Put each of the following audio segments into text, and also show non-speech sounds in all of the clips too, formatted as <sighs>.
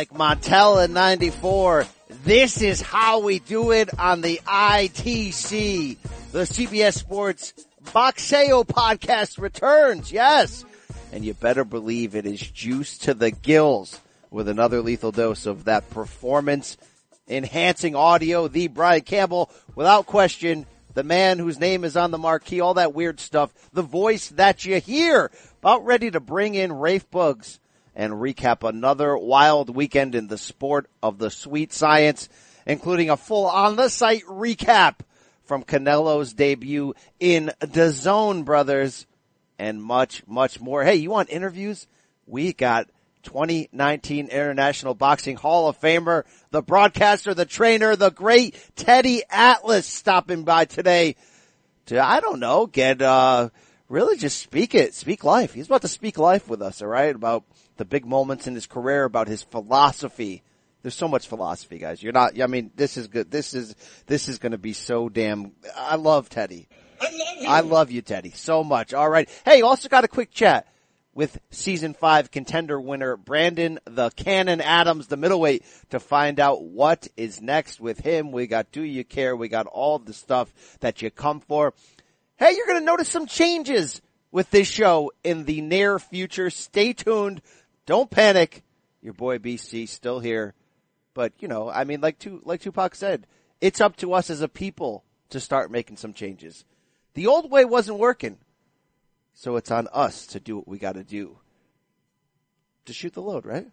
like Montel in 94. This is how we do it on the ITC. The CBS Sports Boxeo podcast returns. Yes. And you better believe it is juice to the gills with another lethal dose of that performance enhancing audio. The Brian Campbell, without question, the man whose name is on the marquee, all that weird stuff, the voice that you hear. About ready to bring in Rafe Bugs and recap another wild weekend in the sport of the sweet science, including a full on the site recap from Canelo's debut in the zone, brothers, and much, much more. Hey, you want interviews? We got 2019 International Boxing Hall of Famer, the broadcaster, the trainer, the great Teddy Atlas stopping by today to, I don't know, get, uh, really just speak it, speak life. He's about to speak life with us, alright? About the big moments in his career, about his philosophy. There's so much philosophy, guys. You're not, I mean, this is good. This is, this is gonna be so damn, I love Teddy. I love you. I love you, Teddy, so much. Alright. Hey, also got a quick chat with season five contender winner Brandon the Cannon Adams, the middleweight, to find out what is next with him. We got Do You Care? We got all the stuff that you come for. Hey, you're going to notice some changes with this show in the near future. Stay tuned. Don't panic. Your boy BC still here. But, you know, I mean, like, like Tupac said, it's up to us as a people to start making some changes. The old way wasn't working. So it's on us to do what we gotta do. To shoot the load, right?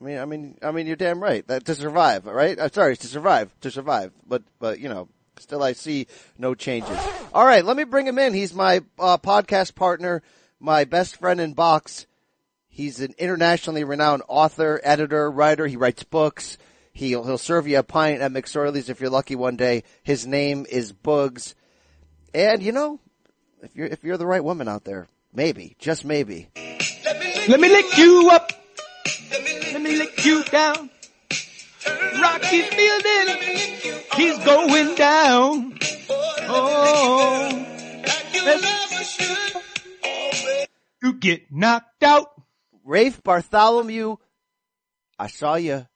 I mean, I mean, I mean, you're damn right. That to survive, right? I'm sorry, to survive, to survive. But, but, you know, still I see no changes. All right, let me bring him in. He's my uh, podcast partner, my best friend in box. He's an internationally renowned author, editor, writer. He writes books. He'll he'll serve you a pint at McSorley's if you're lucky one day. His name is Bugs, and you know, if you're if you're the right woman out there, maybe, just maybe, Let me lick you up. Let me lick you down. Rocky Fielding, he's going down. Oh, you get knocked out. Rafe Bartholomew. I saw you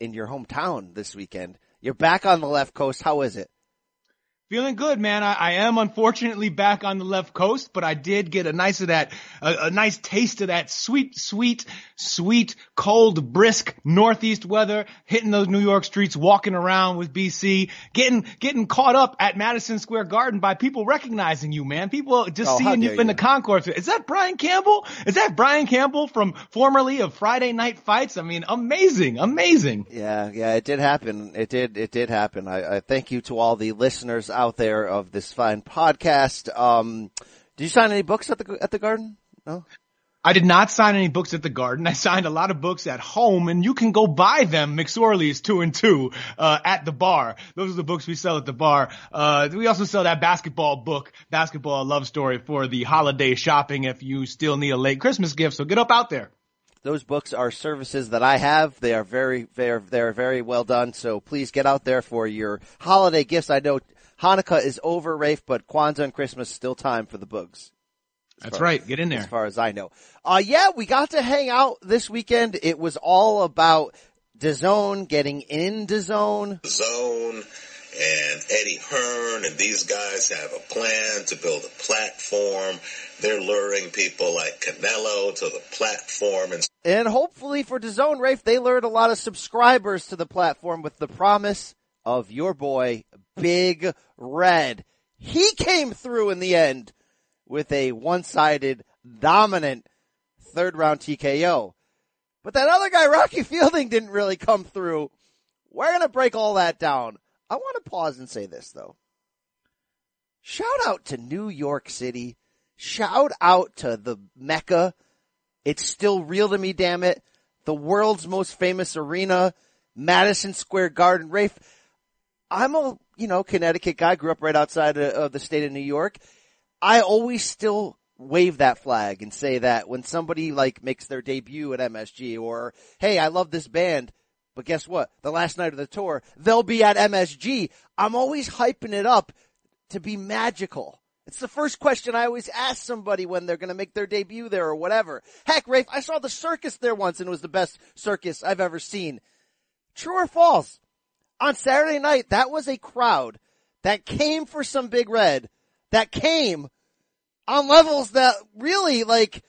in your hometown this weekend. You're back on the left coast. How is it? Feeling good, man. I, I am unfortunately back on the left coast, but I did get a nice of that, a, a nice taste of that sweet, sweet, sweet, cold, brisk northeast weather, hitting those New York streets, walking around with BC, getting, getting caught up at Madison Square Garden by people recognizing you, man. People just Oh, seeing you in the concourse. Is that Brian Campbell? Is that Brian Campbell from formerly of Friday Night Fights? I mean, amazing, amazing. Yeah, yeah, it did happen. It did, it did happen. I, I thank you to all the listeners out there of this fine podcast. Um, did you sign any books at the at the garden? No. I did not sign any books at the garden. I signed a lot of books at home and you can go buy them, McSorley's two and two, uh, at the bar. Those are the books we sell at the bar. Uh, we also sell that basketball book, basketball love story for the holiday shopping if you still need a late Christmas gift. So get up out there. Those books are services that I have. They are very, they are, they are very well done. So please get out there for your holiday gifts. I know Hanukkah is over, Rafe, but Kwanzaa and Christmas still time for the books. That's right. Get in there. as far as I know. Uh, yeah, we got to hang out this weekend. It was all about DAZN, getting in DAZN. Zone and Eddie Hearn and these guys have a plan to build a platform. They're luring people like Canelo to the platform and And hopefully for DAZN, Rafe, they lured a lot of subscribers to the platform with the promise of your boy, Big Red. He came through in the end with a one-sided, dominant third round TKO. But that other guy, Rocky Fielding, didn't really come through. We're gonna break all that down. I want to pause and say this though. Shout out to New York City. Shout out to the Mecca. It's still real to me, damn it. The world's most famous arena, Madison Square Garden. Rafe, I'm a, you know, Connecticut guy, grew up right outside of, the state of New York. I always still wave that flag and say that when somebody like makes their debut at MSG or, hey, I love this band, but guess what? The last night of the tour, they'll be at MSG. I'm always hyping it up to be magical. It's the first question I always ask somebody when they're going to make their debut there or whatever. Heck, Rafe, I saw the circus there once and it was the best circus I've ever seen. True or false? On Saturday night, that was a crowd that came for some Big Red, that came on levels that really like,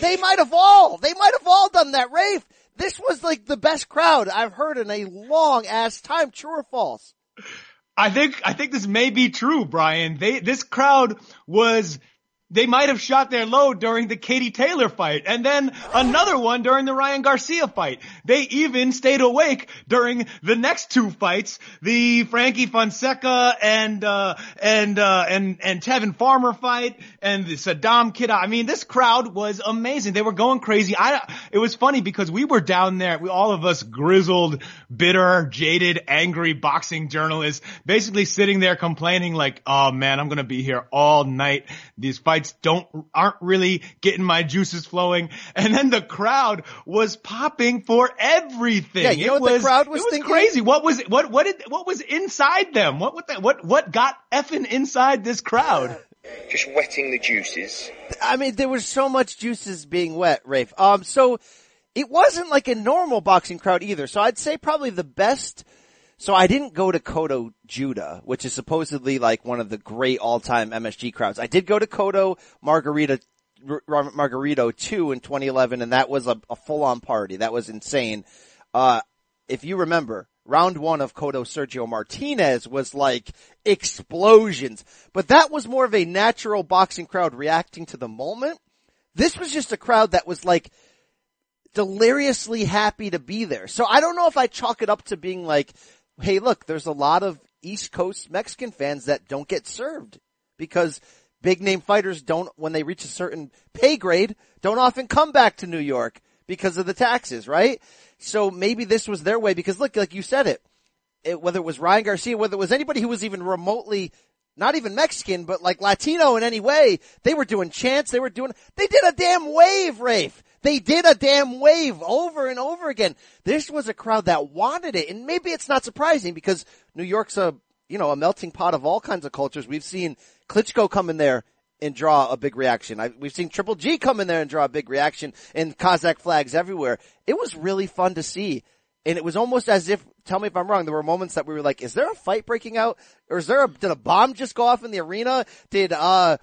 they might have all, they might have all done that, Rafe. This was like the best crowd I've heard in a long ass time. True or false? I think, I think this may be true, Brian. They, this crowd was they might have shot their load during the Katie Taylor fight and then another one during the Ryan Garcia fight. They even stayed awake during the next two fights, the Frankie Fonseca and, uh, and, uh, and, and Tevin Farmer fight and the Saddam Kid. I mean, this crowd was amazing. They were going crazy. I, it was funny because we were down there, we, all of us grizzled, bitter, jaded, angry boxing journalists, basically sitting there complaining like, oh man, I'm going to be here all night. These fights don't aren't really getting my juices flowing. And then the crowd was popping for everything. Yeah, you know it what was, the crowd was it was thinking? crazy. What was what what did what was inside them? What what the, what what got effing inside this crowd? Just wetting the juices. I mean, there was so much juices being wet, Rafe. Um, so it wasn't like a normal boxing crowd either. So I'd say probably the best so I didn't go to Cotto Judah, which is supposedly like one of the great all-time MSG crowds. I did go to Cotto Margarita, Margarito 2 in 2011 and that was a, a full-on party. That was insane. Uh, if you remember, round one of Cotto Sergio Martinez was like explosions, but that was more of a natural boxing crowd reacting to the moment. This was just a crowd that was like deliriously happy to be there. So I don't know if I chalk it up to being like hey, look, there's a lot of East Coast Mexican fans that don't get served because big name fighters don't, when they reach a certain pay grade, don't often come back to New York because of the taxes, right? So maybe this was their way because look, like you said it, it whether it was Ryan Garcia, whether it was anybody who was even remotely not even Mexican, but like Latino in any way, they were doing chants, they were doing, they did a damn wave, Rafe. They did a damn wave over and over again. This was a crowd that wanted it. And maybe it's not surprising because New York's a, you know, a melting pot of all kinds of cultures. We've seen Klitschko come in there and draw a big reaction. I, we've seen Triple G come in there and draw a big reaction and Kazakh flags everywhere. It was really fun to see. And it was almost as if, tell me if I'm wrong, there were moments that we were like, is there a fight breaking out? Or is there a, did a bomb just go off in the arena? Did, uh,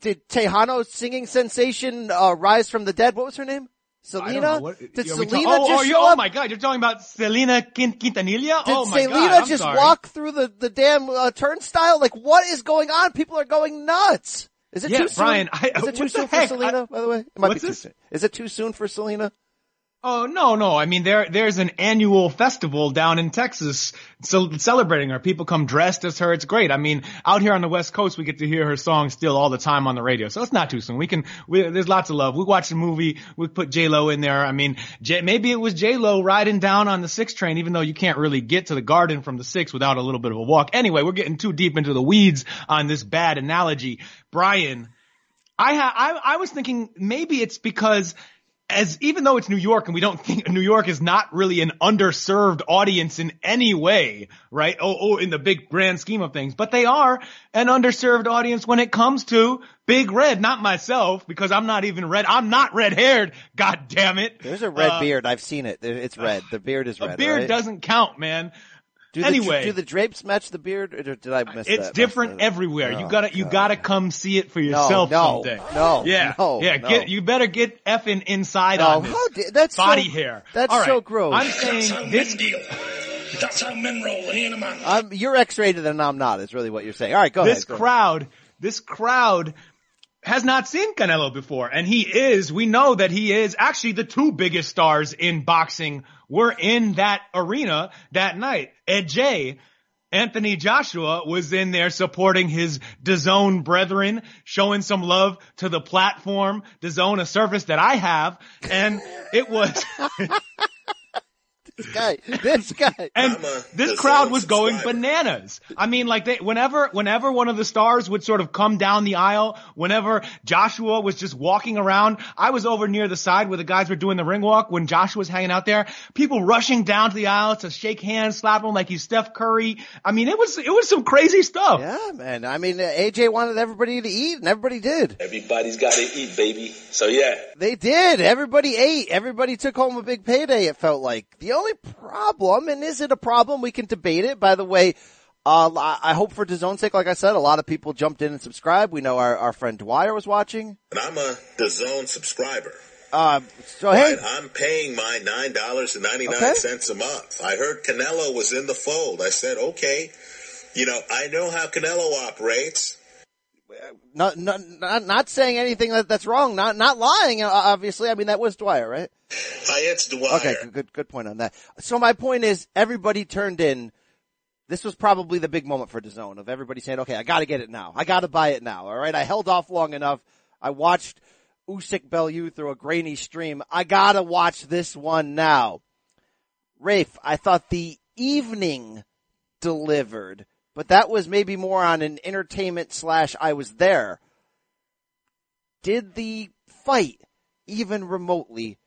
did Tejano singing sensation uh, rise from the dead? What was her name? Selena? What, did Selena oh, just oh, oh my god, you're talking about Selena Quintanilla? Did oh my Selena just sorry. walk through the, the damn uh, turnstile? Like what is going on? People are going nuts. Is it Yeah, too soon? Brian, I- is it too soon for? Selena, I- by the way? It might be too soon. Is it too soon for Selena? Oh no, no. I mean, there there's an annual festival down in Texas celebrating her. People come dressed as her. It's great. I mean, out here on the West Coast, we get to hear her song still all the time on the radio. So it's not too soon. We can. We, there's lots of love. We watch the movie. We put J Lo in there. I mean, J, maybe it was J Lo riding down on the six train, even though you can't really get to the garden from the six without a little bit of a walk. Anyway, we're getting too deep into the weeds on this bad analogy, Brian. I ha- I, I was thinking maybe it's because as even though it's New York and we don't <laughs> think New York is not really an underserved audience in any way, right? Oh, oh, in the big grand scheme of things, but they are an underserved audience when it comes to Big Red, not myself, because I'm not even red. I'm not red haired. God damn it. There's a red Uh, beard. I've seen it. It's red. The beard is red. <sighs> A red. beard right? doesn't count, man. Do the, anyway. do the drapes match the beard, or did I miss that? It's different Must have- everywhere. you Oh, gotta, you God. gotta come see it for yourself no, someday. no, yeah, no, yeah. no. Get, you better get effing inside No, on this. how da- that's body so- hair. that's All right. so gross. I'm That's how saying this. deal. That's how men roll, ain't a man. I'm, you're X-rated and I'm not. Is really what you're saying. All right, go this ahead. go ahead. crowd, this crowd has not seen Canelo before. And he is, we know that he is actually the two biggest stars in boxing were in that arena that night. Ed J. Anthony Joshua was in there supporting his DAZN brethren, showing some love to the platform, DAZN, a service that I have. And it was, <laughs> guy, this guy. And a this crowd was going bananas. I mean, like they, whenever, whenever one of the stars would sort of come down the aisle, whenever Joshua was just walking around, I was over near the side where the guys were doing the ring walk when Joshua was hanging out there, people rushing down to the aisle to shake hands, slap him like he's Steph Curry. I mean, it was, it was some crazy stuff. Yeah, man. I mean, uh, AJ wanted everybody to eat, and everybody did. Everybody's got to eat, baby. So yeah. They did. Everybody ate. Everybody took home a big payday. It felt like the only problem, and is it a problem? We can debate it. By the way, uh, I I hope for DAZN's sake, like I said, a lot of people jumped in and subscribed. We know our, our friend Dwyer was watching. And I'm a DAZN subscriber. Uh, so hey, Right, I'm paying my nine dollars and ninety nine cents Okay. a month. I heard Canelo was in the fold. I said, okay, you know, I know how Canelo operates. Not, not, not, not saying anything that, that's wrong, not, not lying, obviously. I mean, that was Dwyer, right? Hi, it's Dwyer. Okay, good, good, point on that. So my point is, everybody turned in. This was probably the big moment for DAZN of everybody saying, "Okay, I got to get it now. I got to buy it now." All right, I held off long enough. I watched Usyk Bellew through a grainy stream. I got to watch this one now. Rafe, I thought the evening delivered, but that was maybe more on an entertainment slash I was there. Did the fight even remotely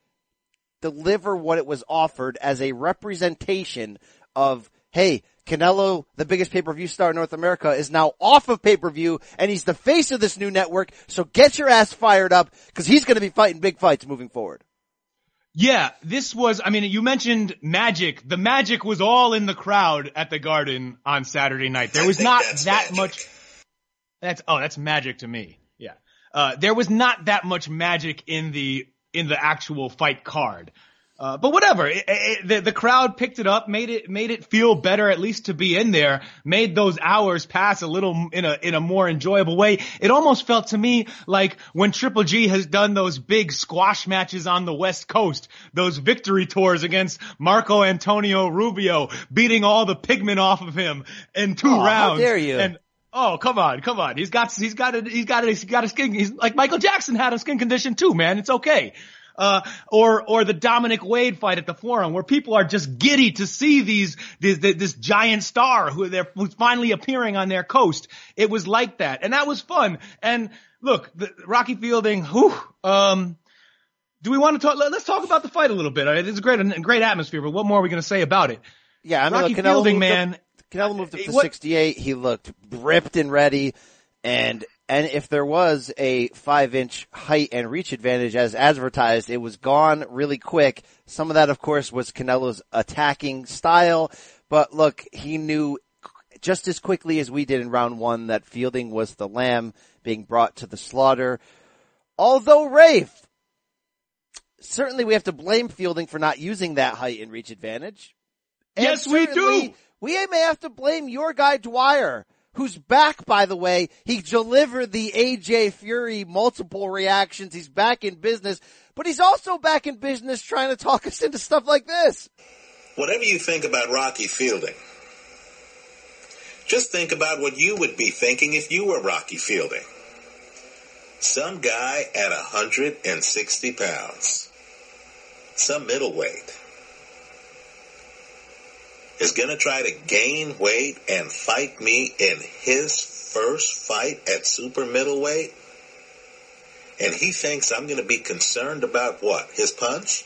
deliver what it was offered as a representation of, hey, Canelo, the biggest pay-per-view star in North America, is now off of pay-per-view and he's the face of this new network. So get your ass fired up because he's going to be fighting big fights moving forward. Yeah, this was, I mean, you mentioned magic. The magic was all in the crowd at the garden on Saturday night. There was not that magic. much. That's, oh, that's magic to me. Yeah. Uh, there was not that much magic in the, in the actual fight card. Uh, but whatever, it, it, the, the crowd picked it up, made it, made it feel better at least to be in there, made those hours pass a little in a, in a more enjoyable way. It almost felt to me like when Triple G has done those big squash matches on the West Coast, those victory tours against Marco Antonio Rubio, beating all the pigment off of him in two Oh, how rounds. dare you. And Oh, come on, come on. He's got, he's got a, he's got a, he's got a skin, he's like Michael Jackson had a skin condition too, man. It's okay. Uh, or, or the Dominic Wade fight at the forum where people are just giddy to see these, this, this giant star who they're, who's finally appearing on their coast. It was like that. And that was fun. And look, the, Rocky Fielding, who um, do we want to talk? let- Let's talk about the fight a little bit. I mean, It's a great, a great atmosphere, but what more are we going to say about it? Yeah, I mean, Rocky look, Fielding, up- man. Canelo moved up to What- 68. He looked ripped and ready. And, and if there was a five inch height and reach advantage as advertised, it was gone really quick. Some of that, of course, was Canelo's attacking style. But look, he knew just as quickly as we did in round one that Fielding was the lamb being brought to the slaughter. Although Rafe, certainly we have to blame Fielding for not using that height and reach advantage. And Yes, we do. We may have to blame your guy Dwyer, who's back, by the way. He delivered the AJ Fury multiple reactions. He's back in business, but he's also back in business trying to talk <laughs> us into stuff like this. Whatever you think about Rocky Fielding, just think about what you would be thinking if you were Rocky Fielding. Some guy at 160 pounds, some middleweight, is going to try to gain weight and fight me in his first fight at super middleweight? And he thinks I'm going to be concerned about what? His punch?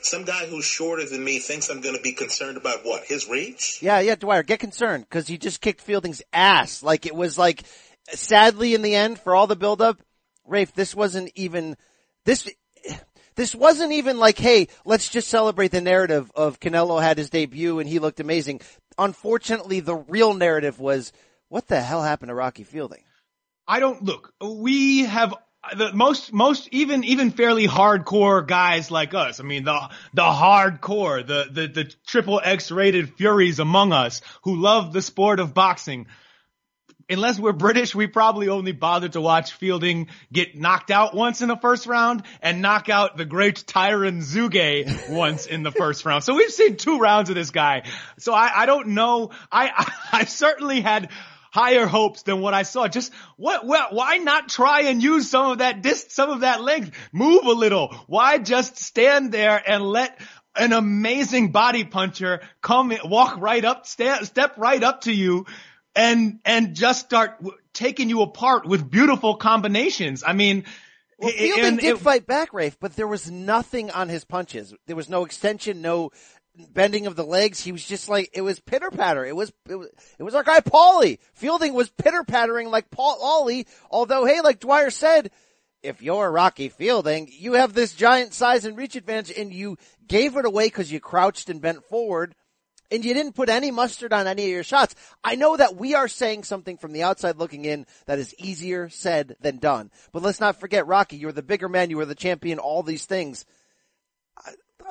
Some guy who's shorter than me thinks I'm going to be concerned about what? His reach? Yeah, yeah, Dwyer, get concerned because he just kicked Fielding's ass. Like it was like, sadly in the end for all the buildup, Rafe, this wasn't even, this, this wasn't even like, hey, let's just celebrate the narrative of Canelo had his debut and he looked amazing. Unfortunately, the real narrative was, what the hell happened to Rocky Fielding? I don't look. We have the most, most even, even fairly hardcore guys like us. I mean, the, the hardcore, the, the, the triple X rated furies among us who love the sport of boxing. Unless we're British, we probably only bother to watch Fielding get knocked out once in the first round and knock out the great Tyron Zeuge <laughs> once in the first round. So we've seen two rounds of this guy. So I, I don't know. I, <laughs> I, certainly had higher hopes than what I saw. Just what, why not try and use some of that dis, some of that length? Move a little. Why just stand there and let an amazing body puncher come, walk right up, stand, step right up to you and, and just start taking you apart with beautiful combinations. I mean, well, Fielding did it, fight back, Rafe, but there was nothing on his punches. There was no extension, no bending of the legs. He was just like it was pitter patter. It was it was it was our guy Paulie. Fielding was pitter pattering like Paulie. Although, hey, like Dwyer said, if you're Rocky Fielding, you have this giant size and reach advantage, and you gave it away because you crouched and bent forward. And you didn't put any mustard on any of your shots. I know that we are saying something from the outside looking in that is easier said than done. But let's not forget, Rocky, you're the bigger man, you were the champion, all these things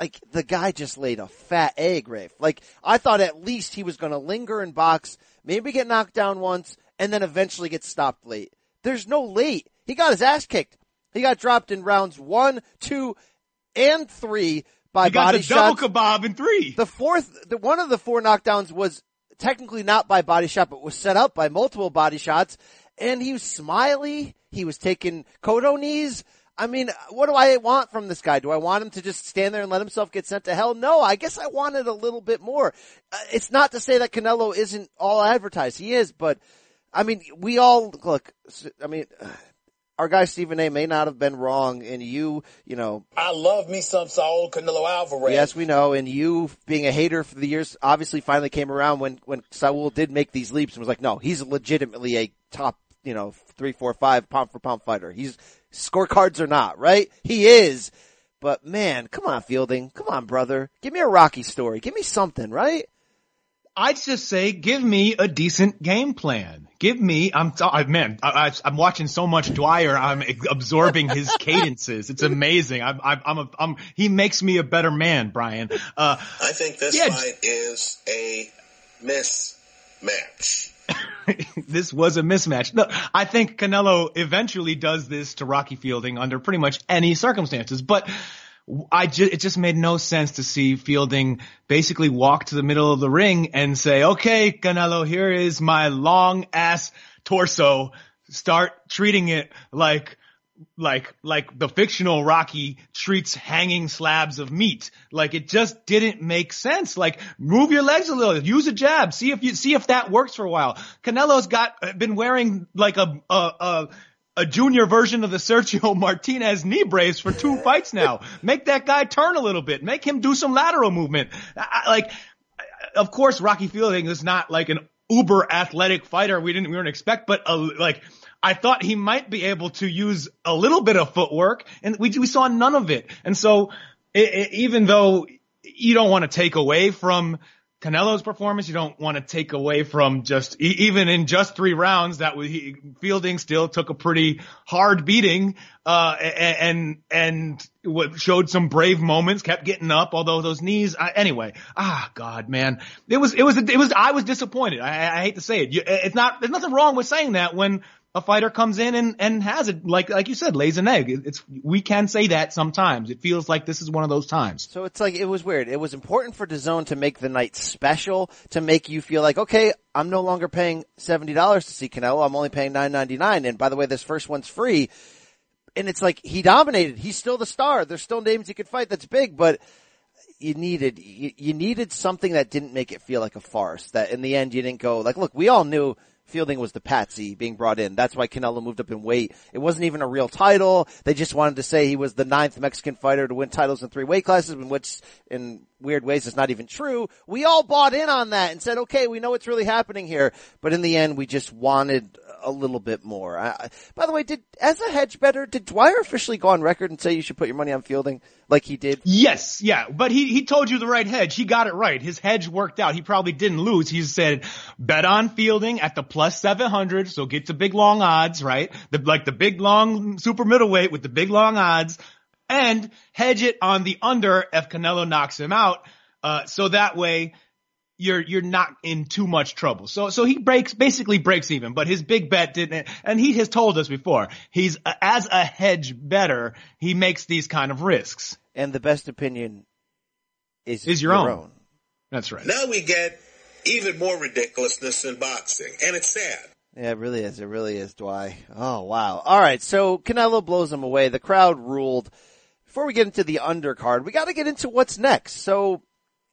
like the guy just laid a fat egg, Rafe. Like I thought at least he was going to linger and box, maybe get knocked down once, and then eventually get stopped late. There's no late. He got his ass kicked. He got dropped in rounds one, two, and three by he body shots. Double kebab in three. The fourth, the, one of the four knockdowns was technically not by body shot, but was set up by multiple body shots. And he was smiley. He was taking Cotto knees. I mean, what do I want from this guy? Do I want him to just stand there and let himself get sent to hell? No, I guess I wanted a little bit more. Uh, it's not to say that Canelo isn't all advertised. He is, but I mean, we all look. I mean, our guy Stephen A. may not have been wrong, and you, you know, I love me some Saul Canelo Alvarez. Yes, we know, and you being a hater for the years, obviously finally came around when when Saul did make these leaps and was like, no, he's legitimately a top you know, three, four, five pound for pound fighter. He's scorecards or not, right? He is. But man, come on, Fielding. Come on, brother. Give me a Rocky story. Give me something, right? I'd just say, give me a decent game plan. Give me, I'm, I, man, I, am watching so much Dwyer. I'm absorbing his <laughs> cadences. It's amazing. I'm, I'm, I'm, a, I'm, he makes me a better man, Brian. Uh, I think this yeah, fight is a mismatch. <laughs> this was a mismatch. No, I think Canelo eventually does this to Rocky Fielding under pretty much any circumstances, but I just, it just made no sense to see Fielding basically walk to the middle of the ring and say, okay, Canelo, here is my long ass torso. Start treating it like like like the fictional Rocky treats hanging slabs of meat. Like it just didn't make sense. Like move your legs a little, use a jab, see if you see if that works for a while. Canelo's got been wearing like a a a, a junior version of the Sergio <laughs> Martinez knee brace for two fights now. Make that guy turn a little bit. Make him do some lateral movement. I, like of course Rocky Fielding is not like an uber athletic fighter we didn't we weren't expect, but a, like I thought he might be able to use a little bit of footwork, and we we saw none of it. And so, it, it, even though you don't want to take away from Canelo's performance, you don't want to take away from just even in just three rounds that Fielding still took a pretty hard beating, uh, and and what showed some brave moments, kept getting up, although those knees. I, anyway, ah, God, man, it was it was it was I was disappointed. I, I hate to say it. It's not there's nothing wrong with saying that when a fighter comes in and, and has it, like, like you said, lays an egg. It's, we can say that sometimes. It feels like this is one of those times. So it's like, it was weird. It was important for DAZN to make the night special, to make you feel like, okay, I'm no longer paying $70 to see Canelo. I'm only paying $9.99. And by the way, this first one's free. And it's like, he dominated. He's still the star. There's still names he could fight that's big, but you needed, you, you needed something that didn't make it feel like a farce. That in the end you didn't go, like, look, we all knew Fielding was the patsy being brought in. That's why Canelo moved up in weight. It wasn't even a real title. They just wanted to say he was the ninth Mexican fighter to win titles in three weight classes, in which in weird ways is not even true. We all bought in on that and said, okay, we know what's really happening here. But in the end, we just wanted a little bit more. I, by the way, did as a hedge better, did Dwyer officially go on record and say you should put your money on Fielding like he did? Yes, yeah, but he he told you the right hedge. He got it right. His hedge worked out. He probably didn't lose. He said bet on Fielding at the plus seven hundred, so get the big long odds, right? The like the big long super middleweight with the big long odds, and hedge it on the under if Canelo knocks him out. Uh, so that way you're you're not in too much trouble. So so he breaks basically breaks even, but his big bet didn't. And he has told us before he's as a hedge better. He makes these kind of risks. And the best opinion is is your, your own. own. That's right. Now we get even more ridiculousness in boxing. And it's sad. Yeah, it really is. It really is, Dwight. Oh, wow. All right. So Canelo blows him away. The crowd ruled. Before we get into the undercard, we got to get into what's next. So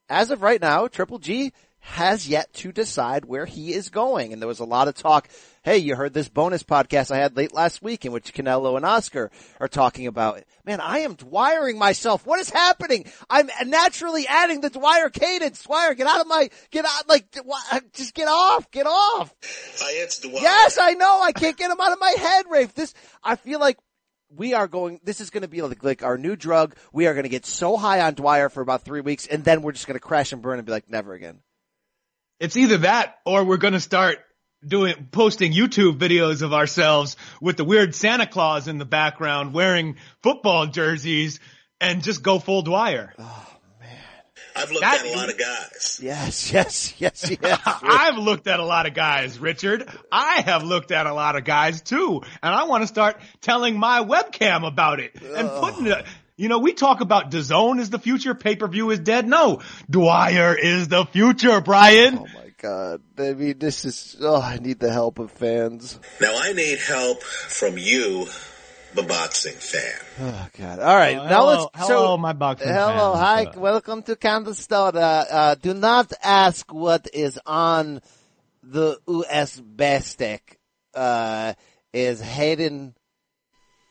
as of right now, Triple G has yet to decide where he is going. And there was a lot of talk. Hey, you heard this bonus podcast I had late last week in which Canelo and Oscar are talking about, man, I am dwiring myself. What is happening? I'm naturally adding the Dwyer cadence. Dwyer, get out of my, get out, like, just get off, get off. it's Dwyer. Yes, I know. I can't get him out of my head, Rafe. This, I feel like we are going, this is going to be like, like, our new drug. We are going to get so high on Dwyer for about three weeks and then we're just going to crash and burn and be like, never again. It's either that or we're going to start doing, posting YouTube videos of ourselves with the weird Santa Claus in the background wearing football jerseys and just go full Dwyer. Oh. I've looked that, at a lot of guys. Yes, yes, yes, <laughs> yes. I've looked at a lot of guys, Richard. I have looked at a lot of guys too. And I want to start telling my webcam about it and oh. putting it, you know, we talk about DAZN is the future, pay-per-view is dead. No, Dwyer is the future, Brian. Oh my god. I mean, this is, oh, I need the help of fans. Now I need help from you, the boxing fan. Oh god. All right. Oh, now hello, let's, hello, so, my boxing fan. hello, fans. hi, Uh, welcome to Kansas Store. Uh, uh, do not ask what is on the USB stick, uh, is Hayden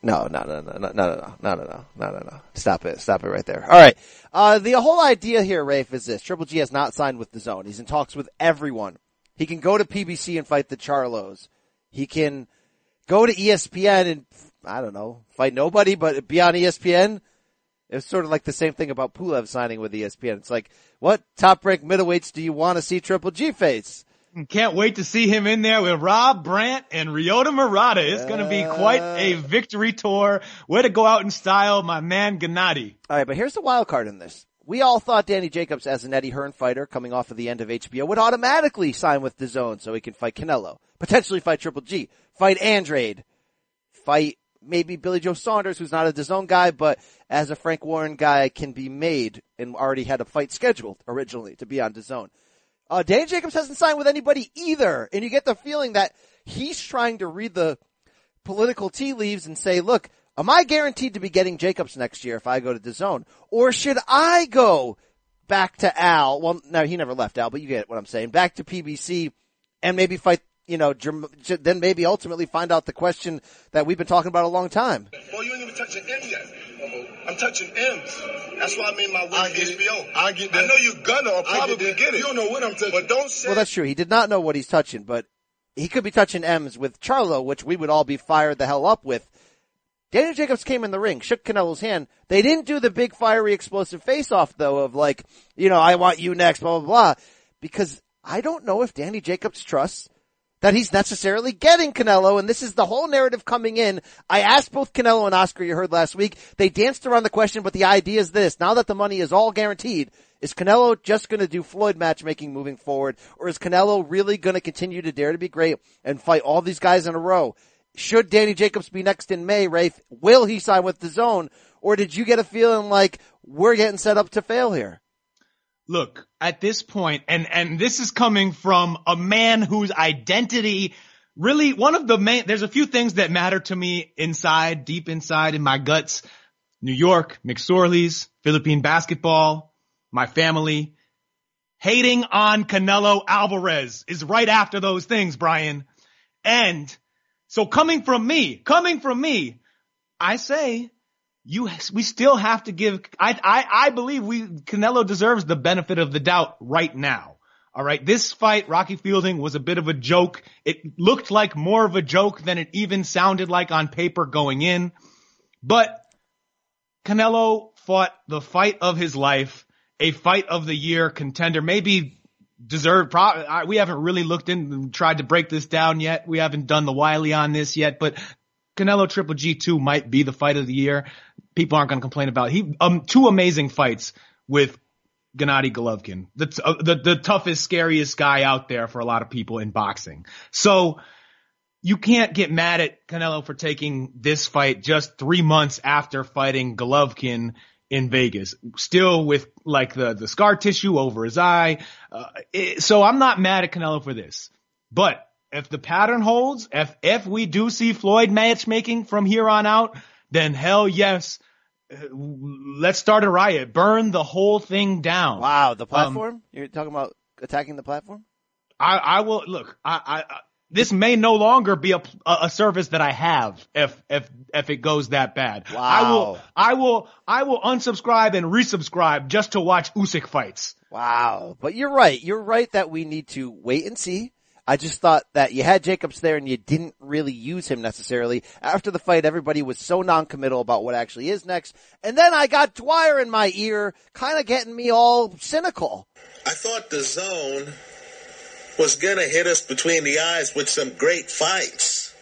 no, no, no, no, no, no, no, no, no, no, no, no, no. Stop it. Stop it right there. All right. Uh, the whole idea here, Rafe, is this. Triple G has not signed with the zone. He's in talks with everyone. He can go to PBC and fight the Charlos. He can go to E ESPN and, I don't know, fight nobody, but be on ESPN. It's sort of like the same thing about Pulev signing with ESPN. It's like, what top ranked middleweights do you want to see Triple G face? Can't wait to see him in there with Rob Brandt and Ryota Murata. It's going to be quite uh. a victory tour. Way to go out in style, my man Gennady. All right, but here's the wild card in this. We all thought Danny Jacobs, as an Eddie Hearn fighter coming off of the end of HBO, would automatically sign with the zone so he can fight Canelo, potentially fight Triple G, fight Andrade, fight maybe Billy Joe Saunders, who's not a DAZN guy, but as a Frank Warren guy can be made and already had a fight scheduled originally to be on DAZN. Uh, Danny Jacobs hasn't signed with anybody either, and you get the feeling that he's trying to read the political tea leaves and say, look, am I guaranteed to be getting Jacobs next year if I go to zone? Or should I go back to Al? Well, no, he never left Al, but you get what I'm saying. Back to PBC and maybe fight, you know, then maybe ultimately find out the question that we've been talking about a long time. Boy, you ain't even touching M yet. I'm touching M's. That's why I made my way I to get it. HBO. I get I know you're gonna or I get probably that. get, it. You don't know what I'm touching. But don't say Well, that's true. He did not know what he's touching, but he could be touching M's with Charlo, which we would all be fired the hell up with. Daniel Jacobs came in the ring, shook Canelo's hand. They didn't do the big fiery explosive face off though of like, you know, I want you next, blah, blah, blah. Because I don't know if Danny Jacobs trusts that he's necessarily getting Canelo, and this is the whole narrative coming in. I asked both Canelo and Oscar, you heard last week, they danced around the question, but the idea is this, now that the money is all guaranteed, is Canelo just gonna do Floyd matchmaking moving forward, or is Canelo really gonna continue to dare to be great and fight all these guys in a row? Should Danny Jacobs be next in May, Rafe? Will he sign with the zone? Or did you get a feeling like we're getting set up to fail here? Look, at this point, and, and this is coming from a man whose identity really one of the main, there's a few things that matter to me inside, deep inside in my guts. New York, McSorley's, Philippine basketball, my family. Hating on Canelo Alvarez is right after those things, Brian. And so coming from me, coming from me, I say you, we still have to give, I, I, I believe we, Canelo deserves the benefit of the doubt right now. All right. This fight, Rocky Fielding was a bit of a joke. It looked like more of a joke than it even sounded like on paper going in. But Canelo fought the fight of his life, a fight of the year contender, maybe deserved. We haven't really looked in, and tried to break this down yet. We haven't done the Wiley on this yet, but Canelo Triple G2 might be the fight of the year. People aren't going to complain about he um two amazing fights with Gennady Golovkin, the, t- uh, the the toughest, scariest guy out there for a lot of people in boxing. So you can't get mad at Canelo for taking this fight just three months after fighting Golovkin in Vegas, still with like the, the scar tissue over his eye. Uh, it, so I'm not mad at Canelo for this, but if the pattern holds, if, if we do see Floyd matchmaking from here on out, then hell yes, uh, let's start a riot. Burn the whole thing down. Wow, the platform? Um, You're talking about attacking the platform? I, I will look. I, I, this may no longer be a, a service that I have if if if it goes that bad. Wow. I will I will I will unsubscribe and resubscribe just to watch Usyk fights. Wow. But you're right. You're right that we need to wait and see. I just thought that you had Jacobs there and you didn't really use him necessarily. After the fight, everybody was so non-committal about what actually is next. And then I got Dwyer in my ear, kind of getting me all cynical. I thought the zone was going to hit us between the eyes with some great fights.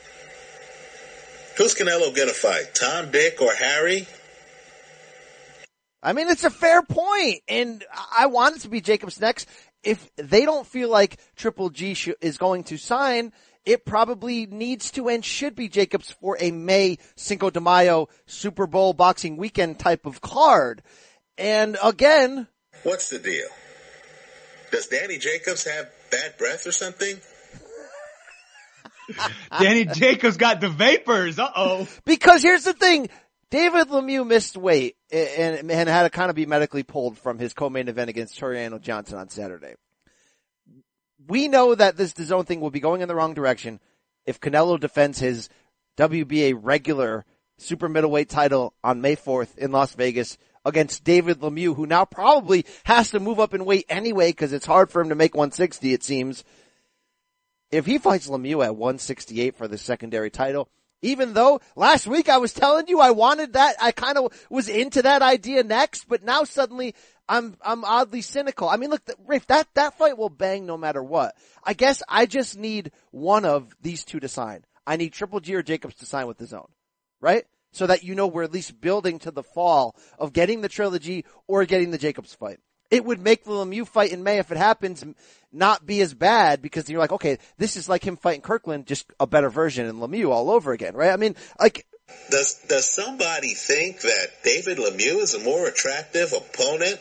Who's Canelo going to fight? Tom, Dick, or Harry? I mean, it's a fair point, and I want it to be Jacobs next. If they don't feel like Triple G sh- is going to sign, it probably needs to and should be Jacobs for a May Cinco de Mayo Super Bowl boxing weekend type of card. And again, what's the deal? Does Danny Jacobs have bad breath or something? <laughs> Danny Jacobs got the vapors. Uh oh. Because here's the thing. David Lemieux missed weight and, and had to kind of be medically pulled from his co-main event against Tureano Johnson on Saturday. We know that this DAZN thing will be going in the wrong direction if Canelo defends his WBA regular super middleweight title on May 4th in Las Vegas against David Lemieux, who now probably has to move up in weight anyway because it's hard for him to make 160, it seems. If he fights Lemieux at 168 for the secondary title, even though last week I was telling you I wanted that, I kind of was into that idea next, but now suddenly I'm, I'm oddly cynical. I mean, look, Rafe, that, that fight will bang no matter what. I guess I just need one of these two to sign. I need Triple G or Jacobs to sign with DAZN, right? so that you know we're at least building to the fall of getting the trilogy or getting the Jacobs fight. It would make the Lemieux fight in May if it happens not be as bad because you're like, okay, this is like him fighting Kirkland, just a better version in Lemieux all over again, right? I mean, like, does does somebody think that David Lemieux is a more attractive opponent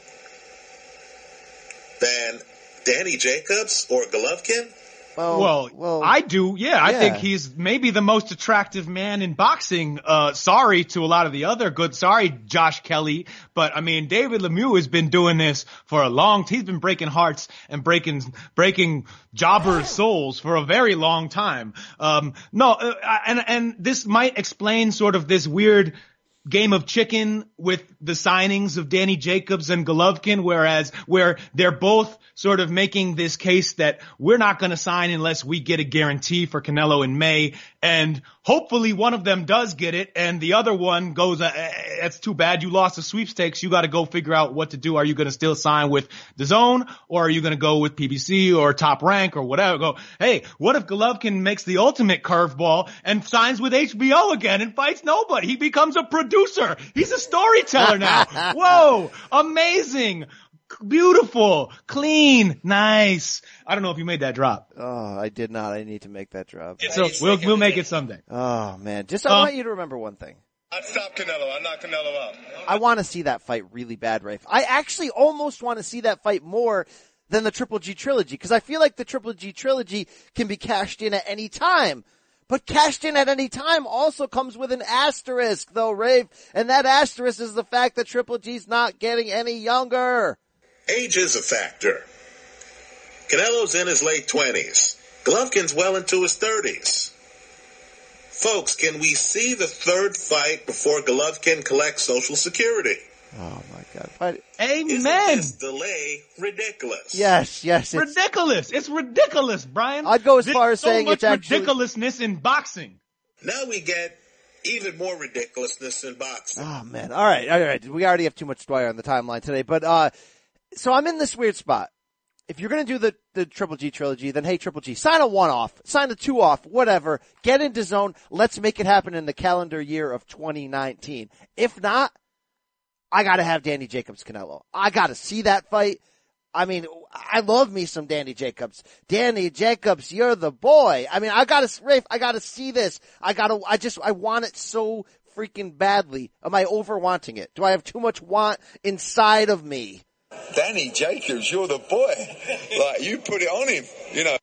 than Danny Jacobs or Golovkin? Well, well, well, I do. Yeah, yeah, I think he's maybe the most attractive man in boxing. Uh, sorry to a lot of the other good. Sorry, Josh Kelly. But I mean, David Lemieux has been doing this for a long. He's been breaking hearts and breaking breaking jobbers' <laughs> souls for a very long time. Um, no, uh, and and this might explain sort of this weird game of chicken with the signings of Danny Jacobs and Golovkin, whereas where they're both sort of making this case that we're not going to sign unless we get a guarantee for Canelo in May. And hopefully one of them does get it and the other one goes, uh, that's too bad. You lost the sweepstakes. You got to go figure out what to do. Are you going to still sign with the zone or are you going to go with PBC or top rank or whatever? Go, hey, what if Golovkin makes the ultimate curveball and signs with HBO again and fights nobody? He becomes a producer. He's a storyteller now. <laughs> Whoa, amazing beautiful, clean, nice. I don't know if you made that drop. Oh, I did not. I need to make that drop. So we'll we'll make it someday. Oh man, just I um, want you to remember one thing. I'd stop Canelo. I'd knock Canelo out. I want to see that fight really bad, Rafe. I actually almost want to see that fight more than the Triple G trilogy because I feel like the Triple G trilogy can be cashed in at any time. But cashed in at any time also comes with an asterisk though, Rafe. And that asterisk is the fact that Triple G's not getting any younger. Age is a factor. Canelo's in his late 20s. Golovkin's well into his 30s. Folks, can we see the third fight before Golovkin collects Social Security? Oh my God! But, Amen. Isn't this delay ridiculous? Yes, yes, it's ridiculous. It's ridiculous, Brian. I'd go as There's far as so saying much it's actually ridiculousness in boxing. Now we get even more ridiculousness in boxing. Oh man! All right, all right. We already have too much Dwyer on the timeline today, but uh, so I'm in this weird spot. If you're going to do the, the Triple G trilogy, then hey, Triple G, sign a one off, sign a two off, whatever. Get into zone. Let's make it happen in the calendar year of 2019. If not, I gotta have Danny Jacobs Canelo. I gotta see that fight. I mean, I love me some Danny Jacobs. Danny Jacobs, you're the boy. I mean, I gotta, Rafe, I gotta see this. I gotta, I just, I want it so freaking badly? Am I over wanting it? Do I have too much want inside of me? Danny Jacobs, you're the boy. Like you put it on him, you know.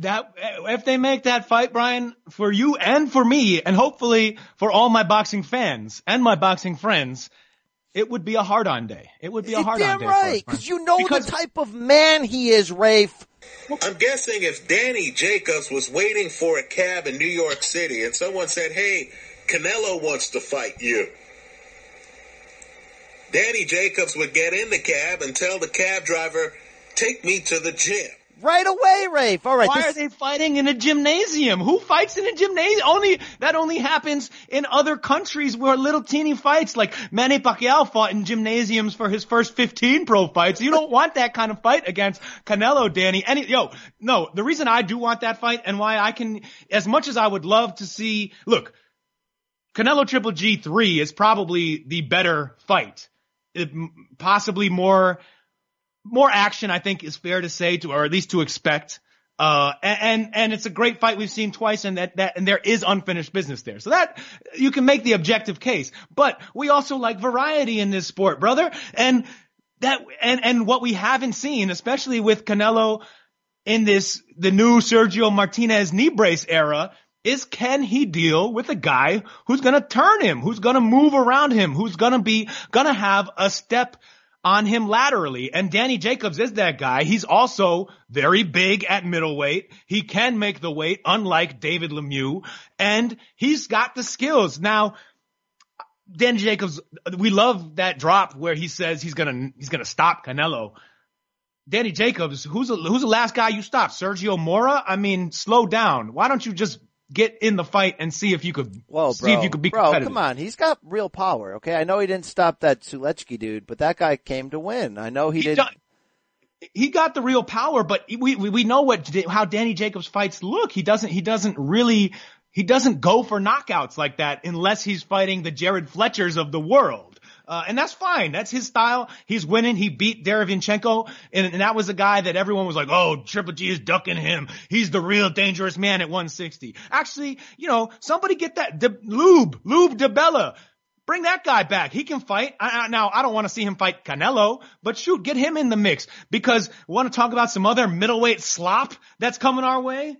that if they make that fight, Brian, for you and for me, and hopefully for all my boxing fans and my boxing friends, it would be a hard on day. It would be a hard on day. right, because you know Because- the type of man he is, Rafe. I'm guessing if Danny Jacobs was waiting for a cab in New York City and someone said, hey, Canelo wants to fight you. Danny Jacobs would get in the cab and tell the cab driver, take me to the gym. Right away, Rafe. All right. Why this- are they fighting in a gymnasium? Who fights in a gymnasium? Only that only happens in other countries where little teeny fights, like Manny Pacquiao fought in gymnasiums for his first 15 pro fights. You don't want that kind of fight against Canelo, Danny. Any yo, no. The reason I do want that fight and why I can, as much as I would love to see, look, Canelo Triple G three is probably the better fight, It- possibly more more action, I think is fair to say to, or at least to expect. Uh, and, and it's a great fight we've seen twice and that, that, and there is unfinished business there. So that, you can make the objective case. But we also like variety in this sport, brother. And that, and, and what we haven't seen, especially with Canelo in this, the new Sergio Martinez knee brace era, is can he deal with a guy who's gonna turn him, who's gonna move around him, who's gonna be, gonna have a step on him laterally. And Danny Jacobs is that guy. He's also very big at middleweight. He can make the weight, unlike David Lemieux, and he's got the skills. Now, Danny Jacobs, we love that drop where he says he's gonna, he's gonna stop Canelo. Danny Jacobs, who's the, who's the last guy you stopped? Sergio Mora? I mean, slow down. Why don't you just get in the fight and see if you could, Whoa, see bro. if you could be bro, competitive? come on. He's got real power, okay? I know he didn't stop that Sulecki dude, but that guy came to win. I know he, He did. done- he got the real power, but we, we, we know what, how Danny Jacobs fights look. He doesn't, he doesn't really, he doesn't go for knockouts like that unless he's fighting the Jared Fletchers of the world. Uh, and that's fine. That's his style. He's winning. He beat Derevyanchenko, and, and that was a guy that everyone was like, "Oh, Triple G is ducking him. He's the real dangerous man at 160." Actually, you know, somebody get that De, Lube, Lube DeBella. Bring that guy back. He can fight. I, I, now, I don't want to see him fight Canelo, but shoot, get him in the mix because we want to talk about some other middleweight slop that's coming our way.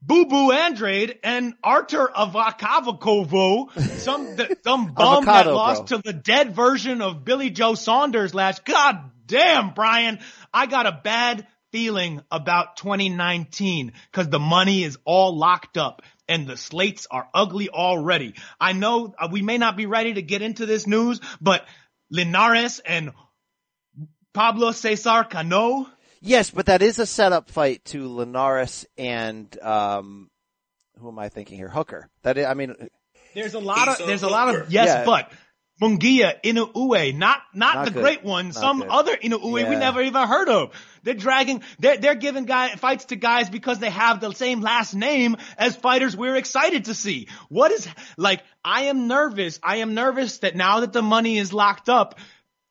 Boo Boo Andrade and Artur Avakavakovo, <laughs> some the, some bum that lost bro. to the dead version of Billy Joe Saunders last. God damn, Brian, I got a bad feeling about 2019 because the money is all locked up and the slates are ugly already. I know uh, we may not be ready to get into this news, but Linares and Pablo Cesar Cano, Yes, but that is a setup fight to Linares and, um, who am I thinking here? Hooker. That is, I mean, There's a lot of a there's a lot of yes, Yeah. but Munguia Inoue, not not, Not the good. great one, Not some good. other Inoue we never even heard of. They're dragging they're they're giving guy fights to guys because they have the same last name as fighters we're excited to see. What is like I am nervous. I am nervous that now that the money is locked up,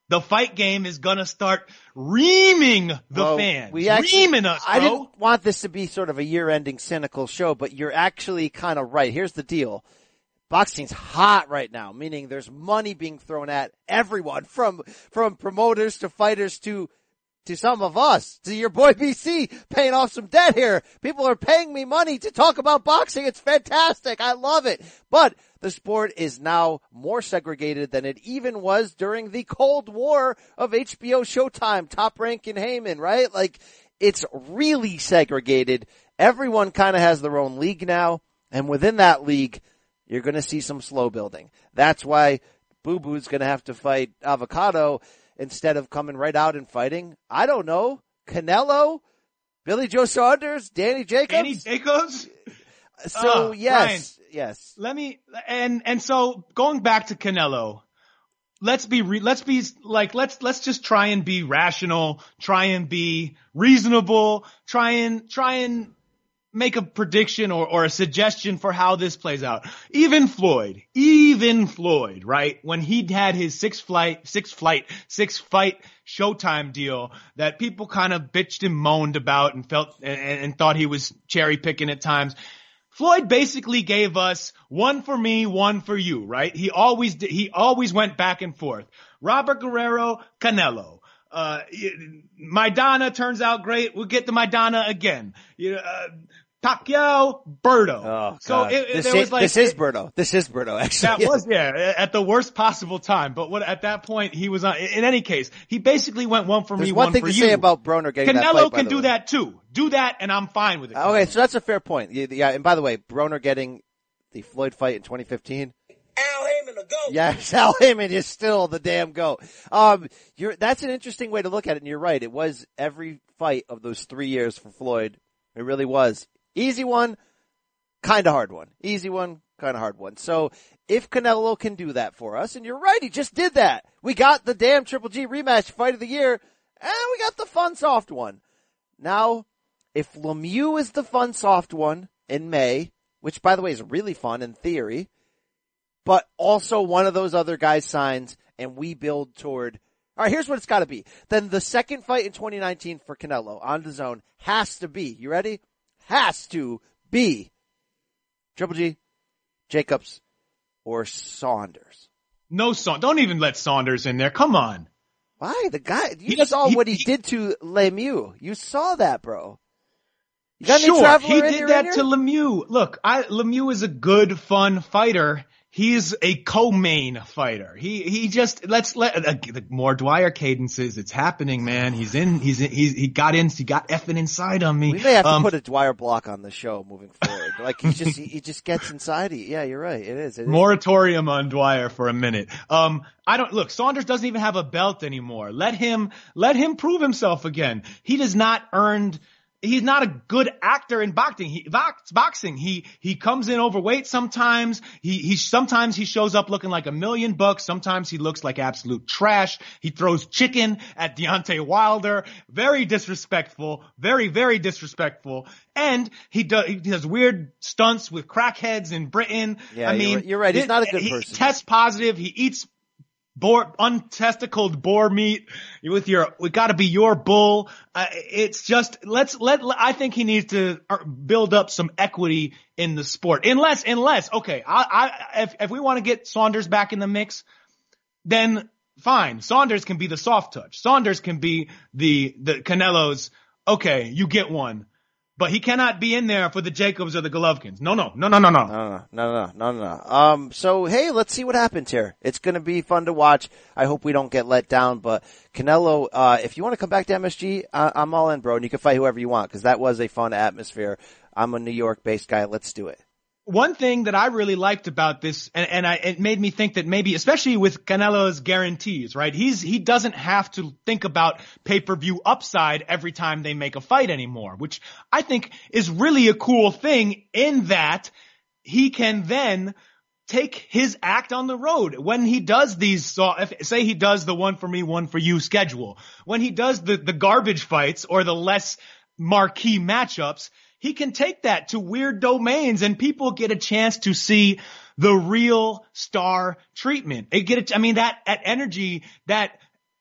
the fight game is gonna start reaming the well, fans. we actually, reaming us, bro. I didn't want this to be sort of a year-ending cynical show, but you're actually kind of right. Here's the deal. Boxing's hot right now, meaning there's money being thrown at everyone from, from promoters to fighters to, to some of us, to your boy <laughs> BC paying off some debt here. People are paying me money to talk about boxing. It's fantastic. I love it. But the sport is now more segregated than it even was during the Cold War of HBO Showtime, Top Rank and Haymon, right? Like it's really segregated. Everyone kind of has their own league now. And within that league, you're going to see some slow building. That's why Boo Boo's going to have to fight Avocado instead of coming right out and fighting. I don't know. Canelo, Billy Joe Saunders, Danny Jacobs. Danny Jacobs? So Uh, yes, yes. let me and and so going back to Canelo, let's be re, let's be like let's let's just try and be rational, try and be reasonable, try and try and make a prediction or, or a suggestion for how this plays out. Even Floyd, even Floyd, right? When he had his six flight, six flight, six fight Showtime deal that people kind of bitched and moaned about and felt and, and thought he was cherry picking at times. Floyd basically gave us one for me, one for you, right? He always did, he always went back and forth. Robert Guerrero, Canelo. Uh, Maidana turns out great. We'll get to Maidana again. You know, uh, Pacquiao, Berto. Oh, so it, it- this, there is, was like this is Berto. This is Berto, <laughs> actually. that was yeah at the worst possible time. But what at that point he was on. In any case, he basically went one for There's me, one one thing for to you. say about Broner getting that Canelo fight, by can the do way. that too. Do that, and I'm fine with it. Okay, so that's a fair point. Yeah, Yeah, and by the way, Broner getting the Floyd fight in 2015. Al Haymon to go. Yes, <laughs> Al Haymon is still the damn goat. Um, you're, that's an interesting way to look at it, and you're right. It was every fight of those three years for Floyd. It really was. Easy one, kinda hard one. Easy one, kinda hard one. So, if Canelo can do that for us, and you're right, he just did that. We got the damn Triple G rematch fight of the year, and we got the fun soft one. Now, if Lemieux is the fun soft one in May, which by the way is really fun in theory, but also one of those other guys signs and we build toward all right, here's what it's got to be. Then the second fight in 2019 for Canelo on the zone has to be, you ready? Has to be Triple G, Jacobs, or Saunders. No Saunders. Don't even let Saunders in there. Come on. Why? The guy, you He saw he- what he, he- did to Lemieux. You saw that, bro. You got sure, he did that to? Lemieux. Look, I, Lemieux is a good, fun fighter. He's a co-main fighter. He he just let's let uh, the more Dwyer cadences. It's happening, man. He's in. He's in, he's he got in. He got effing inside on me. We may have to Um, put a Dwyer block on the show moving forward. <laughs> like he just, he, he just gets inside you. Yeah, you're right. It is. It is. moratorium on Dwyer for a minute. Um, I don't look. Saunders doesn't even have a belt anymore. Let him let him prove himself again. He does not earned. He's not a good actor in boxing. He box, boxing. He he comes in overweight sometimes. He he sometimes he shows up looking like a million bucks. Sometimes he looks like absolute trash. He throws chicken at Deontay Wilder. Very disrespectful. Very very disrespectful. And he does he does weird stunts with crackheads in Britain. Yeah, I mean, you're right. He's not a good he person. tests positive. He eats boar, untesticled boar meat with your, we gotta be your bull. Uh, it's just, let's, let, I think he needs to uh, build up some equity in the sport. Unless, unless, okay, I, I, if, if we want to get Saunders back in the mix, then fine. Saunders can be the soft touch. Saunders can be the, the Canelo's, okay, you get one. But he cannot be in there for the Jacobs or the Golovkins. No, no, no, no, no, no. No, no, no, no, no. Um, so hey, let's see what happens here. It's gonna be fun to watch. I hope we don't get let down, but Canelo, uh, if you want to come back to MSG, I- I'm all in, bro, and you can fight whoever you want, cause that was a fun atmosphere. I'm a New York based guy. Let's do it. One thing that I really liked about this, and, and I, it made me think that maybe, especially with Canelo's guarantees, right? He's, he doesn't have to think about pay-per-view upside every time they make a fight anymore, which I think is really a cool thing in that he can then take his act on the road when he does these so if say he does the one for me one for you schedule when he does the the garbage fights or the less marquee matchups he can take that to weird domains and people get a chance to see the real star treatment it get it i mean that that energy that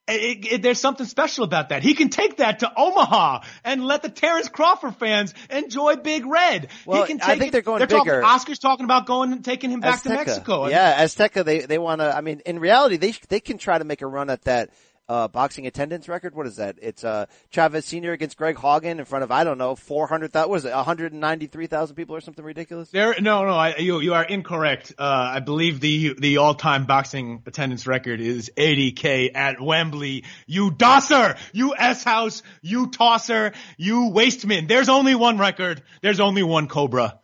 it, it, there's something special about that. He can take that to Omaha and let the Terrence Crawford fans enjoy Big Red. Well, he can I take think it- they're going they're bigger. Talking, Oscar's talking about going and taking him back to Mexico. Yeah, Azteca, they, they want to, I mean, in reality, they, they can try to make a run at that, uh, boxing attendance record. What is that? It's, uh, Chavez Sr. against Greg Haugen in front of, I don't know, 400,000, Was it, 193,000 people or something ridiculous? There, no, no, I, you you are incorrect. Uh, I believe the the all time boxing attendance record is 80k at Wembley. You dosser, you s house, you tosser, you wasteman. There's only one record. There's only one Cobra.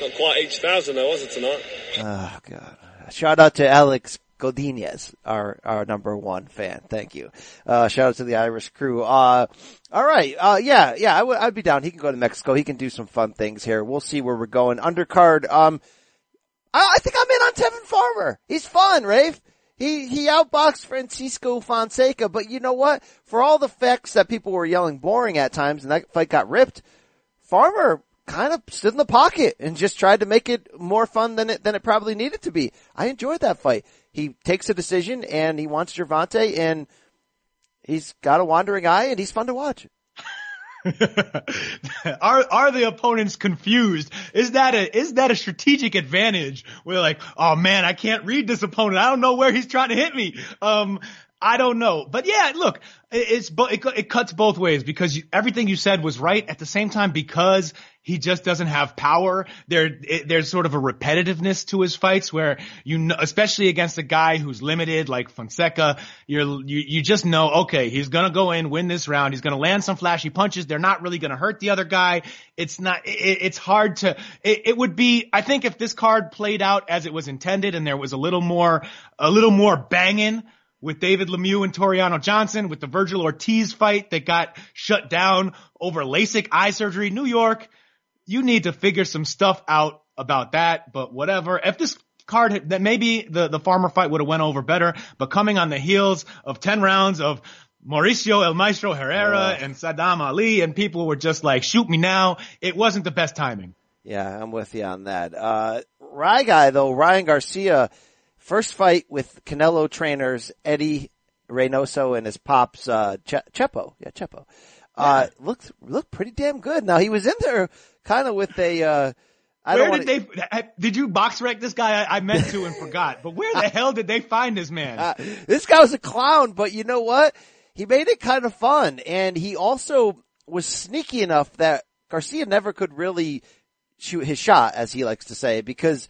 Not quite each thousand though, was it tonight? Oh god. Shout out to Alex Godinez, our, our number one fan. Thank you. Uh, shout out to the Irish crew. Uh, alright. Uh, yeah, yeah, I would, I'd be down. He can go to Mexico. He can do some fun things here. We'll see where we're going. Undercard, um, I, I think I'm in on Tevin Farmer. He's fun, Rafe. He, he outboxed Francisco Fonseca, but you know what? For all the facts that people were yelling boring at times and that fight got ripped, Farmer kind of stood in the pocket and just tried to make it more fun than it, than it probably needed to be. I enjoyed that fight. He takes a decision and he wants Gervonta and he's got a wandering eye and he's fun to watch. <laughs> are are the opponents confused? Is that a is that a strategic advantage? We're like, oh man, I can't read this opponent. I don't know where he's trying to hit me. Um, I don't know, but yeah, look, it's it, it cuts both ways because you, everything you said was right. At the same time, because he just doesn't have power, there it, there's sort of a repetitiveness to his fights where you know, especially against a guy who's limited like Fonseca, you're you you just know okay, he's gonna go in, win this round, he's gonna land some flashy punches. They're not really gonna hurt the other guy. It's not. It, it's hard to. It, it would be. I think if this card played out as it was intended and there was a little more a little more banging with David Lemieux and Tureano Johnson, with the Virgil Ortiz fight that got shut down over LASIK eye surgery. New York, you need to figure some stuff out about that, but whatever. If this card had, that maybe the, the farmer fight would have went over better, but coming on the heels of 10 rounds of Mauricio El Maestro Herrera and Saddam Ali and people were just like, shoot me now. It wasn't the best timing. Yeah, I'm with you on that. Uh, Rye guy though, Ryan Garcia, First fight with Canelo trainers Eddie Reynoso and his pops uh, che- Chepo. Yeah, Chepo. Uh, yeah. looked looked pretty damn good. Now he was in there kind of with a. Uh, I where did wanna... they? Did you BoxRec this guy? I, I meant to and forgot. But where the hell did they find this man? Uh, this guy was a clown, but you know what? He made it kind of fun, and he also was sneaky enough that Garcia never could really shoot his shot, as he likes to say, because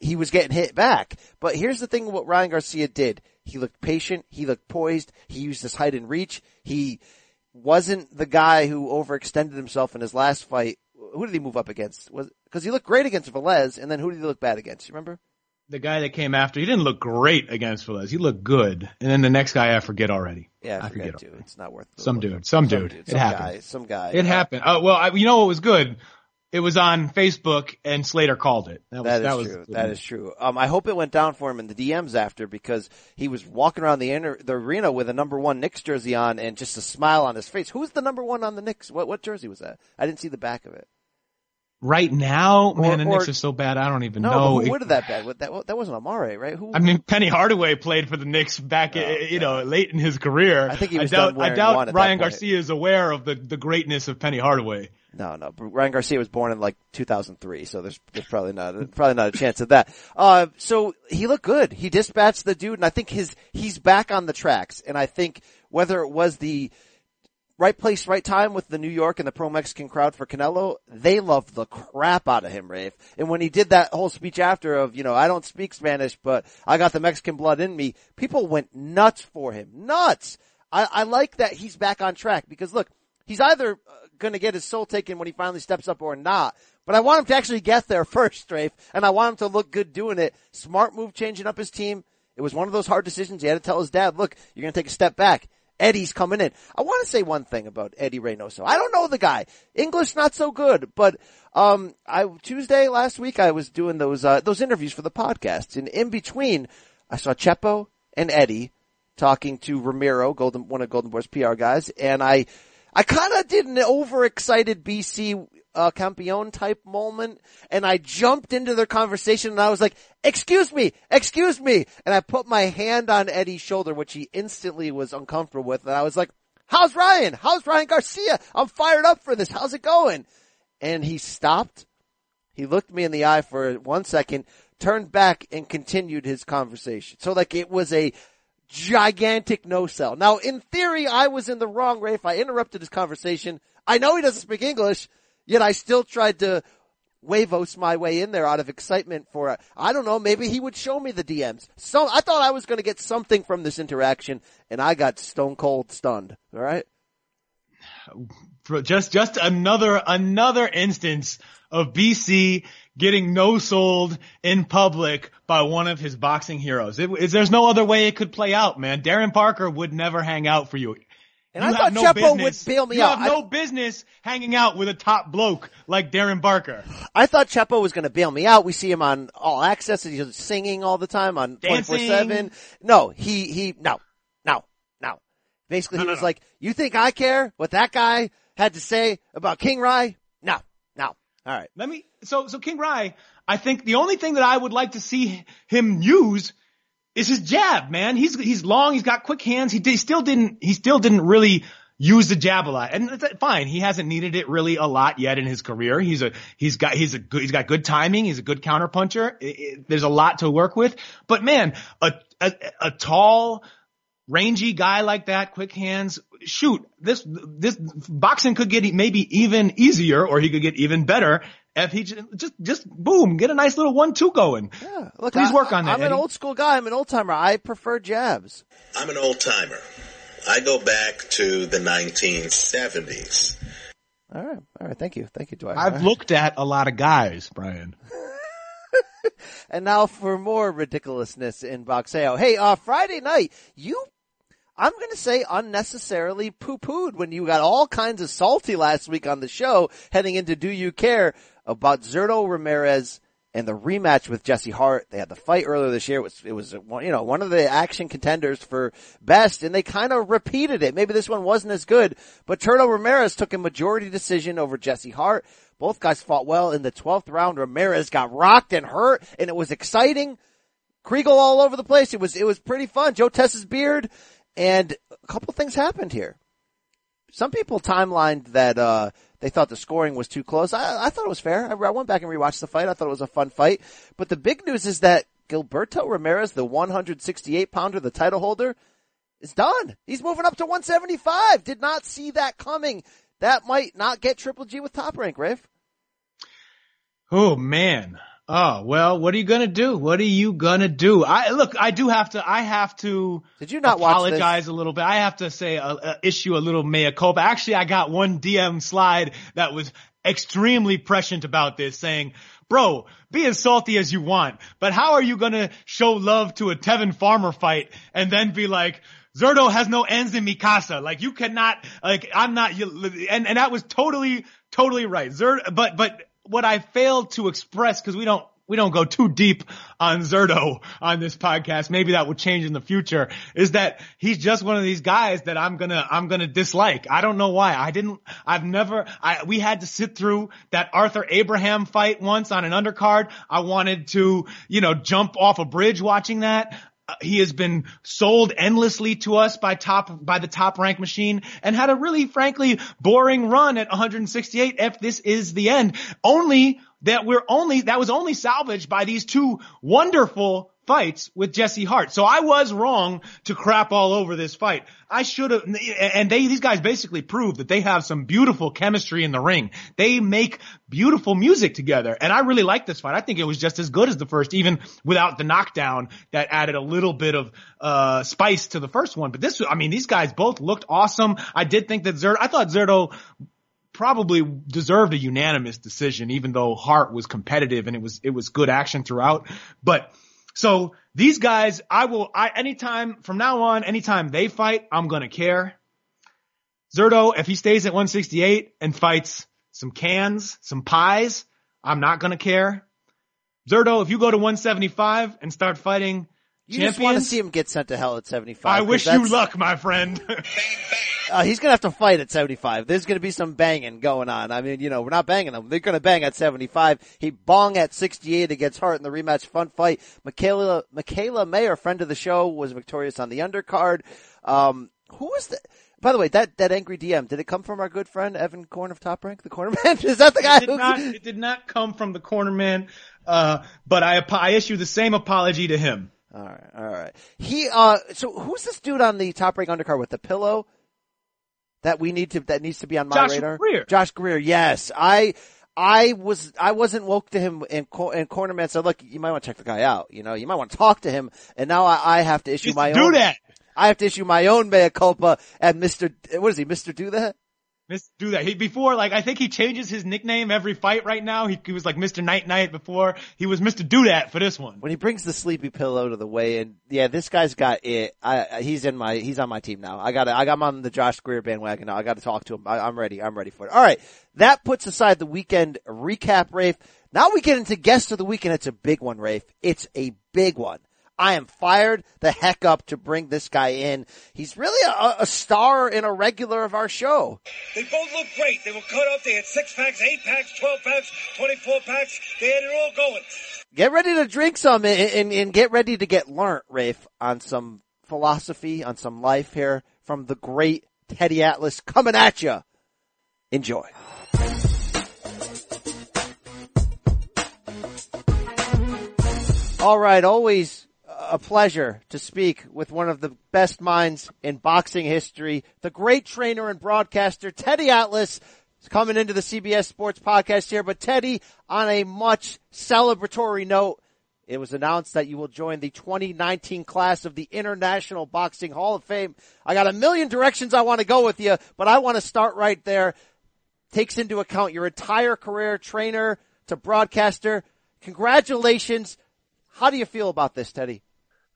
he was getting hit back. But here's the thing what Ryan Garcia did. He looked patient. He looked poised. He used his height and reach. He wasn't the guy who overextended himself in his last fight. Who did he move up against? Was because he looked great against Velez, and then who did he look bad against? You remember? The guy that came after, he didn't look great against Velez. He looked good, and then the next guy I forget already. Yeah, I, I forget, forget too. It's not worth some dude, some, some dude. dude. It some happened. Guy, some guy. It uh, happened. Oh well, I, you know what was good it was on Facebook and Slater called it. That, was, that is that was, true. That is true. Um, I hope it went down for him in the DMs after because he was walking around the inner, the arena with a number one Knicks jersey on and just a smile on his face. Who's the number one on the Knicks? What what jersey was that? I didn't see the back of it. Right now, or, man, the Knicks are so bad. I don't even no, know. Who would have that bad? That that wasn't Amare, right? Who? I mean, Penny Hardaway played for the Knicks back, oh, you know, late in his career. I think he was I doubt, I doubt Ryan Garcia is aware of the the greatness of Penny Hardaway. No, no. Ryan Garcia was born in like 2003, so there's, there's probably not probably not a chance of that. Uh, so he looked good. He dispatched the dude, and I think his he's back on the tracks. And I think whether it was the right place, right time with the New York and the pro Mexican crowd for Canelo, they loved the crap out of him, Rafe. And when he did that whole speech after of, you know, I don't speak Spanish, but I got the Mexican blood in me, people went nuts for him. Nuts. I, I like that he's back on track because look, he's either uh, going to get his soul taken when he finally steps up or not. But I want him to actually get there <laughs> first, Strafe, and I want him to look good doing it. Smart move changing up his team. It was one of those hard decisions. He had to tell his dad, look, you're going to take a step back. Eddie's coming in. I want to say one thing about Eddie Reynoso. I don't know the guy. English not so good, but um I Tuesday last week I was doing those uh those interviews for the podcast and in between I saw Chepo and Eddie talking to Ramiro, Golden one of Golden Boy's PR guys, and I I kind of did an overexcited BC uh, Campeon type moment, and I jumped into their conversation, and I was like, "Excuse me, excuse me," and I put my hand on Eddie's shoulder, which he instantly was uncomfortable with, and I was like, "How's Ryan? How's Ryan Garcia? I'm fired up for this. How's it going?" And he stopped. He looked me in the eye for one second, turned back, and continued his conversation. So like it was a gigantic no sell. Now, in theory, I was in the wrong, Rafe. I interrupted his conversation. I know he doesn't speak English, yet I still tried to wavos my way in there out of excitement for, it. I don't know, maybe he would show me the DMs. So I thought I was going to get something from this interaction and I got stone cold stunned. All right. Just, just another, another instance of BC getting no sold in public by one of his boxing heroes. It, it, there's no other way it could play out, man. Darren Barker would never hang out for you. And you I thought no Chepo business, would bail me you out. You have no I, business hanging out with a top bloke like Darren Barker. I thought Chepo was going to bail me out. We see him on All Access. He's singing all the time on 24-7. No, he, he, no, no, no. Basically, no, he no, was no. like, you think I care what that guy had to say about King Rye? All right. Let me, so, so King Rye, I think the only thing that I would like to see him use is his jab, man. He's, he's long, he's got quick hands. He, he still didn't, he still didn't really use the jab a lot. And fine. He hasn't needed it really a lot yet in his career. He's a, he's got, he's a good, he's got good timing. He's a good counterpuncher. It, it, there's a lot to work with. But man, a, a, a tall, rangy guy like that, quick hands, shoot, this, this boxing could get maybe even easier or he could get even better if he just, just, just boom, get a nice little one-two going. Yeah, look, Please I, work on that. I'm an old school guy. I'm an old timer. I prefer jabs. I'm an old timer. I go back to the 1970s. All right, all right. Thank you, thank you, Dwight. I've All right. looked at a lot of guys, Brian. <laughs> And now for more ridiculousness in Boxeo. Hey, uh, Friday night, you, I'm going to say unnecessarily poo-pooed when you got all kinds of salty last week on the show heading into Do You Care about Zurdo Ramirez and the rematch with Jesse Hart. They had the fight earlier this year. It was, it was, you know, one of the action contenders for best and they kind of repeated it. Maybe this one wasn't as good, but Turtle Ramirez took a majority decision over Jesse Hart. Both guys fought well in the 12th round. Ramirez got rocked and hurt and it was exciting. Kriegel all over the place. It was, it was pretty fun. Joe Tess's beard and a couple things happened here. Some people timelined that, uh, they thought the scoring was too close. I, I thought it was fair. I, I went back and rewatched the fight. I thought it was a fun fight. But the big news is that Gilberto Ramirez, the 168 pounder, the title holder, is done. He's moving up to 175. Did not see that coming. That might not get Triple G with top rank, Rafe. Oh man. Oh, well, what are you gonna do? What are you gonna do? I, look, I do have to, I have to Did you not apologize a little bit. I have to say, uh, uh, issue a little mea culpa. Actually, I got one DM slide that was extremely prescient about this saying, bro, be as salty as you want, but how are you gonna show love to a Tevin Farmer fight and then be like, Zurdo has no ends in Mikasa. Like you cannot, like I'm not, you, and, and that was totally, totally right. Zurdo, but, but what I failed to express, cause we don't, we don't go too deep on Zurdo on this podcast. Maybe that will change in the future is that he's just one of these guys that I'm gonna, I'm gonna dislike. I don't know why. I didn't, I've never, I, we had to sit through that Arthur Abraham fight once on an undercard. I wanted to, you know, jump off a bridge watching that. Uh, he has been sold endlessly to us by top by the top rank machine and had a really frankly boring run at 168 if this is the end. Only that we're only that was only salvaged by these two wonderful fights with Jesse Hart. So I was wrong to crap all over this fight. I should have, and they, these guys basically proved that they have some beautiful chemistry in the ring. They make beautiful music together. And I really like this fight. I think it was just as good as the first, even without the knockdown that added a little bit of, uh, spice to the first one. But this, I mean, these guys both looked awesome. I did think that Zurdo, I thought Zurdo probably deserved a unanimous decision, even though Hart was competitive and it was, it was good action throughout. But, so these guys, I will, I, anytime from now on, anytime they fight, I'm going to care. Zurdo, if he stays at 168 and fights some cans, some pies, I'm not going to care. Zurdo, if you go to 175 and start fighting You just want to see him get sent to hell at 75. I wish you luck, my friend. <laughs> Uh, he's gonna have to fight at 75. There's gonna be some banging going on. I mean, you know, we're not banging him. They're gonna bang at 75. He bong at 68 against Hart in the rematch. Fun fight. Mikaela, Mikaela Mayer, friend of the show, was victorious on the undercard. Um, who was the, by the way, that, that angry DM, did it come from our good friend Evan Korn of Top Rank, the cornerman? <laughs> Is that the guy it did who, not, it did not come from the corner man, uh, but I, I issue the same apology to him. All right, all right. He, uh, so who's this dude on the top rank undercard with the pillow that we need to, that needs to be on my Josh radar? Greer. Josh Greer, yes. I, I was, I wasn't woke to him in, Cor- and Cornerman said, look, you might want to check the guy out. You know, you might want to talk to him. And now I, I have to issue Just my do own. Do that. I have to issue my own mea culpa at Mr. What is he, Mr. Do That? Miss do that. He before like I think he changes his nickname every fight right now. He, he was like Mr. Night Night before. He was Mr. Do That for this one. When he brings the sleepy pillow to the weigh in, yeah, this guy's got it. I, he's in my, he's on my team now. I got I got him on the Josh Greer bandwagon now. I got to talk to him. I, I'm ready. I'm ready for it. All right. That puts aside the weekend recap, Rafe. Now we get into guest of the weekend. it's a big one, Rafe. It's a big one. I am fired the heck up to bring this guy in. He's really a, a star and a regular of our show. They both look great. They were cut up. They had six packs, eight packs, 12 packs, 24 packs. They had it all going. Get ready to drink some and, and, and get ready to get learnt, Rafe, on some philosophy, on some life here from the great Teddy Atlas coming at you. Enjoy. All right, always a pleasure to speak with one of the best minds in boxing history, the great trainer and broadcaster, Teddy Atlas, is coming into the CBS Sports Podcast here. But Teddy, on a much celebratory note, it was announced that you will join the 2019 class of the International Boxing Hall of Fame. I got a million directions I want to go with you, but I want to start right there. Takes into account your entire career, trainer to broadcaster. Congratulations. How do you feel about this, Teddy?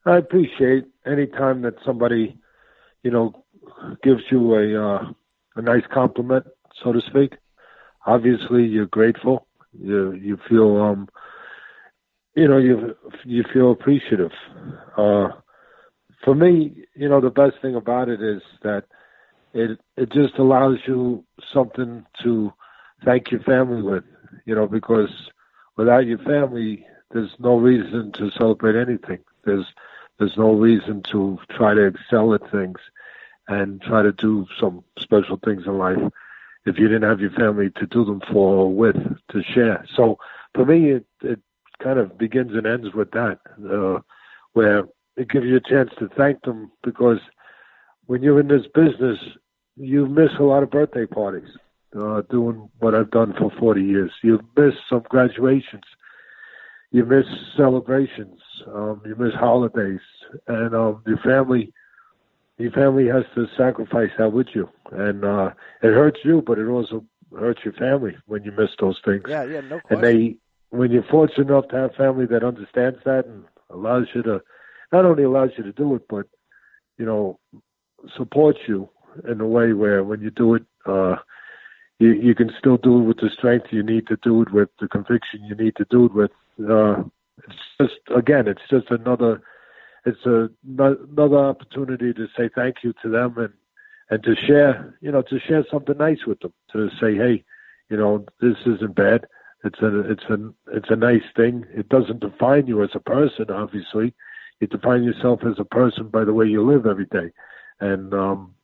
I appreciate any time that somebody, you know, gives you a uh, a nice compliment, so to speak. Obviously, you're grateful. You you feel um, you know, you you feel appreciative. Uh, for me, you know, the best thing about it is that it it just allows you something to thank your family with, you know, because without your family, there's no reason to celebrate anything. There's there's no reason to try to excel at things and try to do some special things in life if you didn't have your family to do them for or with to share. So for me, it it kind of begins and ends with that, uh, where it gives you a chance to thank them because when you're in this business, you miss a lot of birthday parties. Uh, doing what I've done for 40 years, you miss some graduations you miss celebrations, um, you miss holidays, and um, your family, your family has to sacrifice that with you, and uh, it hurts you, but it also hurts your family when you miss those things. Yeah, yeah, no question. And they, when you're fortunate enough to have family that understands that and allows you to, not only allows you to do it, but you know, supports you in a way where when you do it, uh, you you can still do it with the strength you need to do it with, the conviction you need to do it with, uh, it's just again, it's just another, it's a another opportunity to say thank you to them and and to share, you know, to share something nice with them. To say, hey, you know, this isn't bad. It's a it's a it's a nice thing. It doesn't define you as a person, obviously. You define yourself as a person by the way you live every day, and um,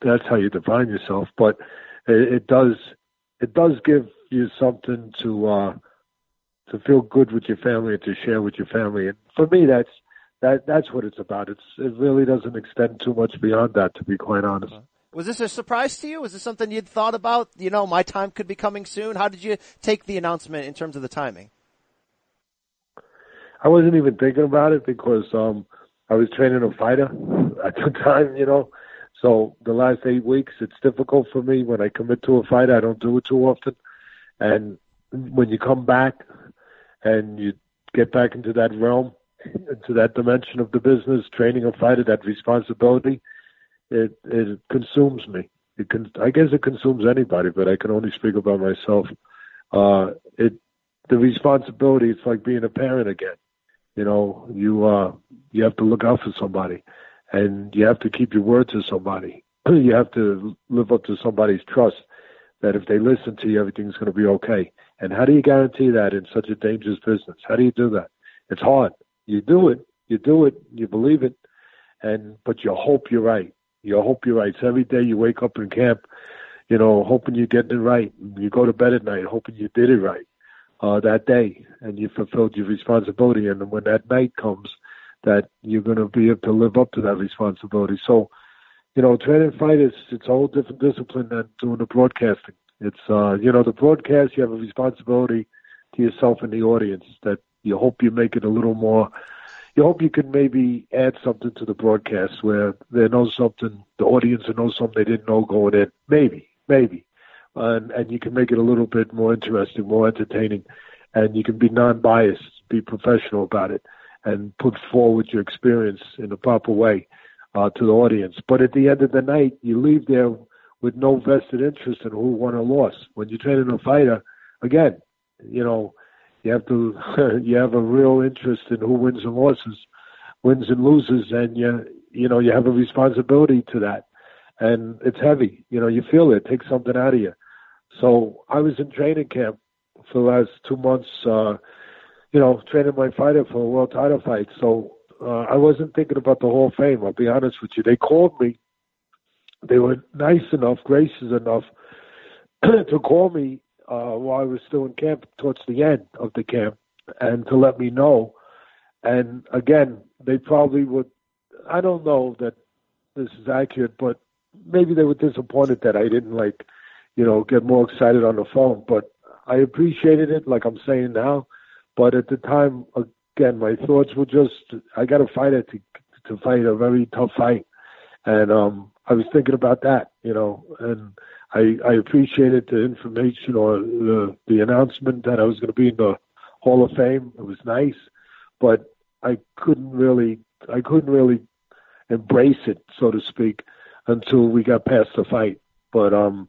that's how you define yourself. But it, it does it does give you something to uh, to feel good with your family and to share with your family. And for me, that's that that's what it's about. It's it really doesn't extend too much beyond that, to be quite honest. Was this a surprise to you? Was this something you'd thought about? You know, my time could be coming soon. How did you take the announcement in terms of the timing? I wasn't even thinking about it because um I was training a fighter <laughs> at the time, you know. So the last eight weeks, it's difficult for me when I commit to a fight. I don't do it too often, and when you come back and you get back into that realm, into that dimension of the business, training a fighter, that responsibility, it it consumes me. It can, I guess it consumes anybody, but I can only speak about myself. Uh, it the responsibility. It's like being a parent again. You know, you uh, you have to look out for somebody, and you have to keep your word to somebody. <clears throat> you have to live up to somebody's trust that if they listen to you, everything's going to be okay. And how do you guarantee that in such a dangerous business? How do you do that? It's hard. You do it, you do it, you believe it, and but you hope you're right. You hope you're right. So every day you wake up in camp, you know, hoping you're getting it right. You go to bed at night hoping you did it right uh, that day and you fulfilled your responsibility. And when that night comes, that you're going to be able to live up to that responsibility. So, you know, training fighters, it's a whole different discipline than doing the broadcasting. It's uh, you know, the broadcast you have a responsibility to yourself and the audience that you hope you make it a little more you hope you can maybe add something to the broadcast where they know something the audience knows something they didn't know going in. Maybe, maybe. And and you can make it a little bit more interesting, more entertaining, and you can be non biased, be professional about it, and put forward your experience in a proper way uh, to the audience. But at the end of the night, you leave there with no vested interest in who won or lost. When you're training a fighter, again, you know, you have to <laughs> you have a real interest in who wins and losses, wins and loses, and you you know you have a responsibility to that, and it's heavy. You know, you feel it, it takes something out of you. So I was in training camp for the last two months. uh you know, training my fighter for a world title fight. So uh, I wasn't thinking about the Hall of Fame. I'll be honest with you. They called me they were nice enough, gracious enough <clears throat> to call me uh, while I was still in camp towards the end of the camp and to let me know. And again, they probably would. I don't know that this is accurate, but maybe they were disappointed that I didn't like, you know, get more excited on the phone. But I appreciated it, like I'm saying now. But at the time, again, my thoughts were just, I got to fight it to to fight a very tough fight, and um, I was thinking about that, you know, and I I appreciated the information or the the announcement that I was going to be in the Hall of Fame. It was nice, but I couldn't really I couldn't really embrace it, so to speak, until we got past the fight. But um,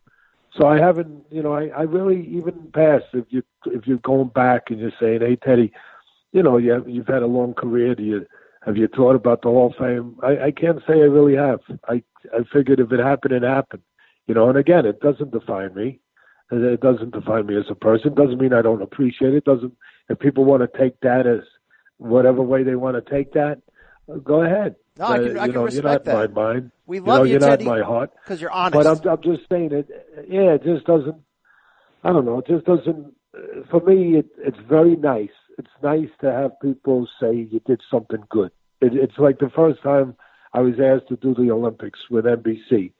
so I haven't, you know, I, I really even past if you if you're going back and you're saying, hey Teddy, you know, you have, you've had a long career. Do you have you thought about the Hall of Fame? I, I can't say I really have. I I figured if it happened, it happened. You know, and again, it doesn't define me. It doesn't define me as a person. It doesn't mean I don't appreciate it. it doesn't if people want to take that as whatever way they want to take that, go ahead. No, I can, uh, I you can know, respect you're not that. my mind. We You love know, you, you're Teddy, not my heart. because you're honest. But I'm, I'm just saying it. Yeah, it just doesn't. I don't know. It just doesn't. For me, it, it's very nice. It's nice to have people say you did something good. It, it's like the first time I was asked to do the Olympics with NBC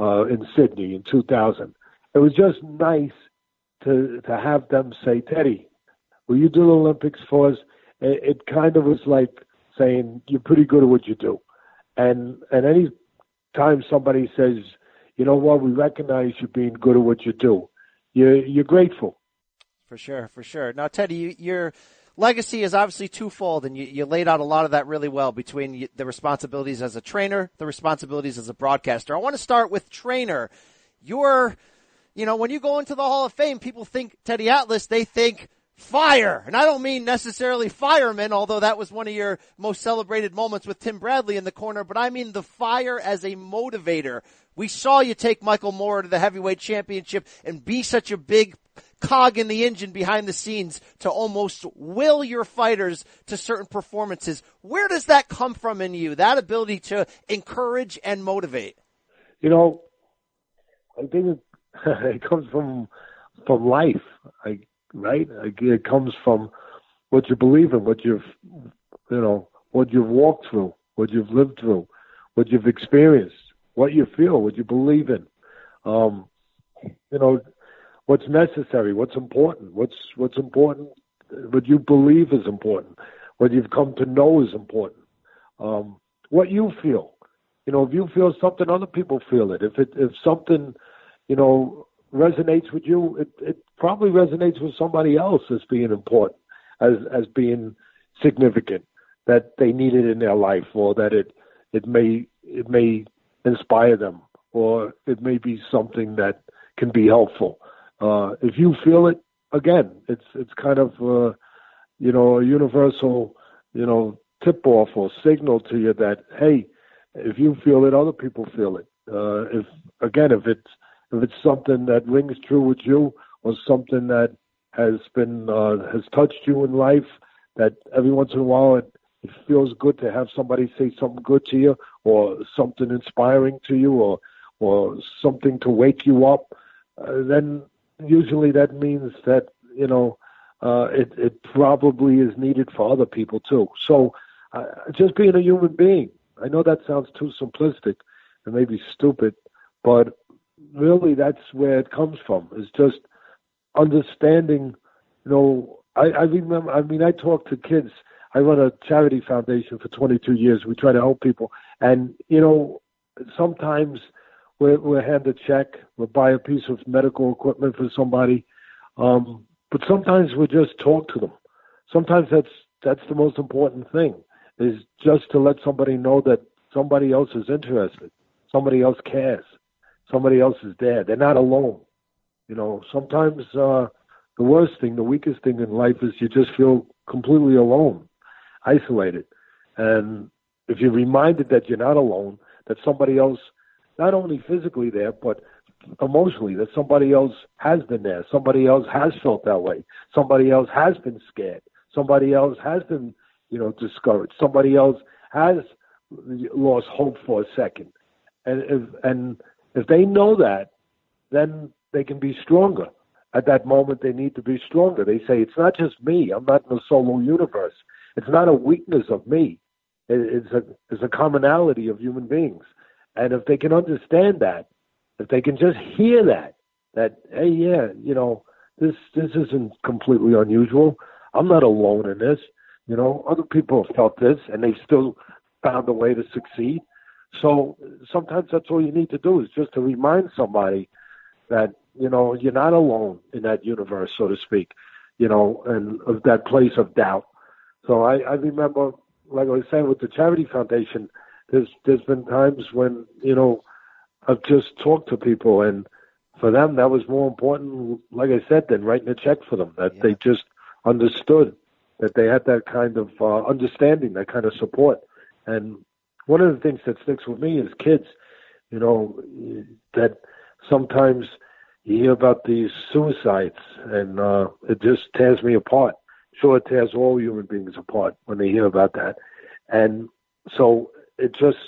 uh, in Sydney in 2000. It was just nice to to have them say, Teddy, will you do the Olympics for us? It, it kind of was like saying you're pretty good at what you do, and and any time somebody says, you know what, we recognize you being good at what you do, you're you're grateful. For sure, for sure. Now, Teddy, you, your legacy is obviously twofold, and you, you laid out a lot of that really well between the responsibilities as a trainer, the responsibilities as a broadcaster. I want to start with trainer. You're, you know, when you go into the Hall of Fame, people think Teddy Atlas, they think fire. And I don't mean necessarily fireman, although that was one of your most celebrated moments with Tim Bradley in the corner, but I mean the fire as a motivator. We saw you take Michael Moorer to the heavyweight championship and be such a big cog in the engine behind the scenes to almost will your fighters to certain performances. Where does that come from in you? That ability to encourage and motivate? You know, I think it, <laughs> comes from from life, I, right? It comes from what you believe in, what you've, you know, what you've walked through, what you've lived through, what you've experienced, what you feel, what you believe in. Um, you know, what's necessary, what's important, what's what's important, what you believe is important, what you've come to know is important, um, what you feel. You know, if you feel something, other people feel it. If it if something, you know, resonates with you, it, it probably resonates with somebody else as being important, as as being significant, that they need it in their life, or that it it may it may inspire them, or it may be something that can be helpful. Uh, if you feel it, again, it's it's kind of uh, you know a universal you know tip off or signal to you that hey, if you feel it, other people feel it. Uh, if again, if it's if it's something that rings true with you, or something that has been uh, has touched you in life, that every once in a while it, it feels good to have somebody say something good to you, or something inspiring to you, or or something to wake you up. Uh, then usually that means that you know uh, it it probably is needed for other people too. So uh, just being a human being. I know that sounds too simplistic and maybe stupid, but really that's where it comes from. Is just understanding. You know, I, I remember. I mean, I talk to kids. I run a charity foundation for 22 years. We try to help people, and you know, sometimes we'll, we'll hand a check, we'll buy a piece of medical equipment for somebody, um, but sometimes we just talk to them. Sometimes that's that's the most important thing is just to let somebody know that somebody else is interested, somebody else cares, somebody else is there. They're not alone. You know, sometimes uh, the worst thing, the weakest thing in life is you just feel completely alone, isolated. And if you're reminded that you're not alone, that somebody else, not only physically there, but emotionally, that somebody else has been there, somebody else has felt that way, somebody else has been scared, somebody else has been you know, discouraged. Somebody else has lost hope for a second, and if, and if they know that, then they can be stronger. At that moment, they need to be stronger. They say, it's not just me. I'm not in a solo universe. It's not a weakness of me. It's a, it's a commonality of human beings. And if they can understand that, if they can just hear that, that, hey, yeah, you know, this, this isn't completely unusual. I'm not alone in this. You know, other people have felt this and they still found a way to succeed. So sometimes that's all you need to do is just to remind somebody that, you know, you're not alone in that universe, so to speak, you know, and of that place of doubt. So I, I remember, like I was saying with the charity foundation, there's there's been times when, you know, I've just talked to people and for them that was more important, like I said, than writing a check for them. That yeah. they just understood that they had that kind of uh, understanding, that kind of support. And one of the things that sticks with me is kids, you know, that sometimes you hear about these suicides and uh, it just tears me apart. Sure, it tears all human beings apart when they hear about that. And so it just,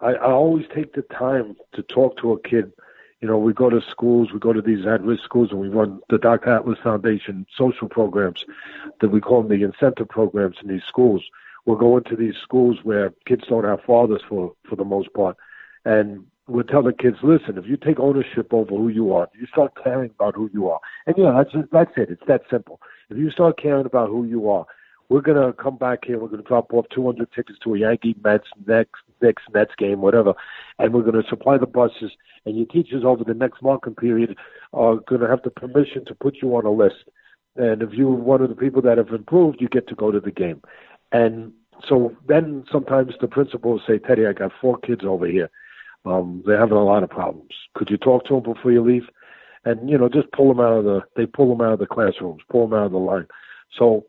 I, I always take the time to talk to a kid. You know, we go to schools, we go to these at-risk schools, and we run the Dr. Atlas Foundation social programs that we call them the incentive programs in these schools we'll go into these schools where kids don't have fathers for for the most part, and we'll tell the kids, listen, if you take ownership over who you are, you start caring about who you are, and know that's that's it. It's that simple. If you start caring about who you are, we're gonna come back here. We're gonna drop off 200 tickets to a Yankee Mets next next Mets game, whatever, and we're gonna supply the buses. And your teachers over the next marking period are gonna have the permission to put you on a list. And if you're one of the people that have improved, you get to go to the game. And so then sometimes the principals say, Teddy, I got four kids over here. Um, they're having a lot of problems. Could you talk to them before you leave? And you know, just pull them out of the. They pull them out of the classrooms, pull them out of the line. So,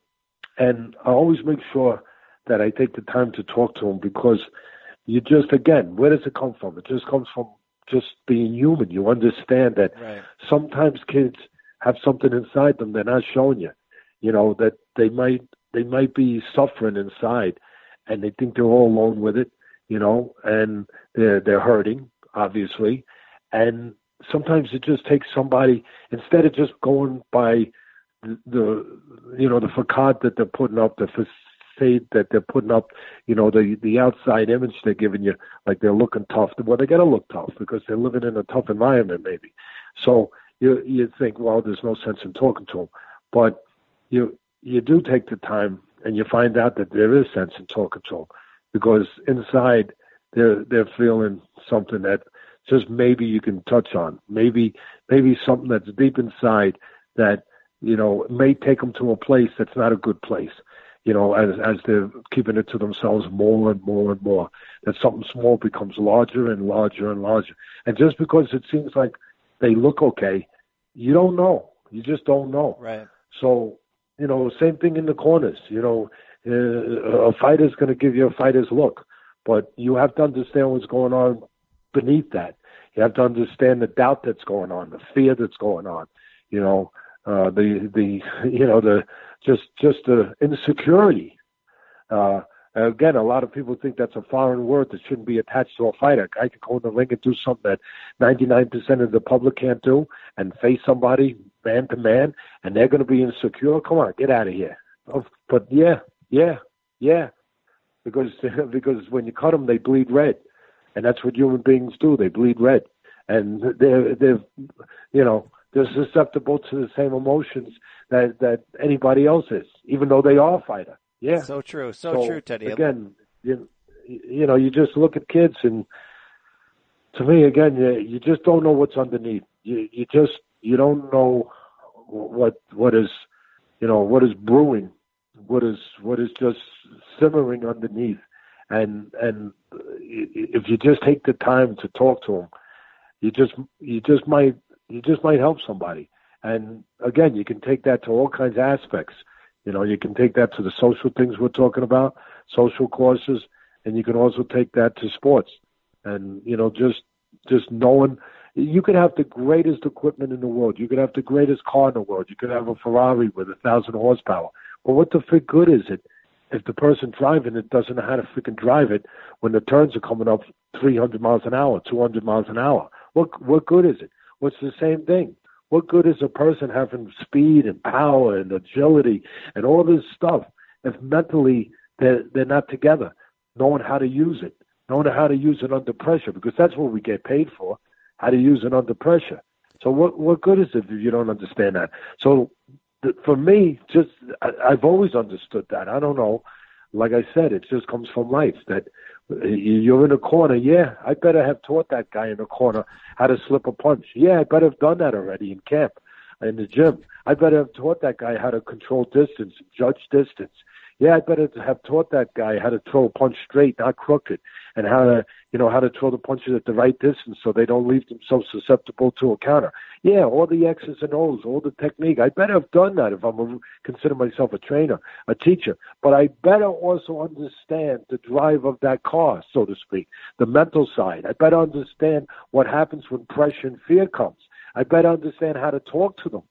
and I always make sure that I take the time to talk to them because you just again, where does it come from? It just comes from just being human. You understand that right. sometimes kids have something inside them they're not showing you. You know that they might they might be suffering inside and they think they're all alone with it, you know, and they're they're hurting, obviously. And sometimes it just takes somebody instead of just going by the, you know the facade that they're putting up, the facade that they're putting up, you know, the the outside image they're giving you, like they're looking tough. Well, they got to look tough because they're living in a tough environment, maybe. So you you think, well, there's no sense in talking to them, but you you do take the time and you find out that there is sense in talking to them because inside they're they're feeling something that just maybe you can touch on maybe maybe something that's deep inside that you know may take them to a place that's not a good place you know as as they're keeping it to themselves more and more and more that something small becomes larger and larger and larger and just because it seems like they look okay you don't know you just don't know right so you know, same thing in the corners. You know, uh, a fighter's going to give you a fighter's look, but you have to understand what's going on beneath that. You have to understand the doubt that's going on, the fear that's going on. You know, uh, the the you know the just just the insecurity. Uh, again, a lot of people think that's a foreign word that shouldn't be attached to a fighter. Guy can go in the ring and do something that 99% of the public can't do, and face somebody man to man, and they're going to be insecure. Come on, get out of here. Oh, but yeah, yeah, yeah, because <laughs> because when you cut them, they bleed red, and that's what human beings do. They bleed red, and they're they're you know they're susceptible to the same emotions that that anybody else is, even though they are a fighter. Yeah, so true, so, so true, Teddy. Again, you, you know, you just look at kids, and to me, again, you you just don't know what's underneath. You you just you don't know what what is you know what is brewing, what is what is just simmering underneath, and and if you just take the time to talk to them, you just you just might you just might help somebody. And again, you can take that to all kinds of aspects. You know, you can take that to the social things we're talking about, social causes, and you can also take that to sports. And you know, just just knowing you could have the greatest equipment in the world. You could have the greatest car in the world. You could have a Ferrari with a thousand horsepower. But what the frick good is it if the person driving it doesn't know how to freaking drive it when the turns are coming up 300 miles an hour, 200 miles an hour? What what good is it? What's the same thing? What good is a person having speed and power and agility and all this stuff if mentally they're they're not together, knowing how to use it, knowing how to use it under pressure, because that's what we get paid for, how to use it under pressure. So what what good is it if you don't understand that? So th- for me, just I, I've always understood that. I don't know. Like I said, it just comes from life that you're in a corner. Yeah, I better have taught that guy in the corner how to slip a punch. Yeah, I better have done that already in camp, in the gym. I better have taught that guy how to control distance, judge distance. Yeah, I better have taught that guy how to throw a punch straight, not crooked, and how to, you know, how to throw the punches at the right distance so they don't leave themselves susceptible to a counter. Yeah, all the X's and O's, all the technique. I better have done that if I'm a, consider myself a trainer, a teacher. But I better also understand the drive of that car, so to speak, the mental side. I better understand what happens when pressure and fear comes. I better understand how to talk to them.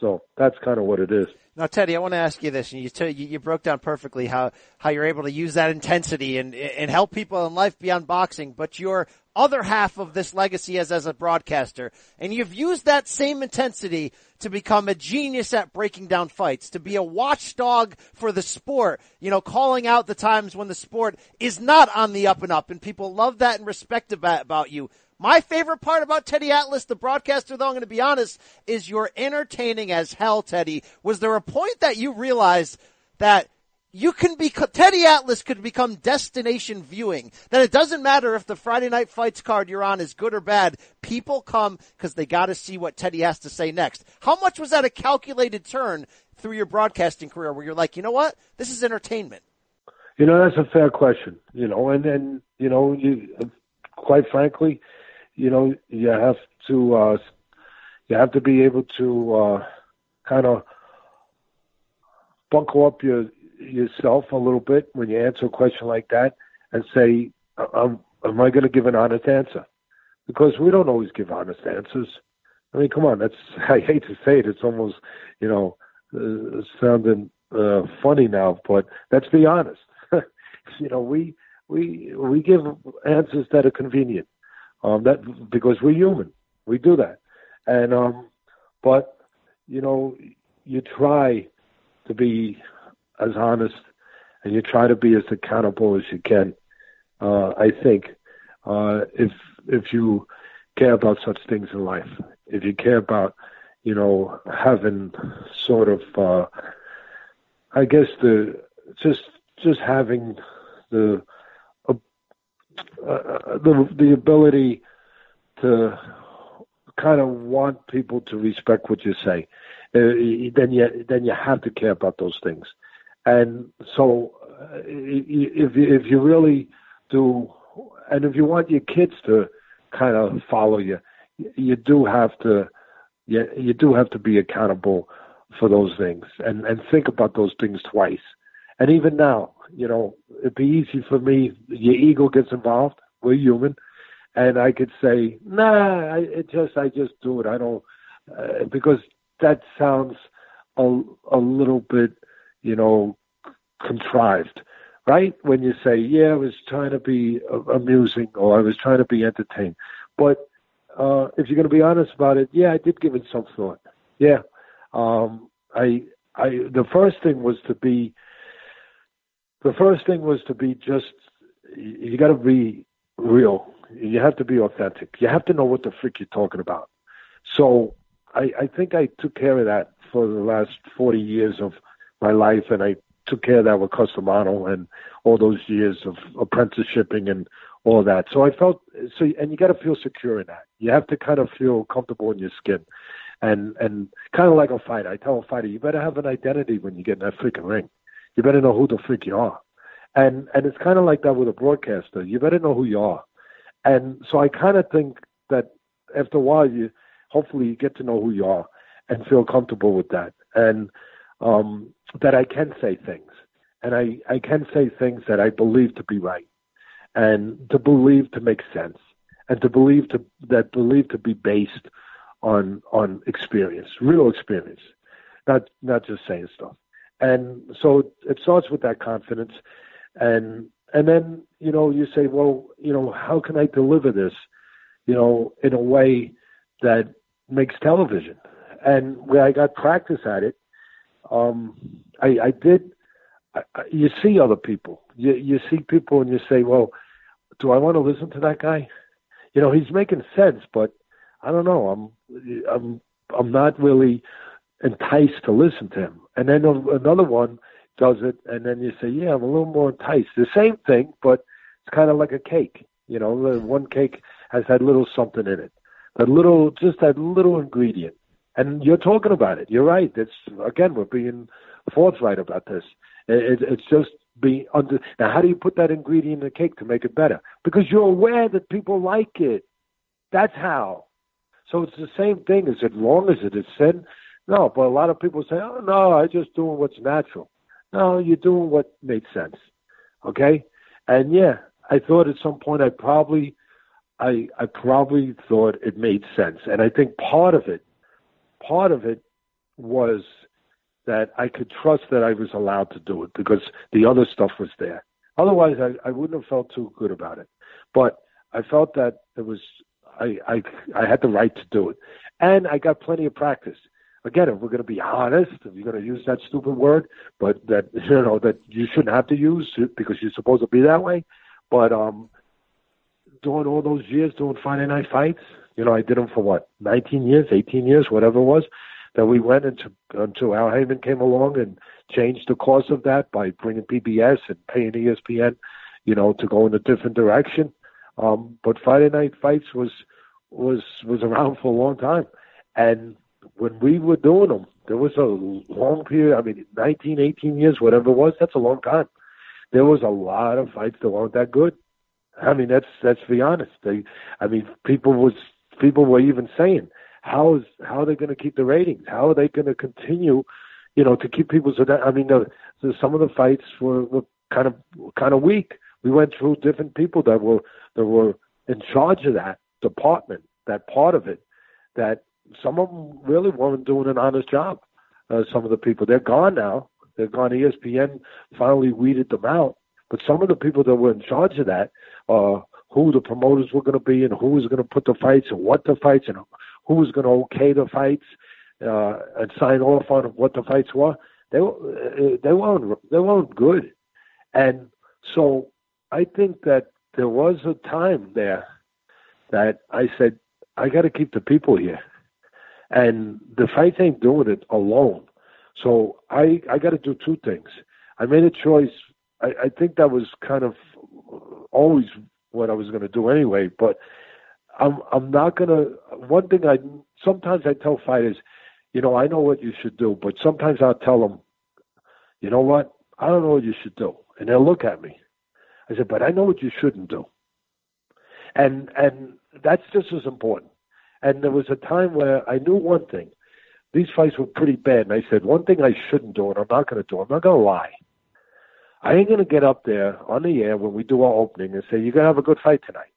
So that's kind of what it is. Now, Teddy, I want to ask you this, and you, t- you broke down perfectly how, how you're able to use that intensity and, and help people in life beyond boxing, but your other half of this legacy as, as a broadcaster, and you've used that same intensity to become a genius at breaking down fights, to be a watchdog for the sport, you know, calling out the times when the sport is not on the up and up, and people love that and respect about, about you. My favorite part about Teddy Atlas, the broadcaster, though, I'm going to be honest, is you're entertaining as hell, Teddy. Was there a point that you realized that you can be, Teddy Atlas could become destination viewing. That it doesn't matter if the Friday night fights card you're on is good or bad. People come because they got to see what Teddy has to say next. How much was that a calculated turn through your broadcasting career where you're like, you know what? This is entertainment. You know, that's a fair question, you know, and then, you know, you, quite frankly, you know, you have to uh, you have to be able to uh, kind of buckle up your yourself a little bit when you answer a question like that and say, um, "Am I going to give an honest answer?" Because we don't always give honest answers. I mean, come on, that's <laughs> I hate to say it. It's almost you know uh, sounding uh, funny now, but let's be honest. <laughs> you know, we we we give answers that are convenient. Um, that because we're human, we do that, and um, but you know, you try to be as honest and you try to be as accountable as you can. Uh, I think uh, if if you care about such things in life, if you care about you know having sort of uh, I guess the just just having the uh, the the ability to kind of want people to respect what you say, uh, then you then you have to care about those things. And so, uh, if if you really do, and if you want your kids to kind of follow you, you do have to, you, you do have to be accountable for those things and and think about those things twice. And even now, you know, it'd be easy for me. Your ego gets involved. We're human, and I could say, nah, I, it just I just do it. I don't uh, because that sounds a a little bit, you know, contrived, right? When you say, yeah, I was trying to be amusing or I was trying to be entertained, but uh, if you're going to be honest about it, yeah, I did give it some thought. Yeah, um, I I the first thing was to be the first thing was to be just you got to be real. You have to be authentic. You have to know what the freak you're talking about. So I, I think I took care of that for the last 40 years of my life, and I took care of that with Cus D'Amato and all those years of apprenticeshiping and all that. So I felt so, and you got to feel secure in that. You have to kind of feel comfortable in your skin, and and kind of like a fighter. I tell a fighter, you better have an identity when you get in that freaking ring you better know who the freak you are. And and it's kind of like that with a broadcaster. You better know who you are. And so I kind of think that after a while, you hopefully you get to know who you are and feel comfortable with that, and um, that I can say things, and I I can say things that I believe to be right, and to believe to make sense, and to believe to that believe to be based on on experience, real experience, not not just saying stuff and so it starts with that confidence and and then you know you say well you know how can i deliver this you know, in a way that makes television. And where I got practice at it, um, I, I did. I, you see other people. You you see people, and you say, "Well, do I want to listen to that guy?" You know, he's making sense, but I don't know. I'm I'm I'm not really enticed to listen to him. And then another one does it, and then you say, "Yeah, I'm a little more enticed." The same thing, but it's kind of like a cake. You know, one cake has that little something in it, that little, just that little ingredient. And you're talking about it. You're right. It's again, we're being forthright about this. It, it's just be under. Now, how do you put that ingredient in the cake to make it better? Because you're aware that people like it. That's how. So it's the same thing. Is it wrong? Is it sin? No, but a lot of people say, "Oh no, I'm just doing what's natural." No, you're doing what made sense. Okay, and yeah, I thought at some point I probably, I I probably thought it made sense, and I think part of it, part of it, was that I could trust that I was allowed to do it because the other stuff was there. Otherwise, I, I wouldn't have felt too good about it. But I felt that it was I, I I had the right to do it, and I got plenty of practice. Again, if we're going to be honest, if you're going to use that stupid word, but that <laughs> you know that you shouldn't have to use because you're supposed to be that way. But um, doing all those years doing Friday night fights, you know, I did them for what, 19 years, 18 years, whatever it was. That we went into until Al Haymon came along and changed the course of that by bringing PBC and paying ESPN, you know, to go in a different direction. Um, but Friday Night Fights was was was around for a long time, and when we were doing them, there was a long period. I mean, 19, 18 years, whatever it was. That's a long time. There was a lot of fights that weren't that good. I mean, that's that's be honest. They, I mean, people was people were even saying, how is how are they going to keep the ratings? How are they going to continue, you know, to keep people so that I mean, the, some of the fights were, were kind of kind of weak. We went through different people that were that were in charge of that department, that part of it, that some of them really weren't doing an honest job. Uh, some of the people they're gone now. They're gone. ESPN finally weeded them out. But some of the people that were in charge of that, uh, who the promoters were going to be, and who was going to put the fights, and what the fights, and who was going to okay the fights, uh, and sign off on what the fights were, they uh, they weren't they weren't good. And so I think that there was a time there that I said I got to keep the people here and the fight ain't doing it alone. So I I got to do two things. I made a choice. I, I think that was kind of always what I was going to do anyway. But I'm I'm not going to. One thing I sometimes I tell fighters, you know, I know what you should do, but sometimes I'll tell them, you know what, I don't know what you should do, and they'll look at me. I said, but I know what you shouldn't do, and and that's just as important. And there was a time where I knew one thing. These fights were pretty bad. And I said, one thing I shouldn't do, and I'm not going to do, I'm not going to lie. I ain't going to get up there on the air when we do our opening and say, you're going to have a good fight tonight.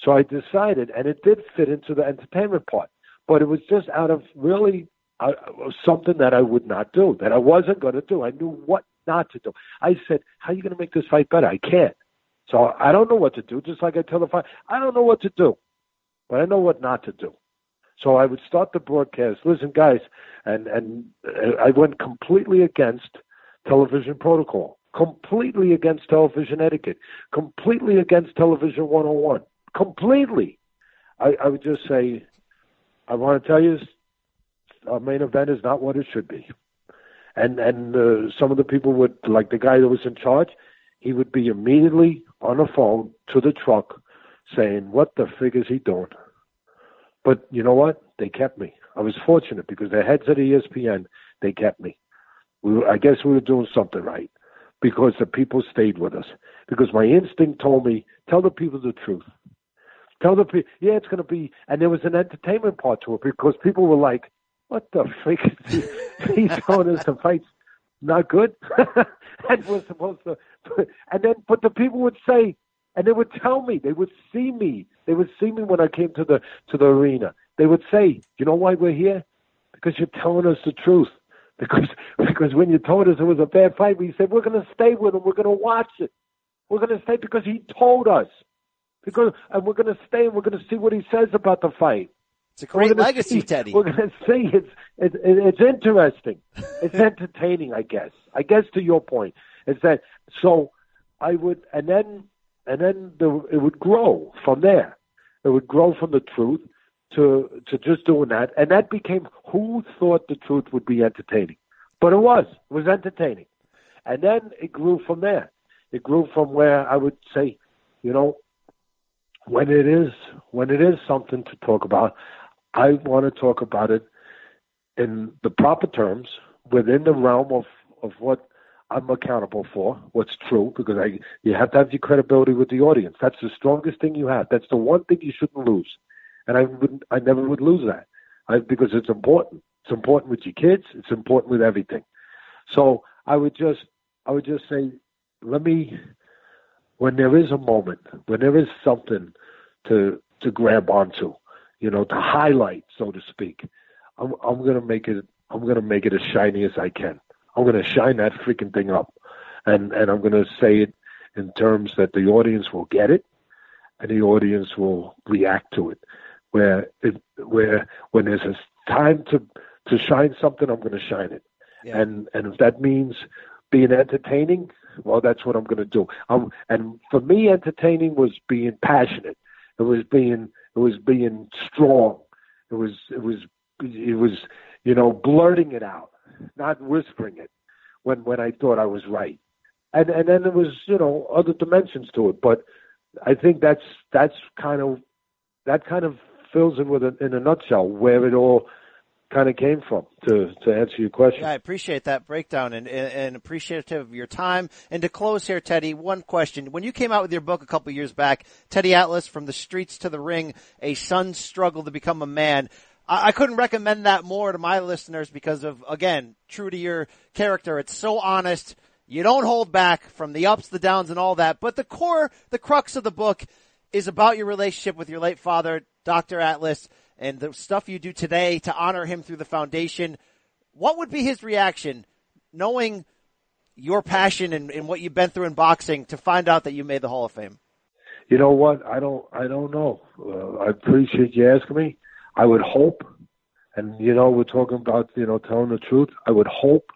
So I decided, and it did fit into the entertainment part, but it was just out of really uh, something that I would not do, that I wasn't going to do. I knew what not to do. I said, how are you going to make this fight better? I can't. So I don't know what to do, just like I tell the fight, I don't know what to do but I know what not to do. So I would start the broadcast. Listen, guys, and and I went completely against television protocol, completely against television etiquette, completely against television 101, completely. I, I would just say, I want to tell you, our main event is not what it should be. And and uh, some of the people would, like the guy that was in charge, he would be immediately on the phone to the truck saying, "What the fig is he doing?" But you know what? They kept me. I was fortunate because the heads of the ESPN they kept me. We were, I guess we were doing something right because the people stayed with us. Because my instinct told me, tell the people the truth. Tell the people, yeah, it's going to be, and there was an entertainment part to it because people were like, what the freak <laughs> he's telling us the fight's not good? <laughs> and we're supposed to, and then, but the people would say, and they would tell me, they would see me, they would see me when I came to the to the arena. They would say, "You know why we're here? Because you're telling us the truth. <laughs> Because because when you told us it was a bad fight, we said we're going to stay with him. We're going to watch it. We're going to stay because he told us. because and we're going to stay and we're going to see what he says about the fight. It's a great legacy, see- Teddy. We're going <laughs> to see it's it's it's interesting. It's <laughs> entertaining, I guess. I guess to your point is that so I would and then and then the, it would grow from there. It would grow from the truth to to just doing that, and that became who thought the truth would be entertaining, but it was it was entertaining, and then it grew from there. It grew from where I would say, you know, when it is when it is something to talk about, I want to talk about it in the proper terms within the realm of of what I'm accountable for, what's true, because I you have to have your credibility with the audience. That's the strongest thing you have. That's the one thing you shouldn't lose, and I wouldn't. I never would lose that, I, because it's important. It's important with your kids. It's important with everything. So I would just I would just say, let me when there is a moment, when there is something to to grab onto, you know, to highlight, so to speak. I'm I'm gonna make it I'm gonna make it as shiny as I can. I'm gonna shine that freaking thing up, and and I'm gonna say it in terms that the audience will get it, and the audience will react to it. Where it where when there's a time to to shine something, I'm gonna shine it, Yeah. and and if that means being entertaining, well, that's what I'm going to do. Um, and for me, entertaining was being passionate. It was being it was being strong. It was it was it was you know blurting it out, not whispering it when when I thought I was right. And and then there was you know other dimensions to it. But I think that's that's kind of that kind of fills it with a, in a nutshell where it all kind of came from to to answer your question. Yeah, I appreciate that breakdown and, and, and appreciative of your time. And to close here, Teddy, one question. When you came out with your book a couple years back, Teddy Atlas, From the Streets to the Ring, A Son's Struggle to Become a Man, I, I couldn't recommend that more to my listeners because of, again, true to your character. It's so honest. You don't hold back from the ups, the downs, and all that. But the core, the crux of the book is about your relationship with your late father, Dr. Atlas, and the stuff you do today to honor him through the foundation. What would be his reaction knowing your passion and, and what you've been through in boxing to find out that you made the Hall of Fame? You know what? I don't. I don't know. Uh, I appreciate you asking me. I would hope, and you know, we're talking about you know telling the truth. I would hope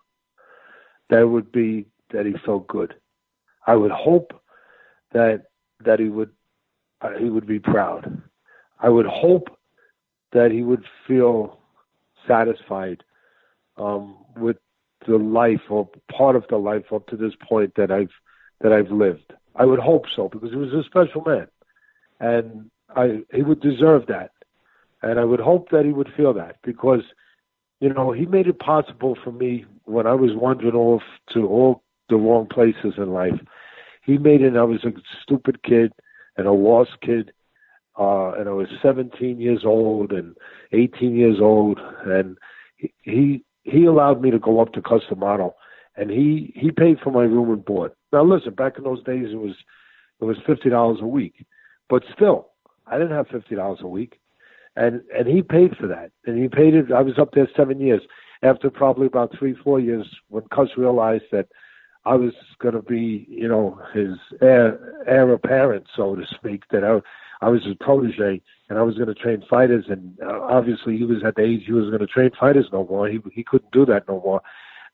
that would be that he felt good. I would hope that that he would uh, he would be proud. I would hope that he would feel satisfied um, with the life or part of the life up to this point that I've that I've lived. I would hope so because he was a special man, and I he would deserve that, and I would hope that he would feel that because, you know, he made it possible for me when I was wandering off to all the wrong places in life. He made it. I was a stupid kid and a lost kid, uh, and I was 17 years old and 18 years old, and he he, allowed me to go up to Cus D'Amato and he he paid for my room and board. Now listen, back in those days it was it was fifty dollars a week, but still I didn't have fifty dollars a week, and and he paid for that, and he paid it. I was up there seven years. After probably about three four years, when Cus realized that I was going to be you know his heir heir apparent, so to speak, that I I was his protege and I was going to train fighters, and uh, obviously he was at the age he was going to train fighters no more. He he couldn't do that no more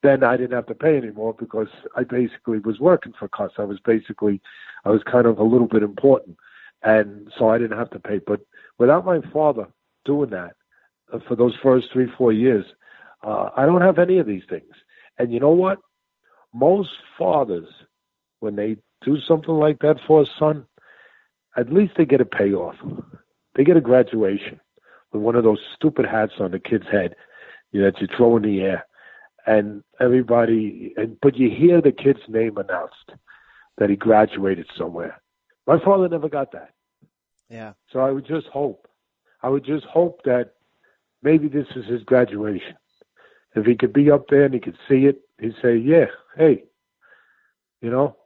then I didn't have to pay anymore because I basically was working for Cus. I was basically, I was kind of a little bit important, and so I didn't have to pay. But without my father doing that uh, for those first three, four years, uh, I don't have any of these things. And you know what? Most fathers, when they do something like that for a son, at least they get a payoff. They get a graduation with one of those stupid hats on the kid's head you know, that you throw in the air and everybody and but you hear the kid's name announced that he graduated somewhere. My father never got that. Yeah. So I would just hope. I would just hope that maybe this is his graduation. If he could be up there and he could see it, he'd say, Yeah, hey, you know,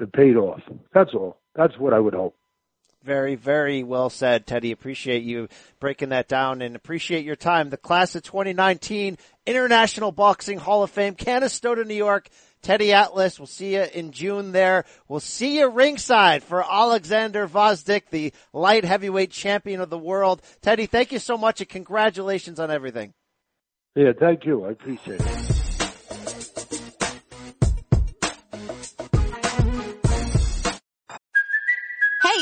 it paid off. That's all. That's what I would hope. Very, very well said, Teddy. Appreciate you breaking that down and appreciate your time. The class of 2019 International Boxing Hall of Fame, Canastota, New York. Teddy Atlas. We'll see you in June there. We'll see you ringside for Alexander Gvozdyk, the light heavyweight champion of the world. Teddy, thank you so much and congratulations on everything. Yeah, thank you. I appreciate it.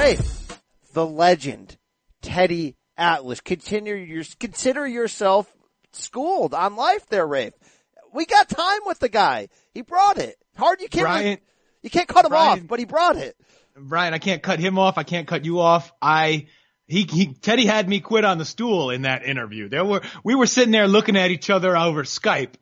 Rafe, the legend, Teddy Atlas. Continue your, consider yourself schooled on life there, Rafe. We got time with the guy. He brought it. Hard you can't, Brian, you can't cut him Brian, off, but he brought it. Brian, I can't cut him off. I can't cut you off. I, he, he, Teddy had me quit on the stool in that interview. There were, we were sitting there looking at each other over Skype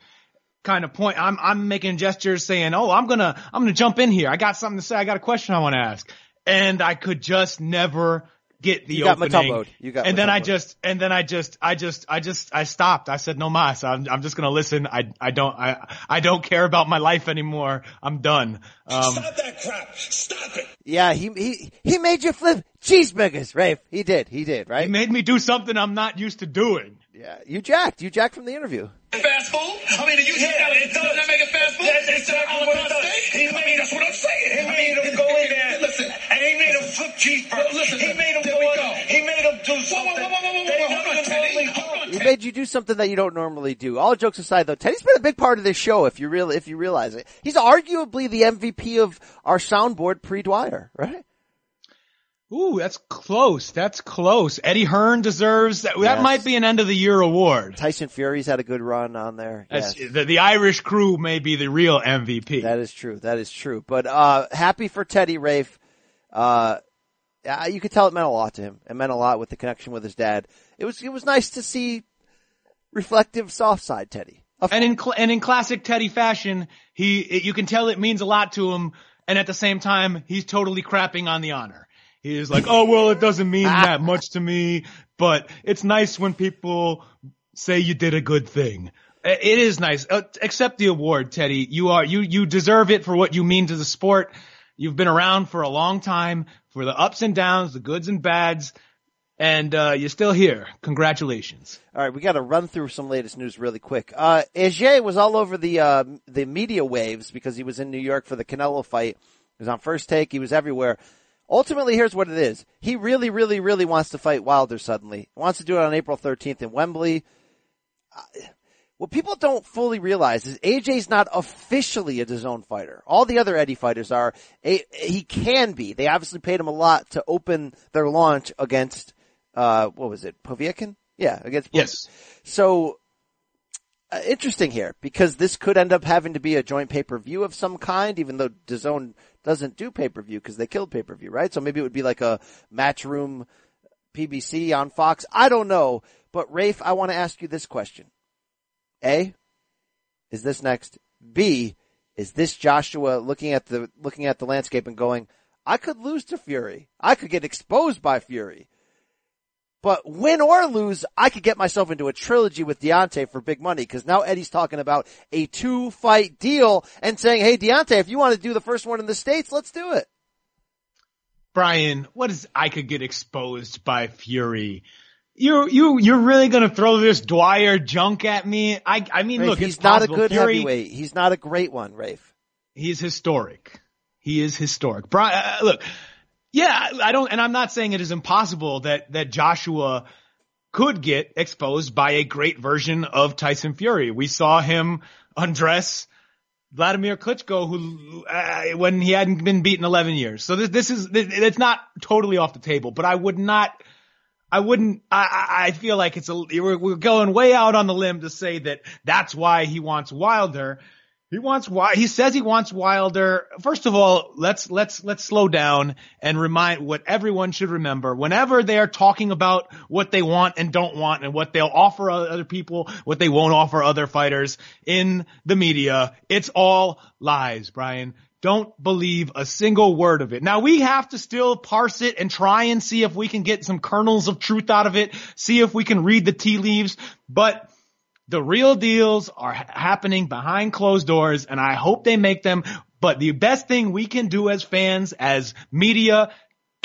kind of point. I'm, I'm making gestures saying, Oh, I'm gonna, I'm gonna jump in here. I got something to say. I got a question I want to ask. And I could just never get the You got opening. Mutombo'd. You got and then I just, and then I just, I just, I just, I stopped. I said, no mas. I'm, I'm just going to listen. I, I don't, I, I don't care about my life anymore. I'm done. Um, Stop that crap. Stop it. Yeah, he, he, he made you flip cheeseburgers, Rafe. He did. He did, right? he made me do something I'm not used to doing. Yeah, you jacked. You jacked from the interview. Fast food? I mean, you yeah, it does. that make it fast food? That's exactly what it does. He made, that's what I'm saying. He made him go in there. Listen, and he made him flip cheeseburgers. Listen, he made him go in. He made him do something. Whoa, whoa, whoa, whoa, whoa, whoa, hold on, Teddy. Hold on, He made you do something that you don't normally do. All jokes aside though, Teddy's been a big part of this show if you really, if you realize it. He's arguably the MVP of our soundboard pre-Dwyer, right? Ooh, that's close. That's close. Eddie Hearn deserves that. That might be an end of the year award. Tyson Fury's had a good run on there. Yes. the, the Irish crew may be the real MVP. That is true. That is true. But, uh, happy for Teddy Rafe. Uh, yeah, you could tell it meant a lot to him. It meant a lot with the connection with his dad. It was, it was nice to see reflective soft side Teddy. And in cl- and in classic Teddy fashion, he it, you can tell it means a lot to him, and at the same time, he's totally crapping on the honor. He is like, oh well, it doesn't mean <laughs> that much to me, but it's nice when people say you did a good thing. It is nice. Uh, accept the award, Teddy. You are you you deserve it for what you mean to the sport. You've been around for a long time, for the ups and downs, the goods and bads, and uh, you're still here. Congratulations. All right, we got to run through some latest news really quick. Uh, AJ was all over the uh, the media waves because he was in New York for the Canelo fight. He was on First Take. He was everywhere. Ultimately, here's what it is. He really, really, really wants to fight Wilder suddenly. He wants to do it on April 13th in Wembley. Uh, What people don't fully realize is AJ's not officially a DAZN fighter. All the other Eddie fighters are. He can be. They obviously paid him a lot to open their launch against, uh, what was it, Povetkin? Yeah, against Yes. so uh, interesting here because this could end up having to be a joint pay per view of some kind, even though DAZN doesn't do pay per view because they killed pay per view, right? So maybe it would be like a matchroom PBC on Fox. I don't know, but Rafe, I want to ask you this question: A, is this next? B, is this Joshua looking at the looking at the landscape and going, I could lose to Fury, I could get exposed by Fury. But win or lose, I could get myself into a trilogy with Deontay for big money because now Eddie's talking about a two fight deal and saying, Hey Deontay, if you want to do the first one in the States, let's do it. Brian, what is I could get exposed by Fury? You you you're really gonna throw this Dwyer junk at me? I I mean, Rafe, look, he's not a good Fury, heavyweight. He's not a great one, Rafe. He's historic. He is historic. Brian, uh, look, yeah, I don't, and I'm not saying it is impossible that that Joshua could get exposed by a great version of Tyson Fury. We saw him undress Vladimir Klitschko, who uh, when he hadn't been beaten 11 years. So this this is this, it's not totally off the table, but I would not. I wouldn't. I, I feel like it's a we're, we're going way out on the limb to say that that's why he wants Wilder. He wants he says he wants Wilder. First of all, let's let's let's slow down and remind what everyone should remember. Whenever they are talking about what they want and don't want and what they'll offer other people, what they won't offer other fighters in the media, it's all lies, Brian. Don't believe a single word of it. Now we have to still parse it and try and see if we can get some kernels of truth out of it, see if we can read the tea leaves, but the real deals are happening behind closed doors and I hope they make them. But the best thing we can do as fans, as media,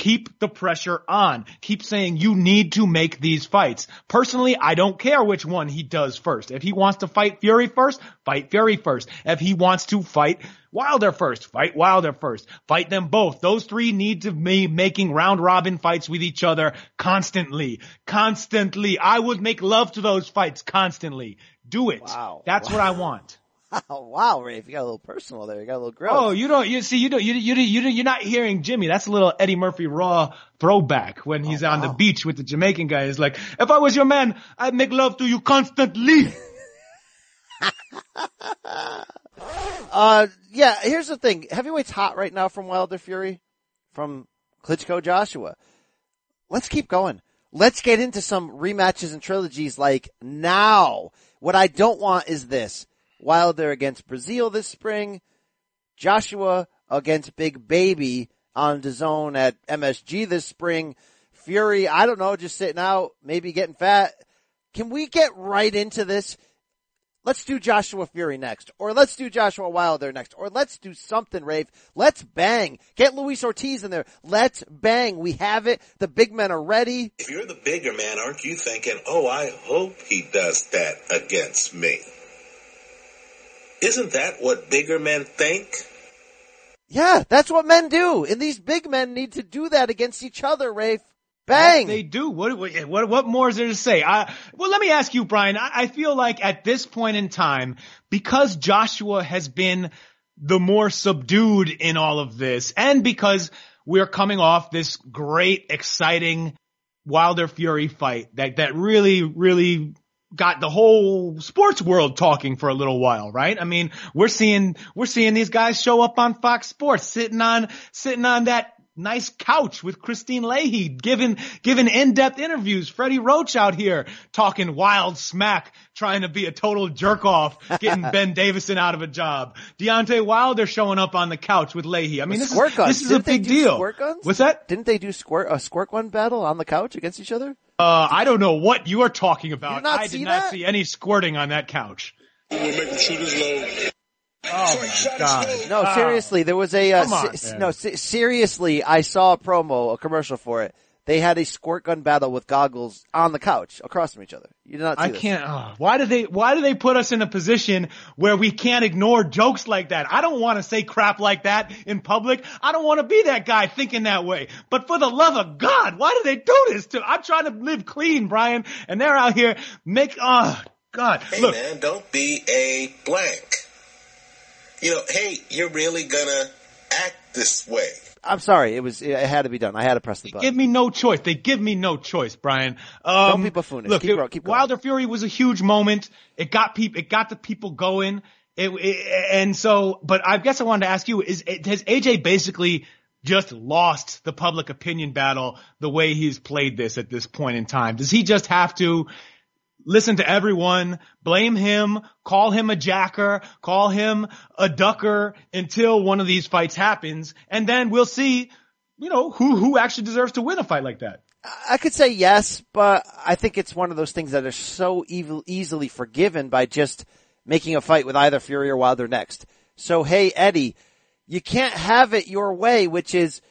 keep the pressure on. Keep saying you need to make these fights. Personally, I don't care which one he does first. If he wants to fight Fury first, fight Fury first. If he wants to fight Wilder first, fight Wilder first. Fight them both. Those three need to be making round robin fights with each other constantly. Constantly. I would make love to those fights constantly. Do it. Wow. That's wow. what I want. Oh, <laughs> wow, Rafe, you got a little personal there. You got a little gross. Oh, you don't, you see, you don't, you, you, you, you're not hearing Jimmy. That's a little Eddie Murphy raw throwback when he's oh, on wow. the beach with the Jamaican guy. He's like, if I was your man, I'd make love to you constantly. <laughs> uh, yeah, here's the thing. Heavyweight's hot right now from Wilder Fury, from Klitschko Joshua. Let's keep going. Let's get into some rematches and trilogies like now. What I don't want is this. Wilder against Brazil this spring, Joshua against Big Baby on DAZN at MSG this spring, Fury, I don't know, just sitting out, maybe getting fat. Can we get right into this? Let's do Joshua Fury next, or let's do Joshua Wilder next, or let's do something, Rafe. Let's bang. Get Luis Ortiz in there. Let's bang. We have it. The big men are ready. If you're the bigger man, aren't you thinking, oh, I hope he does that against me? Isn't that what bigger men think? Yeah, that's what men do. And these big men need to do that against each other, Rafe. Bang! Yes, they do. What, what, what more is there to say? I, well, let me ask you, Brian. I, I feel like at this point in time, because Joshua has been the more subdued in all of this, and because we're coming off this great, exciting Wilder Fury fight that, that really, really got the whole sports world talking for a little while, right? I mean, we're seeing, we're seeing these guys show up on Fox Sports sitting on, sitting on that nice couch with Kristine Leahy, giving, giving in-depth interviews. Freddie Roach out here talking wild smack, trying to be a total jerk off, getting <laughs> Ben Davison out of a job. Deontay Wilder showing up on the couch with Leahy. I mean, this is, guns. this is Didn't a big deal. What's that? Didn't they do squirt, a squirt gun battle on the couch against each other? Uh, I don't know what you are talking about. not I did not that? see any squirting on that couch. We'll make him shoot his load. Oh my god. No, seriously, there was a, uh, Come on, se- man. no, se- seriously, I saw a promo, a commercial for it. They had a squirt gun battle with goggles on the couch across from each other. You did not see I this. can't. Oh, why do they? Why do they put us in a position where we can't ignore jokes like that? I don't want to say crap like that in public. I don't want to be that guy thinking that way. But for the love of God, why do they do this to? I'm trying to live clean, Brian, and they're out here make. Oh God, Hey look. man, don't be a blank. You know, hey, you're really gonna act this way. I'm sorry, it was, it had to be done. I had to press the button. Give me no choice. They give me no choice, Brian. Um, Don't be buffoonish. Look, Keep it- going, keep going. Wilder Fury was a huge moment. It got people. It got the people going. It, it- and so, but I guess I wanted to ask you: Is has AJ basically just lost the public opinion battle the way he's played this at this point in time? Does he just have to? Listen to everyone, blame him, call him a jacker, call him a ducker until one of these fights happens, and then we'll see, you know, who who actually deserves to win a fight like that. I could say yes, but I think it's one of those things that are so evil, easily forgiven by just making a fight with either Fury or Wilder next. So hey, Eddie, you can't have it your way, which is,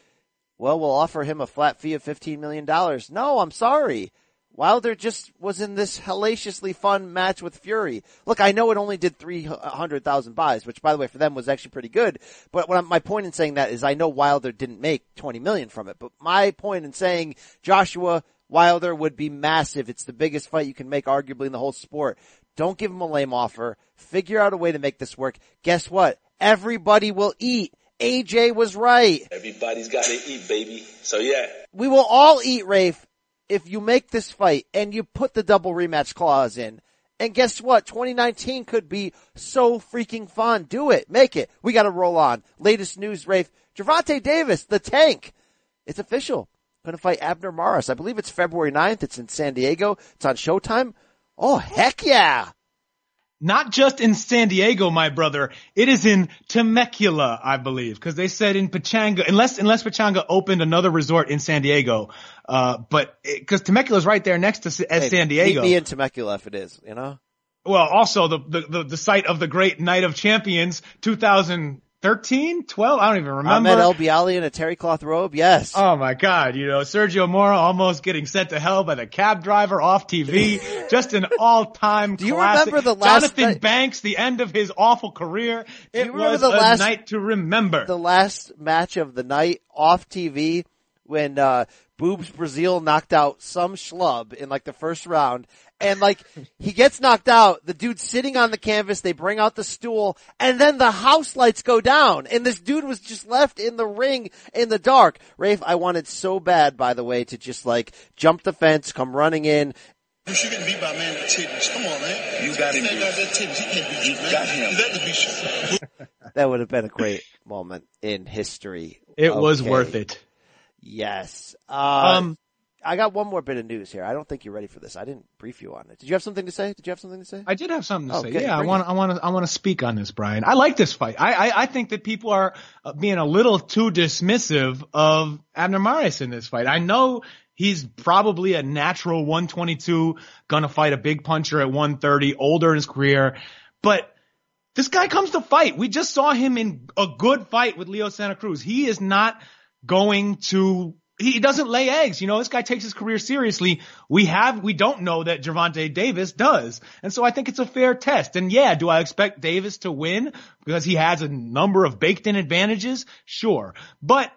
well, we'll offer him a flat fee of $15 million. No, I'm sorry. Wilder just was in this hellaciously fun match with Fury. Look, I know it only did 300,000 buys, which by the way for them was actually pretty good. But what I'm, my point in saying that is I know Wilder didn't make 20 million from it, but my point in saying Joshua Wilder would be massive. It's the biggest fight you can make arguably in the whole sport. Don't give him a lame offer. Figure out a way to make this work. Guess what? Everybody will eat. AJ was right. Everybody's got to eat, baby. So yeah. We will all eat, Rafe, if you make this fight and you put the double rematch clause in And guess what? 2019 could be so freaking fun. Do it. Make it. We gotta roll on. Latest news, Rafe. Gervonta Davis, the tank. It's official. Gonna fight Abner Mares. I believe it's February 9th. It's in San Diego. It's on Showtime. Oh, heck yeah. Not just in San Diego, my brother. It is in Temecula, I believe, because they said in Pechanga, unless unless Pechanga opened another resort in San Diego, uh, but because Temecula is right there next to S- Hey, San Diego. Meet me in Temecula if it is, you know? well, also the, the the the site of the Great Night of Champions, 2013, 12. I don't even remember. Ahmed El Bialy in a terry cloth robe. Yes. Oh my God, you know, Sergio Mora almost getting sent to hell by the cab driver off TV. <laughs> Just an all-time Do you classic. remember the last Jonathan night- Banks, the end of his awful career. It you remember was the a last- night to remember. the last match of the night off TV when uh Boobs Brazil knocked out some schlub in like the first round and like he gets knocked out, the dude's sitting on the canvas, they bring out the stool, and then the house lights go down and this dude was just left in the ring in the dark. Rafe, I wanted so bad by the way to just like jump the fence, come running in, You should get beat by a man with titties. Come on, man. You got him. That guy's got titties. He can't beat you, man. got him. You got beat you. that would have been a great moment in history. it was worth it. Yes. Uh, Um, I got one more bit of news here. I don't think you're ready for this. I didn't brief you on it. Did you have something to say? Did you have something to say? I did have something to Oh, say. Yeah, I want. I want to, I want to speak on this, Brian. I like this fight. I, I, I think that people are uh, being a little too dismissive of Abner Mares in this fight. I know he's probably a natural 122, gonna fight a big puncher at 130, older in his career, but this guy comes to fight. We just saw him in a good fight with Leo Santa Cruz. He is not going to he doesn't lay eggs. You know, this guy takes his career seriously. We have, we don't know that Gervonta Davis does. And so I think it's a fair test. And yeah, do I expect Davis to win because he has a number of baked in advantages? Sure. But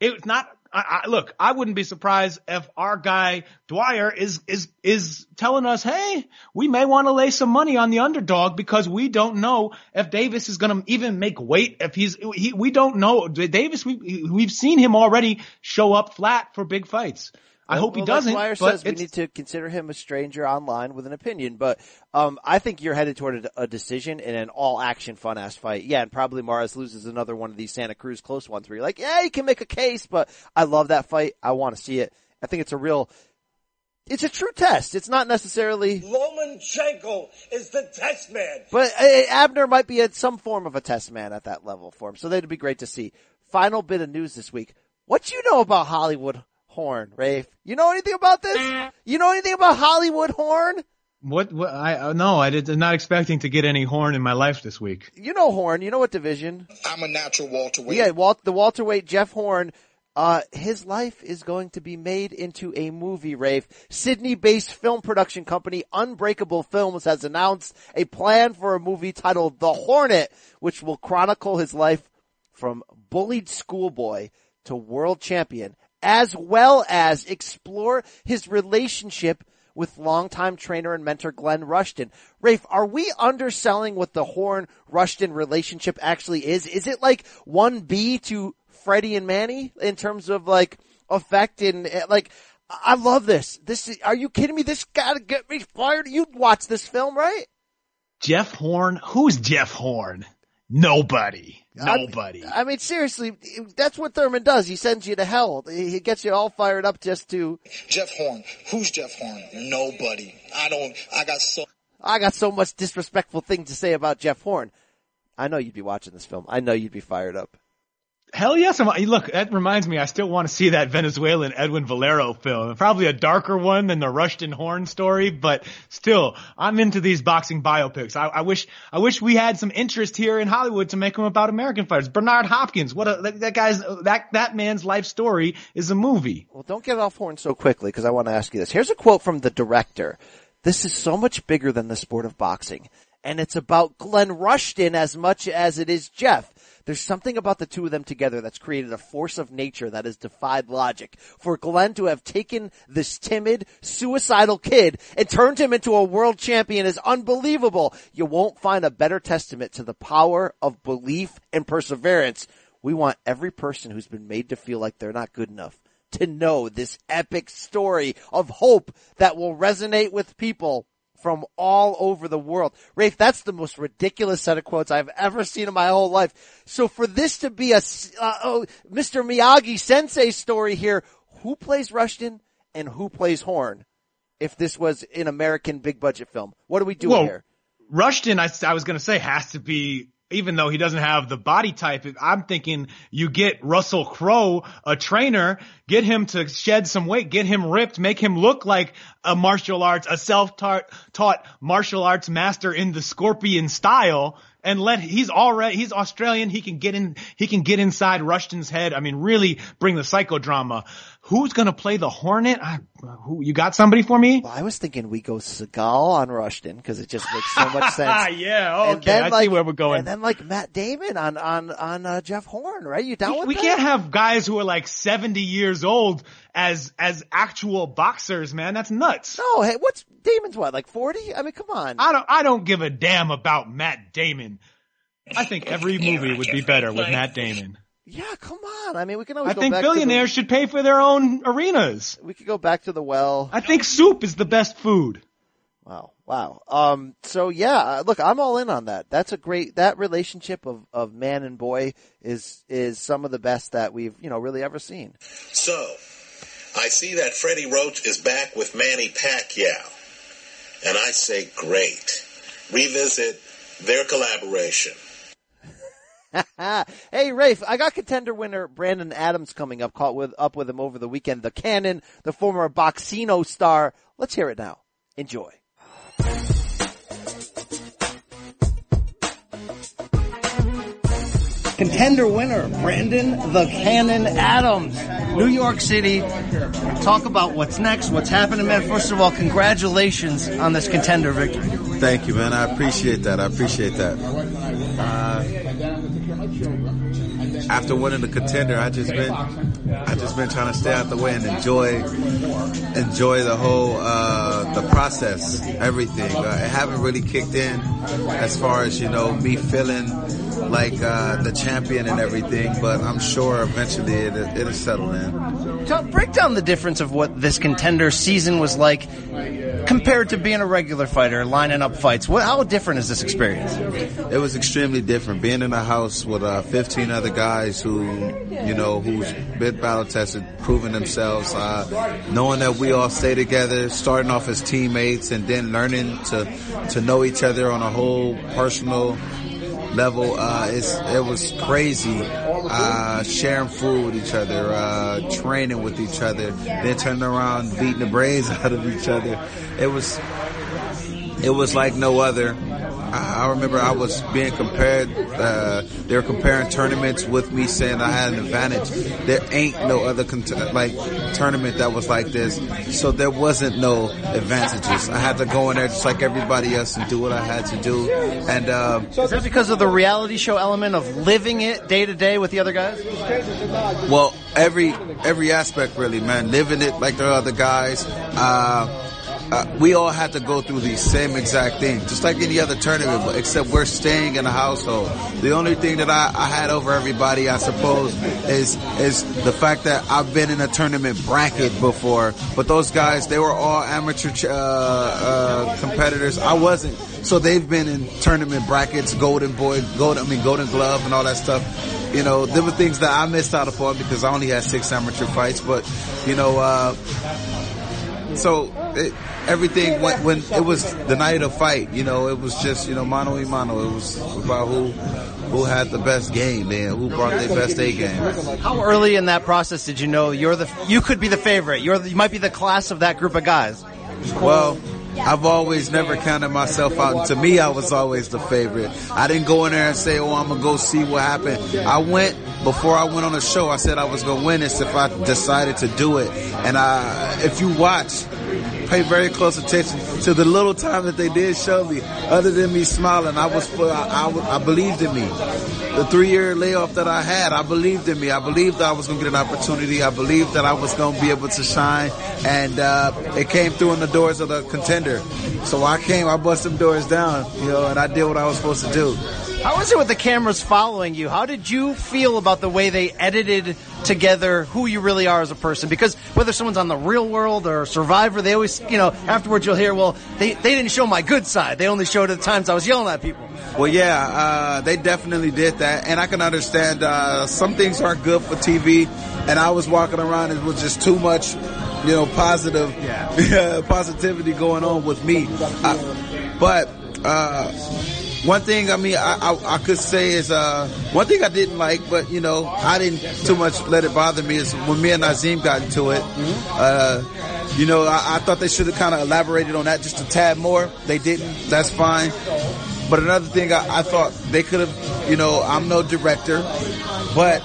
it's not, I, I, look, I wouldn't be surprised if our guy Dwyer is, is, is telling us, hey, we may want to lay some money on the underdog because we don't know if Davis is going to even make weight. If he's, he, we don't know. Davis, we, we've seen him already show up flat for big fights. I hope he Well, doesn't. Like Dwyer but says we need to consider him a stranger online with an opinion, but um, I think you're headed toward a, a decision in an all-action, fun-ass fight. Yeah, and probably Mares loses another one of these Santa Cruz close ones where you're like, yeah, you can make a case, but I love that fight. I want to see it. I think it's a real, it's a true test. It's not necessarily, Lomachenko is the test man. but uh, Abner might be at some form of a test man at that level for him, so that'd be great to see. Final bit of news this week. What you know about Hollywood Horn, Rafe? You know anything about this? You know anything about Hollywood Horn? What, what, I, uh, no, I did, not expecting to get any horn in my life this week. You know Horn. You know what division? I'm a natural Walter Wade. Yeah, Walt, the Walter Weight, Jeff Horn. Uh, his life is going to be made into a movie, Rafe. Sydney-based film production company Unbreakable Films has announced a plan for a movie titled The Hornet, which will chronicle his life from bullied schoolboy to world champion, as well as explore his relationship with longtime trainer and mentor Glenn Rushton. Rafe, are we underselling what the Horn Rushton relationship actually is? Is it like 1B to Freddie and Manny in terms of like effect and uh, like, I love this. This is, are you kidding me? This gotta get me fired. You'd watch this film, right? Jeff Horn? Who's Jeff Horn? Nobody. Nobody. I mean, seriously, that's what Thurman does. He sends you to hell. He he gets you all fired up just to, Jeff Horn. Who's Jeff Horn? Nobody. I don't, I got so. I got so much disrespectful thing to say about Jeff Horn. I know you'd be watching this film. I know you'd be fired up. Hell yes, I'm, look, that reminds me, I still want to see that Venezuelan Edwin Valero film. Probably a darker one than the Rushton Horn story, but still, I'm into these boxing biopics. I, I wish, I wish we had some interest here in Hollywood to make them about American fighters. Bernard Hopkins, what a, that, that guy's, that, that man's life story is a movie. Well, don't get off Horn so quickly because I want to ask you this. Here's a quote from the director. This is so much bigger than the sport of boxing. And it's about Glenn Rushton as much as it is Jeff. There's something about the two of them together that's created a force of nature that has defied logic. For Glenn to have taken this timid, suicidal kid and turned him into a world champion is unbelievable. You won't find a better testament to the power of belief and perseverance. We want every person who's been made to feel like they're not good enough to know this epic story of hope that will resonate with people from all over the world. Rafe, that's the most ridiculous set of quotes I've ever seen in my whole life. So for this to be a uh, oh, Mr. Miyagi Sensei story here, who plays Rushton and who plays Horn? If this was an American big budget film, what are we doing Well, here? Rushton, I, I was going to say, has to be, even though he doesn't have the body type, I'm thinking you get Russell Crowe, a trainer, get him to shed some weight, get him ripped, make him look like a martial arts, a self-taught martial arts master in the scorpion style. And let, he's already, he's Australian. He can get in, he can get inside Rushton's head. I mean, really bring the psychodrama. Who's going to play the Hornet? I, who, you got somebody for me? Well, I was thinking we go Seagal on Rushton because it just makes so much <laughs> sense. yeah, And okay. then, I like, see where we're going. And then like Matt Damon on on on uh, Jeff Horn, right? You down we, with we that? can't have guys who are like 70 years old as as actual boxers, man. That's nuts. No, hey, what's Damon's what? Like forty? I mean, come on. I don't I don't give a damn about Matt Damon. I think every movie would be better with Matt Damon. Yeah, come on. I mean, we can always. I go think back billionaires should pay for their own arenas. We could go back to the well. I think soup is the best food. Wow, wow. Um, so yeah, uh, look, I'm all in on that. That's a great that relationship of of man and boy is is some of the best that we've you know really ever seen. So, I see that Freddie Roach is back with Manny Pacquiao. And I say, great. Revisit their collaboration. <laughs> hey, Rafe, I got contender winner Brandon Adams coming up. Caught with up with him over the weekend. The Cannon, the former Boxcino star. Let's hear it now. Enjoy. Contender winner Brandon the Cannon Adams, New York City. Talk about what's next, what's happening, man. First of all, congratulations on this contender victory. Thank you, man. I appreciate that. I appreciate that. Uh, after winning the contender, I just been, I just been trying to stay out the way and enjoy, enjoy the whole, uh, the process, everything. Uh, it haven't really kicked in as far as you know me feeling like uh, the champion and everything, but I'm sure eventually it, it'll settle in. Break down the difference of what this contender season was like compared to being a regular fighter, lining up fights. What, how different is this experience? It was extremely different. Being in a house with uh, 15 other guys who, you know, who's been battle tested, proven themselves, uh, knowing that we all stay together, starting off as teammates, and then learning to to know each other on a whole personal level. Uh, it was crazy. Uh, sharing food with each other, uh, training with each other, then turning around, beating the brains <laughs> out of each other. It was, it was like no other. I, I remember I was being compared, uh, they were comparing tournaments with me saying I had an advantage. There ain't no other cont- like tournament that was like this. So there wasn't no advantages. I had to go in there just like everybody else and do what I had to do. And, uh, Is that because of the reality show element of living it day to day with the other guys? Well, every every aspect really, man. Living it like the other guys. Uh, uh, we all had to go through the same exact thing, just like any other tournament, but except we're staying in a household. The only thing that I, I had over everybody, I suppose, is is the fact that I've been in a tournament bracket before, but those guys, they were all amateur uh, uh, competitors. I wasn't, so they've been in tournament brackets, golden boy, golden, I mean golden glove, and all that stuff you know, there were things that I missed out upon because I only had six amateur fights, but, you know, uh, so it, everything went when it was the night of fight, you know, it was just, you know, mano y mano. It was about who, who had the best game, man, who brought their best A game. How early in that process did you know you're the you could be the favorite? You're the, you might be the class of that group of guys. Well, I've always never counted myself out. And to me, I was always the favorite. I didn't go in there and say, oh, I'm going to go see what happened. I went, before I went on the show, I said I was going to win this if I decided to do it. And I, if you watch, pay very close attention to the little time that they did show me. Other than me smiling, I was, I, I, I believed in me. The three-year layoff that I had, I believed in me. I believed that I was going to get an opportunity. I believed that I was going to be able to shine, and uh, it came through in the doors of the contender. So I came, I bust some doors down, you know, and I did what I was supposed to do. How was it with the cameras following you? How did you feel about the way they edited together who you really are as a person? Because whether someone's on the real world or Survivor, they always, you know, afterwards you'll hear, well, they, they didn't show my good side. They only showed the times I was yelling at people. Well, yeah, uh, they definitely did that, and I can understand uh, some things aren't good for TV. And I was walking around, and it was just too much, you know, positive, yeah. <laughs> positivity going on with me. Uh, but uh, one thing, I mean, I, I, I could say is uh, one thing I didn't like, but you know, I didn't too much let it bother me. Is when me and Naazim got into it. Uh, you know, I, I thought they should have kind of elaborated on that just a tad more. They didn't. That's fine. But another thing, I, I thought they could have. You know, I'm no director, but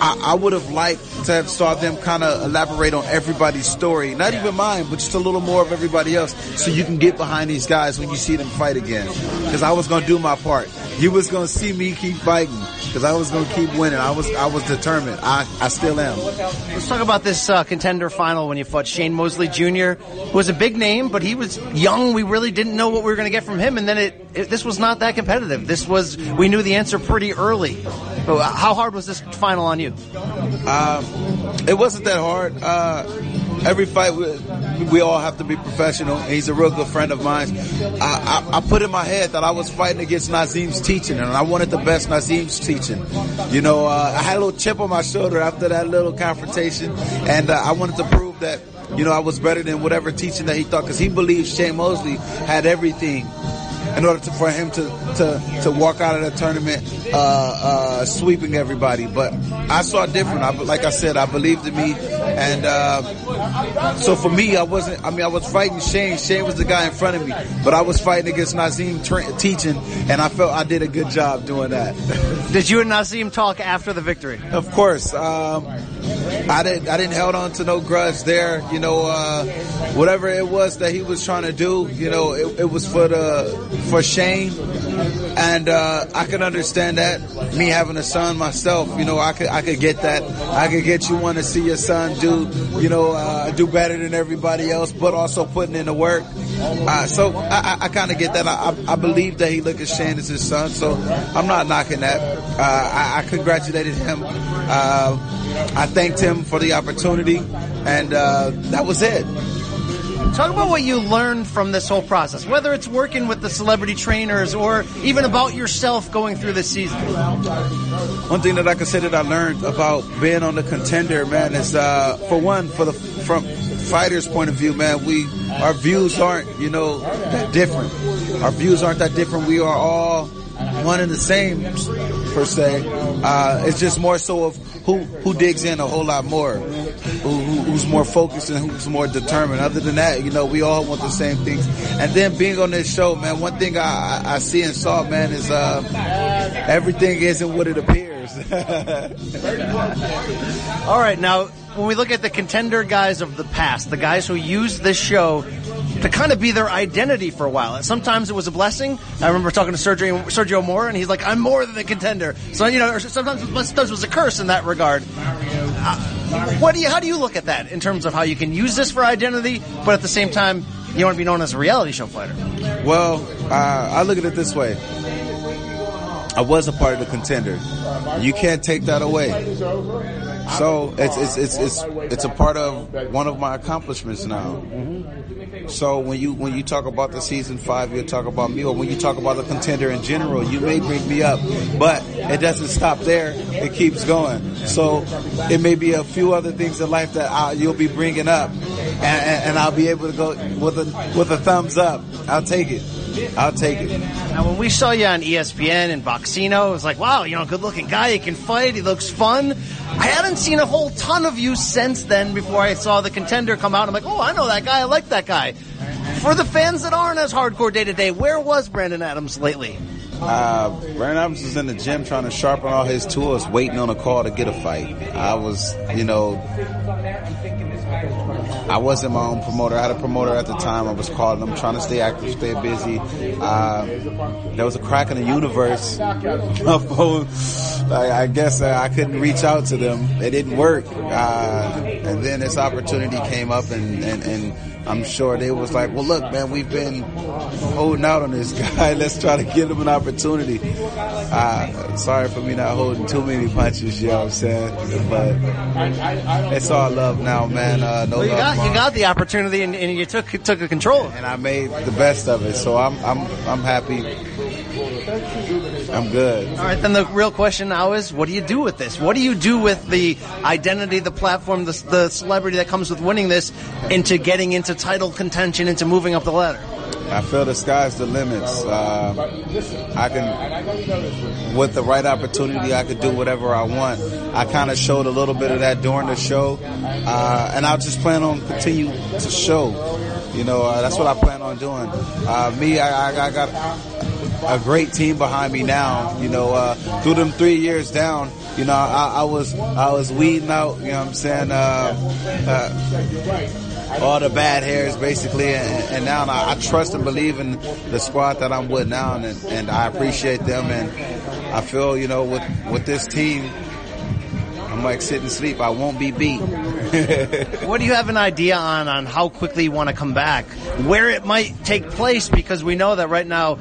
I, I would have liked to have saw them kind of elaborate on everybody's story, not even mine, but just a little more of everybody else, so you can get behind these guys when you see them fight again. Because I was gonna do my part. You was gonna see me keep fighting because I was gonna keep winning. I was I was determined. I I still am. Let's talk about this uh, contender final when you fought Shane Mosley Jr. was a big name, but he was young. We really didn't know what we were going to get from him, and then it, it this was not that competitive. This was we knew the answer pretty early. Uh, how hard was this final on you? Um, it wasn't that hard. Uh, every fight, we, we, all have to be professional. He's a real good friend of mine. I, I, I, put in my head that I was fighting against Naazim's teaching, and I wanted the best Naazim's teaching. You know, uh, I had a little chip on my shoulder after that little confrontation, and uh, I wanted to prove that you know I was better than whatever teaching that he thought, because he believed Shane Mosley had everything in order to, for him to, to, to walk out of the tournament uh, uh, sweeping everybody. But I saw different. I, like I said, I believed in me, and uh, so for me, I wasn't. I mean, I was fighting Shane. Shane was the guy in front of me, but I was fighting against Naazim tra- teaching, and I felt I did a good job doing that. <laughs> did you and Naazim talk after the victory? Of course. Um, I didn't. I didn't held on to no grudge there. You know, uh, whatever it was that he was trying to do, you know, it, it was for the for Shane, and uh, I can understand that. Me having a son myself, you know, I could I could get that. I could get you want to see your son do, you know, uh, do better than everybody else, but also putting in the work. Uh, so I, I kind of get that. I, I, believe that he looked at Shane as his son, so I'm not knocking that. Uh, I, I, congratulated him. Uh, I thanked him for the opportunity, and uh, that was it. Talk about what you learned from this whole process, whether it's working with the celebrity trainers or even about yourself going through this season. One thing that I can say that I learned about being on the contender, man, is uh, for one, for the from fighters' point of view, man, we our views aren't you know that different. Our views aren't that different. We are all one and the same per se. Uh, it's just more so of who who digs in a whole lot more, who's more focused and who's more determined. Other than that, you know, we all want the same things. And then being on this show, man, one thing I, I see and saw, man, is uh, everything isn't what it appears. <laughs> all right, now when we look at the contender guys of the past, the guys who used this show to kind of be their identity for a while. Sometimes it was a blessing. I remember talking to Sergio, Sergio Mora, and he's like, "I'm more than a contender." So you know, sometimes sometimes it was a curse in that regard. Uh, what do you? How do you look at that in terms of how you can use this for identity, but at the same time, you want to be known as a reality show fighter? Well, uh, I look at it this way. I was a part of the contender. You can't take that away. So it's it's it's it's it's a part of one of my accomplishments now. So when you when you talk about the season five, you talk about me, or when you talk about the contender in general, you may bring me up, but it doesn't stop there. It keeps going. So it may be a few other things in life that I, you'll be bringing up, and, and, and I'll be able to go with a with a thumbs up. I'll take it. I'll take it. Now, when we saw you on ESPN and Boxcino, it was like, wow, you know, good looking guy. He can fight. He looks fun. I haven't seen a whole ton of you since then before I saw the contender come out. I'm like, oh, I know that guy. I like that guy. For the fans that aren't as hardcore day to day, where was Brandon Adams lately? Uh, Brandon Adams was in the gym trying to sharpen all his tools, waiting on a call to get a fight. I was, you know, I wasn't my own promoter. I had a promoter at the time. I was calling them, trying to stay active, stay busy. Uh, there was a crack in the universe. <laughs> I, I guess uh, I couldn't reach out to them. It didn't work. Uh, and then this opportunity came up and, and, and I'm sure they was like, well, look, man, we've been holding out on this <laughs> guy. Let's try to give him an opportunity. Uh, sorry for me not holding too many punches, you know what I'm saying? But it's all love now, man. Uh, no love you got the opportunity and, and you took took a control. and I made the best of it. So I'm I'm I'm happy. I'm good. All right, then the real question now is, what do you do with this? What do you do with the identity, the platform, the, the celebrity that comes with winning this, into getting into title contention, into moving up the ladder? I feel the sky's the limits. Uh, I can, with the right opportunity, I could do whatever I want. I kind of showed a little bit of that during the show, uh, and I'll just plan on continue to show. You know, uh, that's what I plan on doing. Uh, me, I, I, I got a great team behind me now. You know, uh, through them three years down, you know, I, I was I was weeding out. You know, what I'm saying. Uh, uh, all the bad hairs basically and, and now I, I trust and believe in the squad that I'm with now and, and I appreciate them and I feel you know with with this team I'm like sit and sleep I won't be beat <laughs> What do you have an idea on on how quickly you want to come back? Where it might take place? Because we know that right now,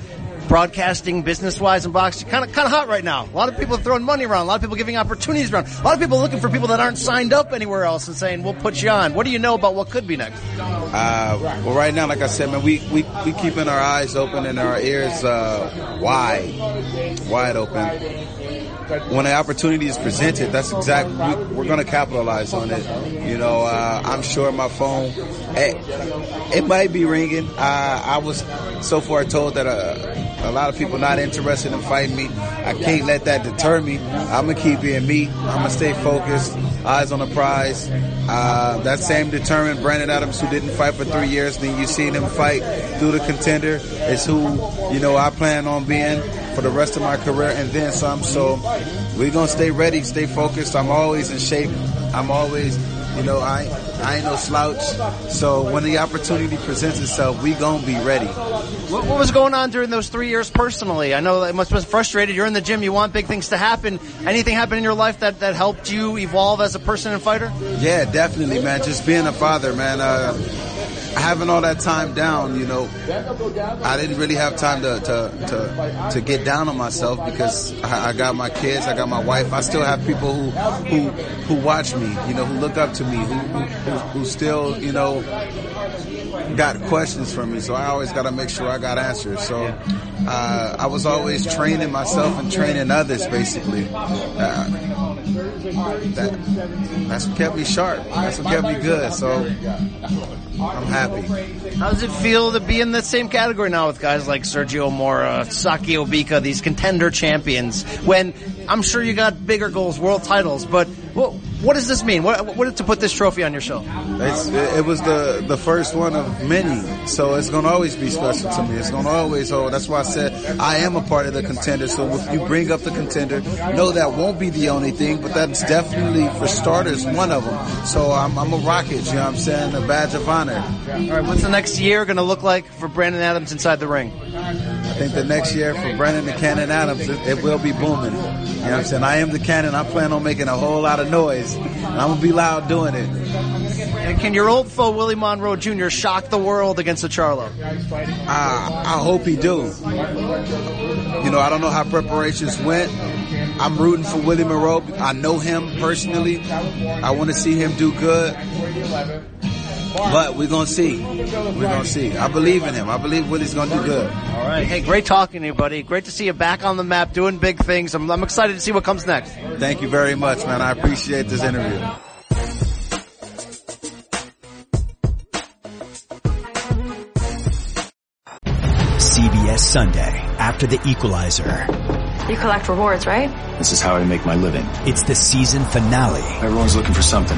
broadcasting, business wise, and boxing, kind of kind of hot right now. A lot of people are throwing money around. A lot of people giving opportunities around. A lot of people looking for people that aren't signed up anywhere else and saying, "We'll put you on." What do you know about what could be next? Uh, well, right now, like I said, man, we, we, we keeping our eyes open and our ears, uh, wide, wide open. When the opportunity is presented, that's exactly, we, we're going to capitalize on it. You know, uh, I'm sure my phone, it, it might be ringing. Uh, I was so far told that, uh, a lot of people not interested in fighting me. I can't let that deter me. I'm gonna keep being me. I'm gonna stay focused, eyes on the prize. Uh, that same determined Brandon Adams who didn't fight for three years, then you seen him fight through the contender is who, you know, I plan on being for the rest of my career and then some. So we're gonna stay ready, stay focused. I'm always in shape. I'm always, you know, I, I ain't no slouch. So when the opportunity presents itself, we gonna be ready. What, what was going on during those three years personally? I know that it must have been frustrated. You're in the gym. You want big things to happen. Anything happen in your life that, that helped you evolve as a person and fighter? Yeah, definitely, man. Just being a father, man. Uh, having all that time down, you know, I didn't really have time to to to, to get down on myself because I, I got my kids, I got my wife. I still have people who who who watch me, you know, who look up to me, who who, who, still, you know, got questions for me. So I always got to make sure I got answers. So uh, I was always training myself and training others, basically. Uh, that, that's what kept me sharp. That's what kept me good. So I'm happy. How does it feel to be in the same category now with guys like Sergio Mora, Sakio Bika, these contender champions? When I'm sure you got bigger goals, world titles, but what, what does this mean? What, what to put this trophy on your show? It's, it was the, the first one of many, so it's gonna always be special to me. It's gonna always hold. That's why I said I am a part of the contender. So if you bring up the contender, no, that won't be the only thing, but that's definitely for starters one of them. So I'm, I'm a rocket. You know what I'm saying? A badge of honor. All right, what's the next year going to look like for Brandon Adams inside the ring? I think the next year for Brandon the Cannon Adams, it, it will be booming. You know what I'm saying? I am the Cannon. I plan on making a whole lot of noise. And I'm gonna be loud doing it. And can your old foe Willie Monroe Jr. shock the world against the Charlo? I, I hope he do. You know, I don't know how preparations went. I'm rooting for Willie Monroe. I know him personally. I want to see him do good. But we're gonna see. We're gonna see. I believe in him. I believe Willie's gonna do good. All right. Hey, great talking to you, buddy. Great to see you back on the map, doing big things. I'm, I'm excited to see what comes next. Thank you very much, man. I appreciate this interview. CBS Sunday after the equalizer. You collect rewards, right? This is how I make my living. It's the season finale. Everyone's looking for something.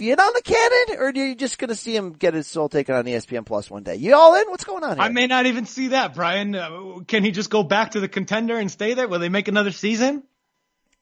You in on the cannon, or are you just going to see him get his soul taken on ESPN Plus one day? You all in? What's going on here? I may not even see that, Brian. Uh, can he just go back to the contender and stay there? Will they make another season?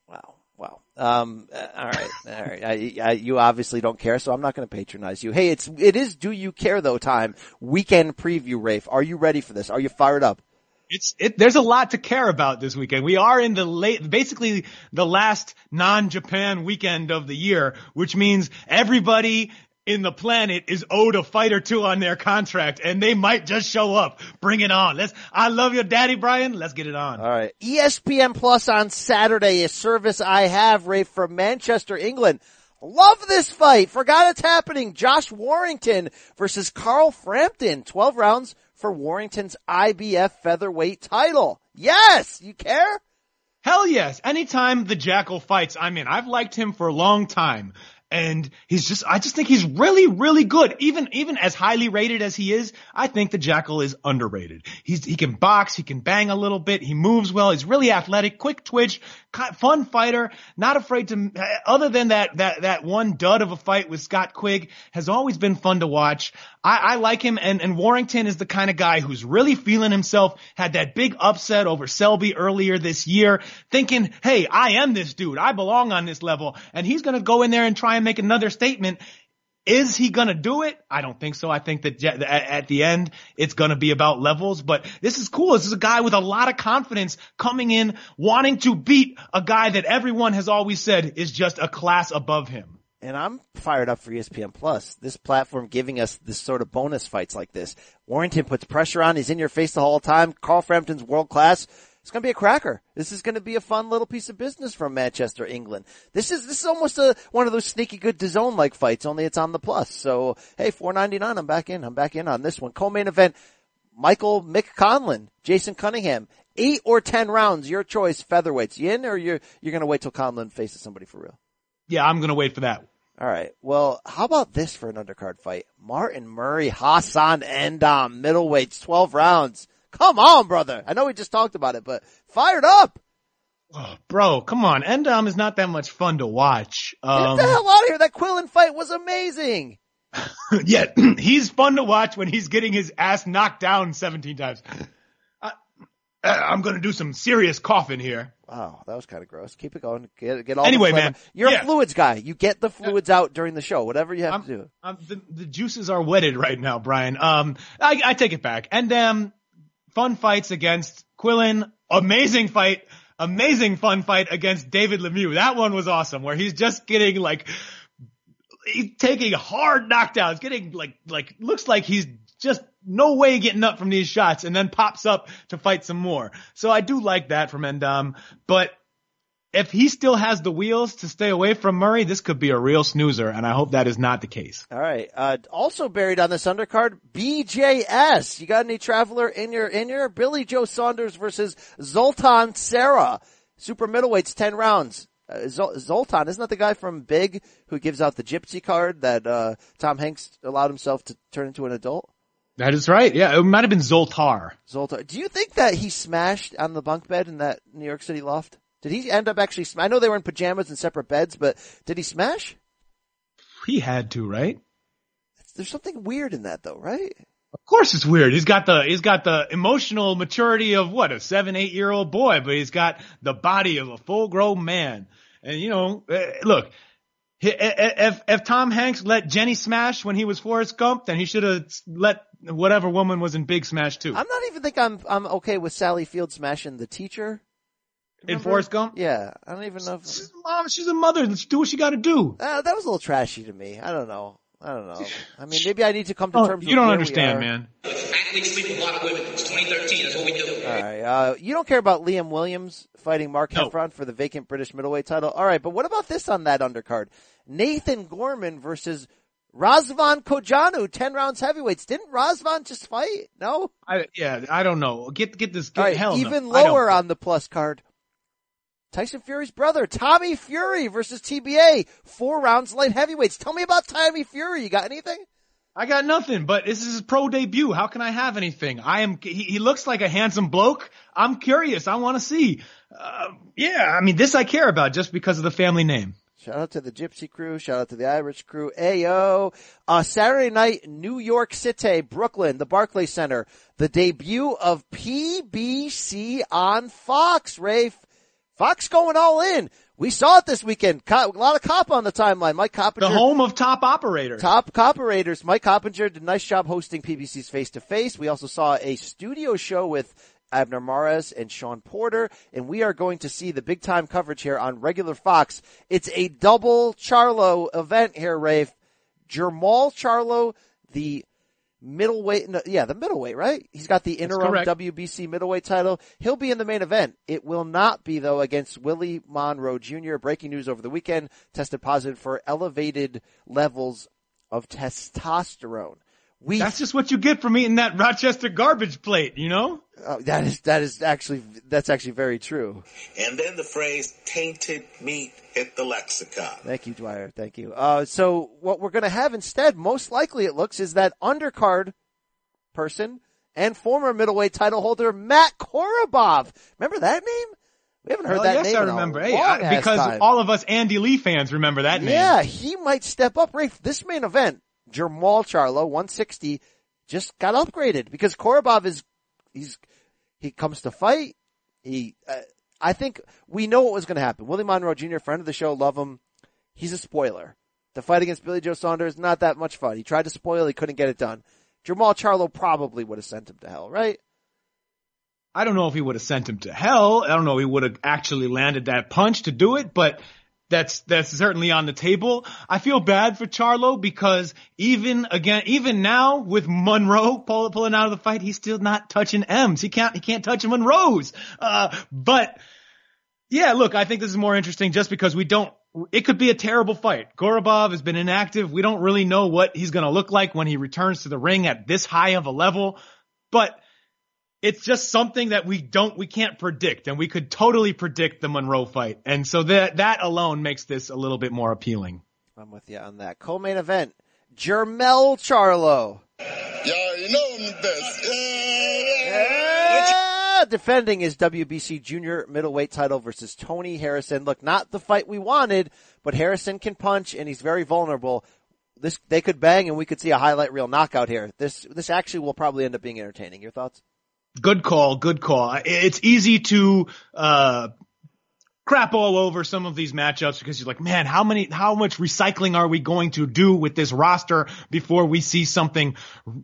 Wow, wow. Um, uh, all right, all right. I, I, you obviously don't care, so I'm not going to patronize you. Hey, it's it is do you care though time weekend preview. Rafe, are you ready for this? Are you fired up? It's it. There's a lot to care about this weekend. We are in the late, basically the last non-Japan weekend of the year, which means everybody in the planet is owed a fight or two on their contract, and they might just show up. Bring it on. Let's. I love your daddy, Brian. Let's get it on. All right. ESPN Plus on Saturday, a service I have, Ray, from Manchester, England. Love this fight. Forgot it's happening. Josh Warrington versus Carl Frampton. 12 rounds for Warrington's IBF featherweight title. Yes! You care? Hell yes. Anytime the Jackal fights, I'm in. I've liked him for a long time. And he's just, I just think he's really, really good. Even, even as highly rated as he is, I think the Jackal is underrated. He's, he can box, he can bang a little bit, he moves well, he's really athletic, quick twitch, fun fighter, not afraid to, uh, other than that, that, that one dud of a fight with Scott Quigg has always been fun to watch. I, I like him and, and Warrington is the kind of guy who's really feeling himself, had that big upset over Selby earlier this year, thinking, hey, I am this dude, I belong on this level, and he's gonna go in there and try and make another statement. Is he gonna do it? I don't think so. I think that at the end, it's gonna be about levels, but this is cool. This is a guy with a lot of confidence coming in, wanting to beat a guy that everyone has always said is just a class above him. And I'm fired up for ESPN Plus. This platform giving us this sort of bonus fights like this. Warrington puts pressure on. He's in your face the whole time. Carl Frampton's world class. It's going to be a cracker. This is going to be a fun little piece of business from Manchester, England. This is this is almost a one of those sneaky good DAZN like fights. Only it's on the plus. So hey, four ninety nine. I'm back in. I'm back in on this one. Co-main event: Michael Mick Conlon, Jason Cunningham. Eight or ten rounds, your choice. Featherweights. You in, or you're you're going to wait till Conlon faces somebody for real? Yeah, I'm going to wait for that. All right. Well, how about this for an undercard fight? Martin Murray, Hassan N'Dam, middleweights, 12 rounds. Come on, brother. I know we just talked about it, but fired up. Oh, bro, come on. N'Dam is not that much fun to watch. Um, Get the hell out of here. That Quillin fight was amazing. <laughs> yeah, <clears throat> he's fun to watch when he's getting his ass knocked down 17 times. I, I'm going to do some serious coughing here. Wow, that was kind of gross. Keep it going. Get, get all anyway, man. You're yeah. a fluids guy. You get the fluids out during the show, whatever you have I'm, to do. I'm, the, the juices are wetted right now, Brian. Um, I, I take it back. And um, fun fights against Quillin. Amazing fight. Amazing fun fight against David Lemieux. That one was awesome, where he's just getting like, he's taking hard knockdowns, getting like, like, looks like he's just no way getting up from these shots and then pops up to fight some more. So I do like that from N'Dam, but if he still has the wheels to stay away from Murray, this could be a real snoozer, and I hope that is not the case. All right. Uh, also buried on this undercard, BJS. You got any traveler in your in your Billy Joe Saunders versus Zoltan Sera, super middleweights, ten rounds. Uh, Zoltan isn't that the guy from Big who gives out the gypsy card that uh, Tom Hanks allowed himself to turn into an adult? That is right. Yeah, it might have been Zoltar. Zoltar. Do you think that he smashed on the bunk bed in that New York City loft? Did he end up actually? Sm- I know they were in pajamas and separate beds, but did he smash? He had to, right? There's something weird in that, though, right? Of course, it's weird. He's got the he's got the emotional maturity of what a seven, eight year old boy, but he's got the body of a full grown man. And you know, eh, look, eh, eh, if if Tom Hanks let Jenny smash when he was Forrest Gump, then he should have let whatever woman was in Big smash too. I'm not even think I'm I'm okay with Sally Field smashing the teacher. Remember? In Forrest Gump? Yeah, I don't even know. If... She's a mom. She's a mother. Let's do what she got to do. Uh, that was a little trashy to me. I don't know. I don't know. I mean, maybe I need to come to oh, terms. You don't understand, man. Athletes sleep with a lot of women. It's 2013. That's what we do. All right. Uh, you don't care about Liam Williams fighting Mark no. Heffron for the vacant British middleweight title. All right, but what about this on that undercard? Nathan Gorman versus Razvan Cojanu, 10 rounds heavyweights. Didn't Razvan just fight? No? I, yeah, I don't know. Get, get this, get, All right, hell no. even I lower on the plus card. Tyson Fury's brother, Tommy Fury versus TBA. Four rounds light heavyweights. Tell me about Tommy Fury. You got anything? I got nothing, but this is his pro debut. How can I have anything? I am, he, he looks like a handsome bloke. I'm curious. I want to see. Uh, yeah, I mean, this I care about just because of the family name. Shout out to the Gypsy crew. Shout out to the Irish crew. Ayo. Uh, Saturday night, New York City, Brooklyn, the Barclays Center. The debut of PBC on Fox, Rafe. Fox going all in. We saw it this weekend. A lot of cop on the timeline. Mike Coppinger. The home of top operators. Top cooperators. Mike Coppinger did a nice job hosting PBC's face to face. We also saw a studio show with Abner Mares and Shawn Porter, and we are going to see the big time coverage here on regular Fox. It's a double Charlo event here, Rafe. Jermall Charlo, the middleweight, no, yeah, the middleweight, right? He's got the interim. WBC middleweight title. He'll be in the main event. It will not be though against Willie Monroe Jr. Breaking news over the weekend, tested positive for elevated levels of testosterone. We That's just what you get from eating that Rochester garbage plate, you know? uh, that is that is actually that's actually very true. And then the phrase tainted meat hit the lexicon. Thank you, Dwyer. Thank you. Uh, so what we're going to have instead, most likely it looks, is that undercard person and former middleweight title holder Matt Korobov. Remember that name? We haven't heard Well, that yes, name I in a remember. Hey, long I- because time. all of us Andy Lee fans remember that name. Yeah, he might step up. Rafe, this main event, Jermall Charlo, 160, just got upgraded because Korobov is, he's, he comes to fight. He, uh, I think we know what was going to happen. Willie Monroe Jr., friend of the show, love him. He's a spoiler. The fight against Billy Joe Saunders, not that much fun. He tried to spoil, he couldn't get it done. Jermall Charlo probably would have sent him to hell, right? I don't know if he would have sent him to hell. I don't know if he would have actually landed that punch to do it, but that's that's certainly on the table. I feel bad for Charlo because even again, even now with Monroe pull, pulling out of the fight, he's still not touching M's. He can't he can't touch Monroe's. Uh, but yeah, look, I think this is more interesting just because we don't. It could be a terrible fight. Korobov has been inactive. We don't really know what he's going to look like when he returns to the ring at this high of a level, but it's just something that we don't, we can't predict, and we could totally predict the Monroe fight, and so that that alone makes this a little bit more appealing. I'm with you on that. Co-main event, Jermel Charlo. Yeah, you know I'm the best. Yeah, defending his WBC junior middleweight title versus Tony Harrison. Look, not the fight we wanted, but Harrison can punch and he's very vulnerable. This, they could bang and we could see a highlight reel knockout here. This, this actually will probably end up being entertaining. Your thoughts? Good call, good call. It's easy to uh crap all over some of these matchups because you're like, man, how many, how much recycling are we going to do with this roster before we see something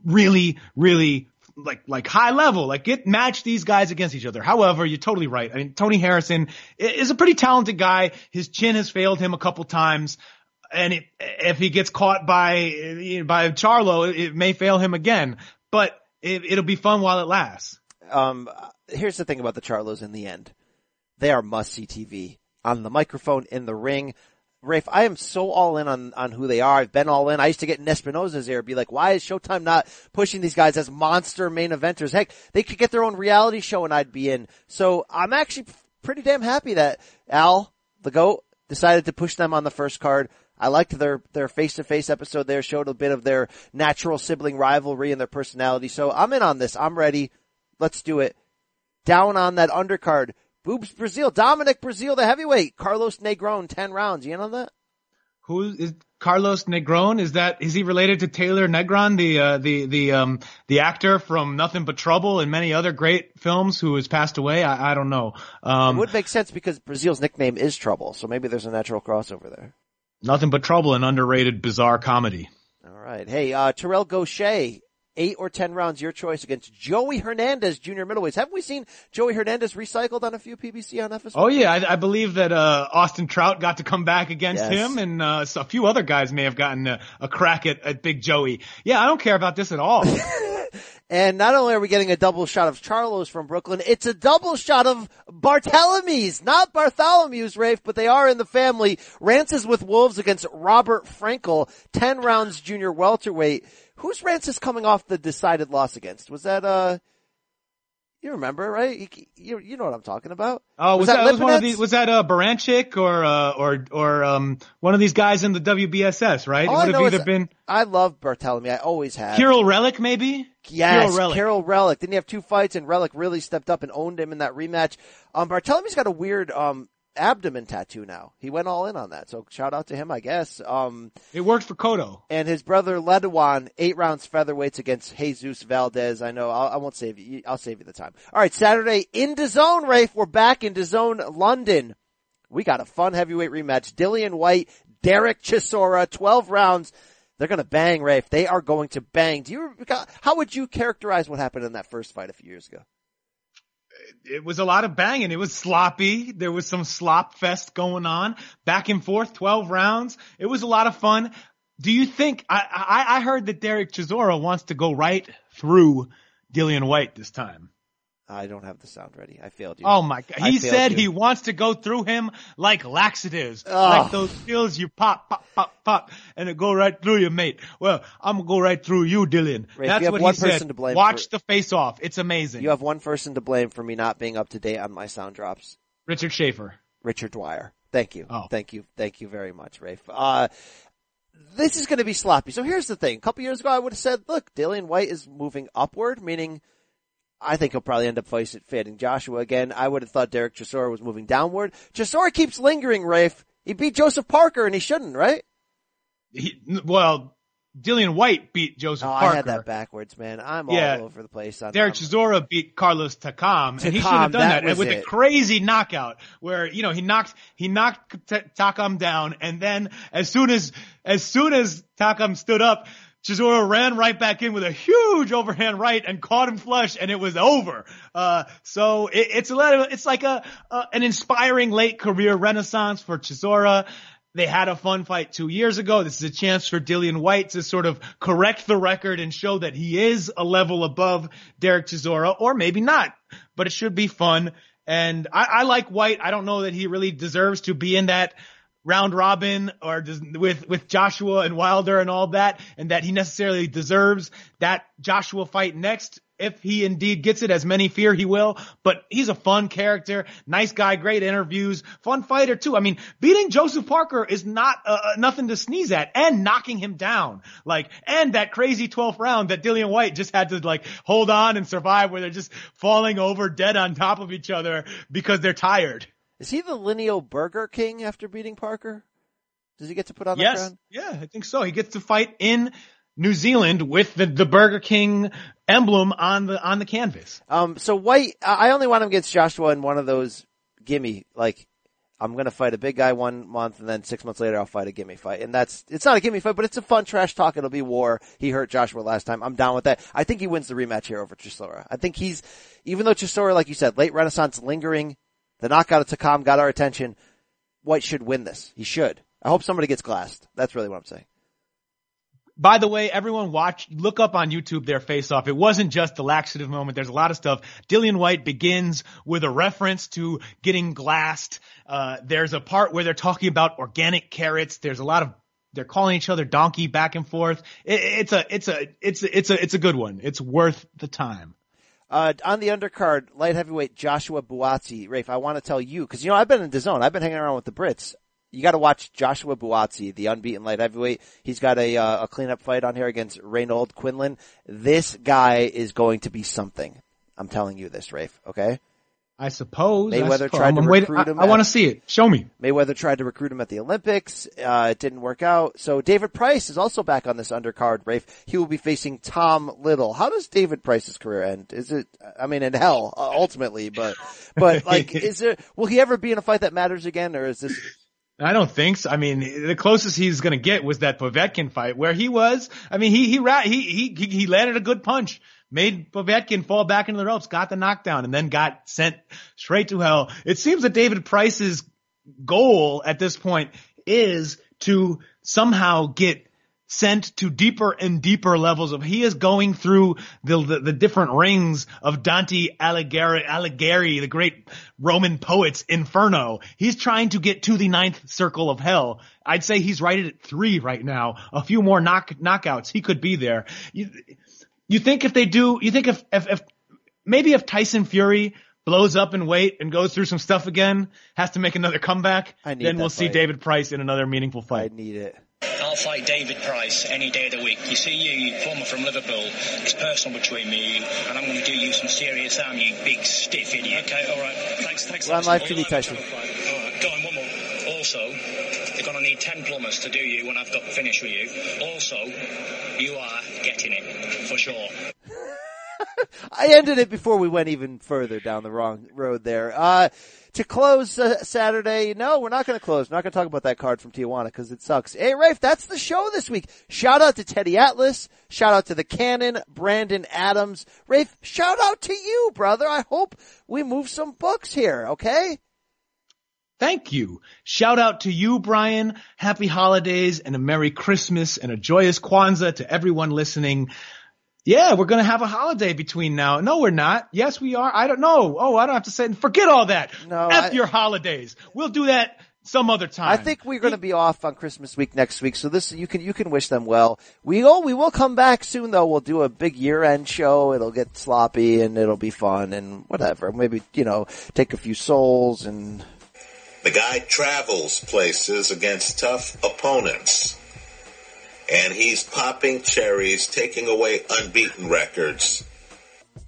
really, really like, like high level, like get, match these guys against each other. However, you're totally right. I mean, Tony Harrison is a pretty talented guy. His chin has failed him a couple times. And it, if he gets caught by, by Charlo, it, may fail him again, but it, it'll be fun while it lasts. Um, here's the thing about the Charlos in the end. They are must see TV on the microphone in the ring. Rafe, I am so all in on, on who they are. I've been all in. I used to get in Espinoza's ear, be like, why is Showtime not pushing these guys as monster main eventers? Heck, they could get their own reality show and I'd be in. So I'm actually pretty damn happy that Al, the GOAT, decided to push them on the first card. I liked their, their face-to-face episode there, showed a bit of their natural sibling rivalry and their personality. So I'm in on this. I'm ready. Let's do it. Down on that undercard. Boobs Breazeale, Dominic Breazeale, the heavyweight. Carlos Negron, 10 rounds. You know that? Who is Carlos Negron? Is that is he related to Taylor Negron, the uh, the the um the actor from Nothing But Trouble and many other great films who has passed away? I, I don't know. Um, it would make sense because Breazeale's nickname is Trouble, so maybe there's a natural crossover there. Nothing But Trouble, an underrated bizarre comedy. All right. Hey, uh, Terrell Gausha, eight or ten rounds, your choice against Joey Hernandez, junior middleweights. Haven't we seen Joey Hernandez recycled on a few PBC on FS1? Oh yeah, I, I believe that uh, Austin Trout got to come back against Yes. him, and uh, so a few other guys may have gotten a, a crack at, at Big Joey. Yeah, I don't care about this at all. <laughs> And not only are we getting a double shot of Charlos from Brooklyn, it's a double shot of Bartholomew's, not Bartholomew's, Rafe, but they are in the family. Rances with Wolves against Robert Frankel, 10 rounds junior welterweight. Who's Rances coming off the decided loss against? Was that, uh, you remember, right? You, you, you know what I'm talking about. Oh, was, that, was one of these? Was that uh, Baranchyk or uh, or or um one of these guys in the WBSS? Right? All it I would have either is been I love Barthelemy. I always have. Kiryl Relikh, maybe. Yes, Kiryl Relikh. Didn't he have two fights and Relikh really stepped up and owned him in that rematch? Um, Barthelemy's got a weird, um, abdomen tattoo now. He went all in on that. So shout out to him, I guess. Um, It worked for Kodo. and his brother Leduan, eight rounds featherweights against Jesus Valdez. I know, I'll, I won't save you. I'll save you the time. All right, Saturday in DAZN, Rafe. We're back in DAZN, London. We got a fun heavyweight rematch. Dillian Whyte, Derek Chisora, 12 rounds. They're gonna bang, Rafe. They are going to bang. Do you, how would you characterize what happened in that first fight a few years ago? It was a lot of banging. It was sloppy. There was some slop fest going on, back and forth, twelve rounds. It was a lot of fun. Do you think? I I, I heard that Derek Chisora wants to go right through Dillian Whyte this time. I don't have the sound ready. I failed you. Oh my god. He said you. he wants to go through him like laxatives. Oh. Like those pills you pop, pop, pop, pop, and it go right through you, mate. Well, I'm gonna go right through you, Dylan. Rafe, That's what one he person said. to blame Watch for- the face off. It's amazing. You have one person to blame for me not being up to date on my sound drops. Richard Schaefer. Richard Dwyer. Thank you. Oh. Thank you. Thank you very much, Rafe. Uh, this is going to be sloppy. So here's the thing. A couple years ago, I would have said, look, Dillian Whyte is moving upward, meaning I think he'll probably end up fading Joshua again. I would have thought Derek Chisora was moving downward. Chisora keeps lingering, Rafe. He beat Joseph Parker and he shouldn't, right? He, well, Dillian Whyte beat Joseph Oh, Parker. I had that backwards, man. I'm Yeah. all over the place. On, Derek Chisora beat Carlos Takam, and he should have done that that, with it. a crazy knockout where you know he knocked he knocked Takam down, and then as soon as as soon as Takam stood up, Chisora ran right back in with a huge overhand right and caught him flush, and it was over. Uh, so it, it's a little, it's like a, a an inspiring late career renaissance for Chisora. They had a fun fight two years ago. This is a chance for Dillian Whyte to sort of correct the record and show that he is a level above Derek Chisora, or maybe not, but it should be fun. And I, I like Whyte. I don't know that he really deserves to be in that round robin or does, with, with Joshua and Wilder and all that, and that he necessarily deserves that Joshua fight next. If he indeed gets it, as many fear he will, but he's a fun character, nice guy, great interviews, fun fighter too. I mean, beating Joseph Parker is not uh, uh, nothing to sneeze at, and knocking him down, like, and that crazy 12th round that Dillian Whyte just had to like hold on and survive, where they're just falling over dead on top of each other because they're tired. Is he the lineal Burger King after beating Parker? Does he get to put on the Yes. crown? Yeah, I think so. He gets to fight in New Zealand with the, the Burger King emblem on the on the canvas. Um, so Whyte, I I only want him against Joshua in one of those gimme, like, I'm gonna fight a big guy one month and then six months later I'll fight a gimme fight. And that's, it's not a gimme fight, but it's a fun trash talk. It'll be war. He hurt Joshua last time. I'm down with that. I think he wins the rematch here over Chisora. I think he's, even though Chisora, like you said, late renaissance lingering, the knockout of Takam got our attention. Whyte should win this. He should. I hope somebody gets glassed. That's really what I'm saying. By the way, everyone watch, look up on YouTube their face off. It wasn't just the laxative moment. There's a lot of stuff. Dillian Whyte begins with a reference to getting glassed. Uh, there's a part where they're talking about organic carrots. There's a lot of, they're calling each other donkey back and forth. It, it's a, it's a, it's a, it's a, it's a good one. It's worth the time. Uh, on the undercard, light heavyweight Joshua Buatsi. Rafe, I want to tell you, cause you know, I've been in the zone. I've been hanging around with the Brits. You gotta watch Joshua Buatsi, the unbeaten light heavyweight. He's got a, uh, a cleanup fight on here against Renold Quinlan. This guy is going to be something. I'm telling you this, Rafe, okay? I suppose. I Mayweather suppose. tried to waiting- recruit I- him. I at- want to see it. Show me. Mayweather tried to recruit him at the Olympics. Uh, it didn't work out. So David Price is also back on this undercard, Rafe. He will be facing Tom Little. How does David Price's career end? Is it, I mean, in hell, uh, ultimately, but, but <laughs> like, is there, will he ever be in a fight that matters again, or is this, I don't think so. I mean, the closest he's going to get was that Povetkin fight where he was, I mean, he, he, he, he, he landed a good punch, made Povetkin fall back into the ropes, got the knockdown and then got sent straight to hell. It seems that David Price's goal at this point is to somehow get sent to deeper and deeper levels of he is going through the the, the different rings of Dante Alighieri, Alighieri, the great Roman poet's Inferno. He's trying to get to the ninth circle of hell. I'd say he's right at three right now. A few more knock knockouts, he could be there. You, you think if they do, you think if, if, if maybe if Tyson Fury blows up in weight and goes through some stuff again, has to make another comeback, then we'll see David Price in another meaningful fight. I need it. I'll fight David Price any day of the week. You see, you, former from Liverpool, it's personal between me and you, and I'm going to do you some serious harm, you big stiff idiot. Okay, all right. Thanks, thanks. Run live TV Tyson. All right, go on, one more. Also, they're going to need 10 plumbers to do you when I've got finished with you. Also, you are getting it, for sure. <laughs> I ended it before we went even further down the wrong road there. Uh, to close uh, Saturday, no, we're not going to close. We're not going to talk about that card from Tijuana because it sucks. Hey, Rafe, that's the show this week. Shout out to Teddy Atlas. Shout out to the Cannon, Brandon Adams. Rafe, shout out to you, brother. I hope we move some books here, okay? Thank you. Shout out to you, Brian. Happy holidays and a Merry Christmas and a joyous Kwanzaa to everyone listening. Yeah, we're gonna have a holiday between now. No, we're not. Yes, we are. I don't know. Oh, I don't have to say. Forget all that. No, F I- your holidays. We'll do that some other time. I think we're going to be off on Christmas week next week, so this you can you can wish them well. We oh we will come back soon though. We'll do a big year end show. It'll get sloppy and it'll be fun and whatever. Maybe you know take a few souls and The guy travels places against tough opponents. And he's popping cherries, taking away unbeaten records.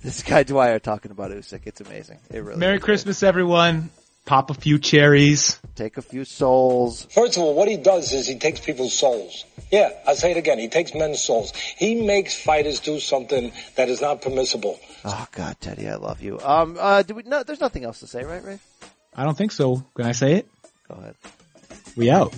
this guy Dwyer talking about Usyk. It's amazing. It really Merry is. Christmas, everyone. Pop a few cherries. Take a few souls. First of all, what he does is he takes people's souls. Yeah, I'll say it again. He takes men's souls. He makes fighters do something that is not permissible. Oh God, Teddy, I love you. Um, uh, do we? No, there's nothing else to say, right, Ray? I don't think so. Can I say it? Go ahead. We out.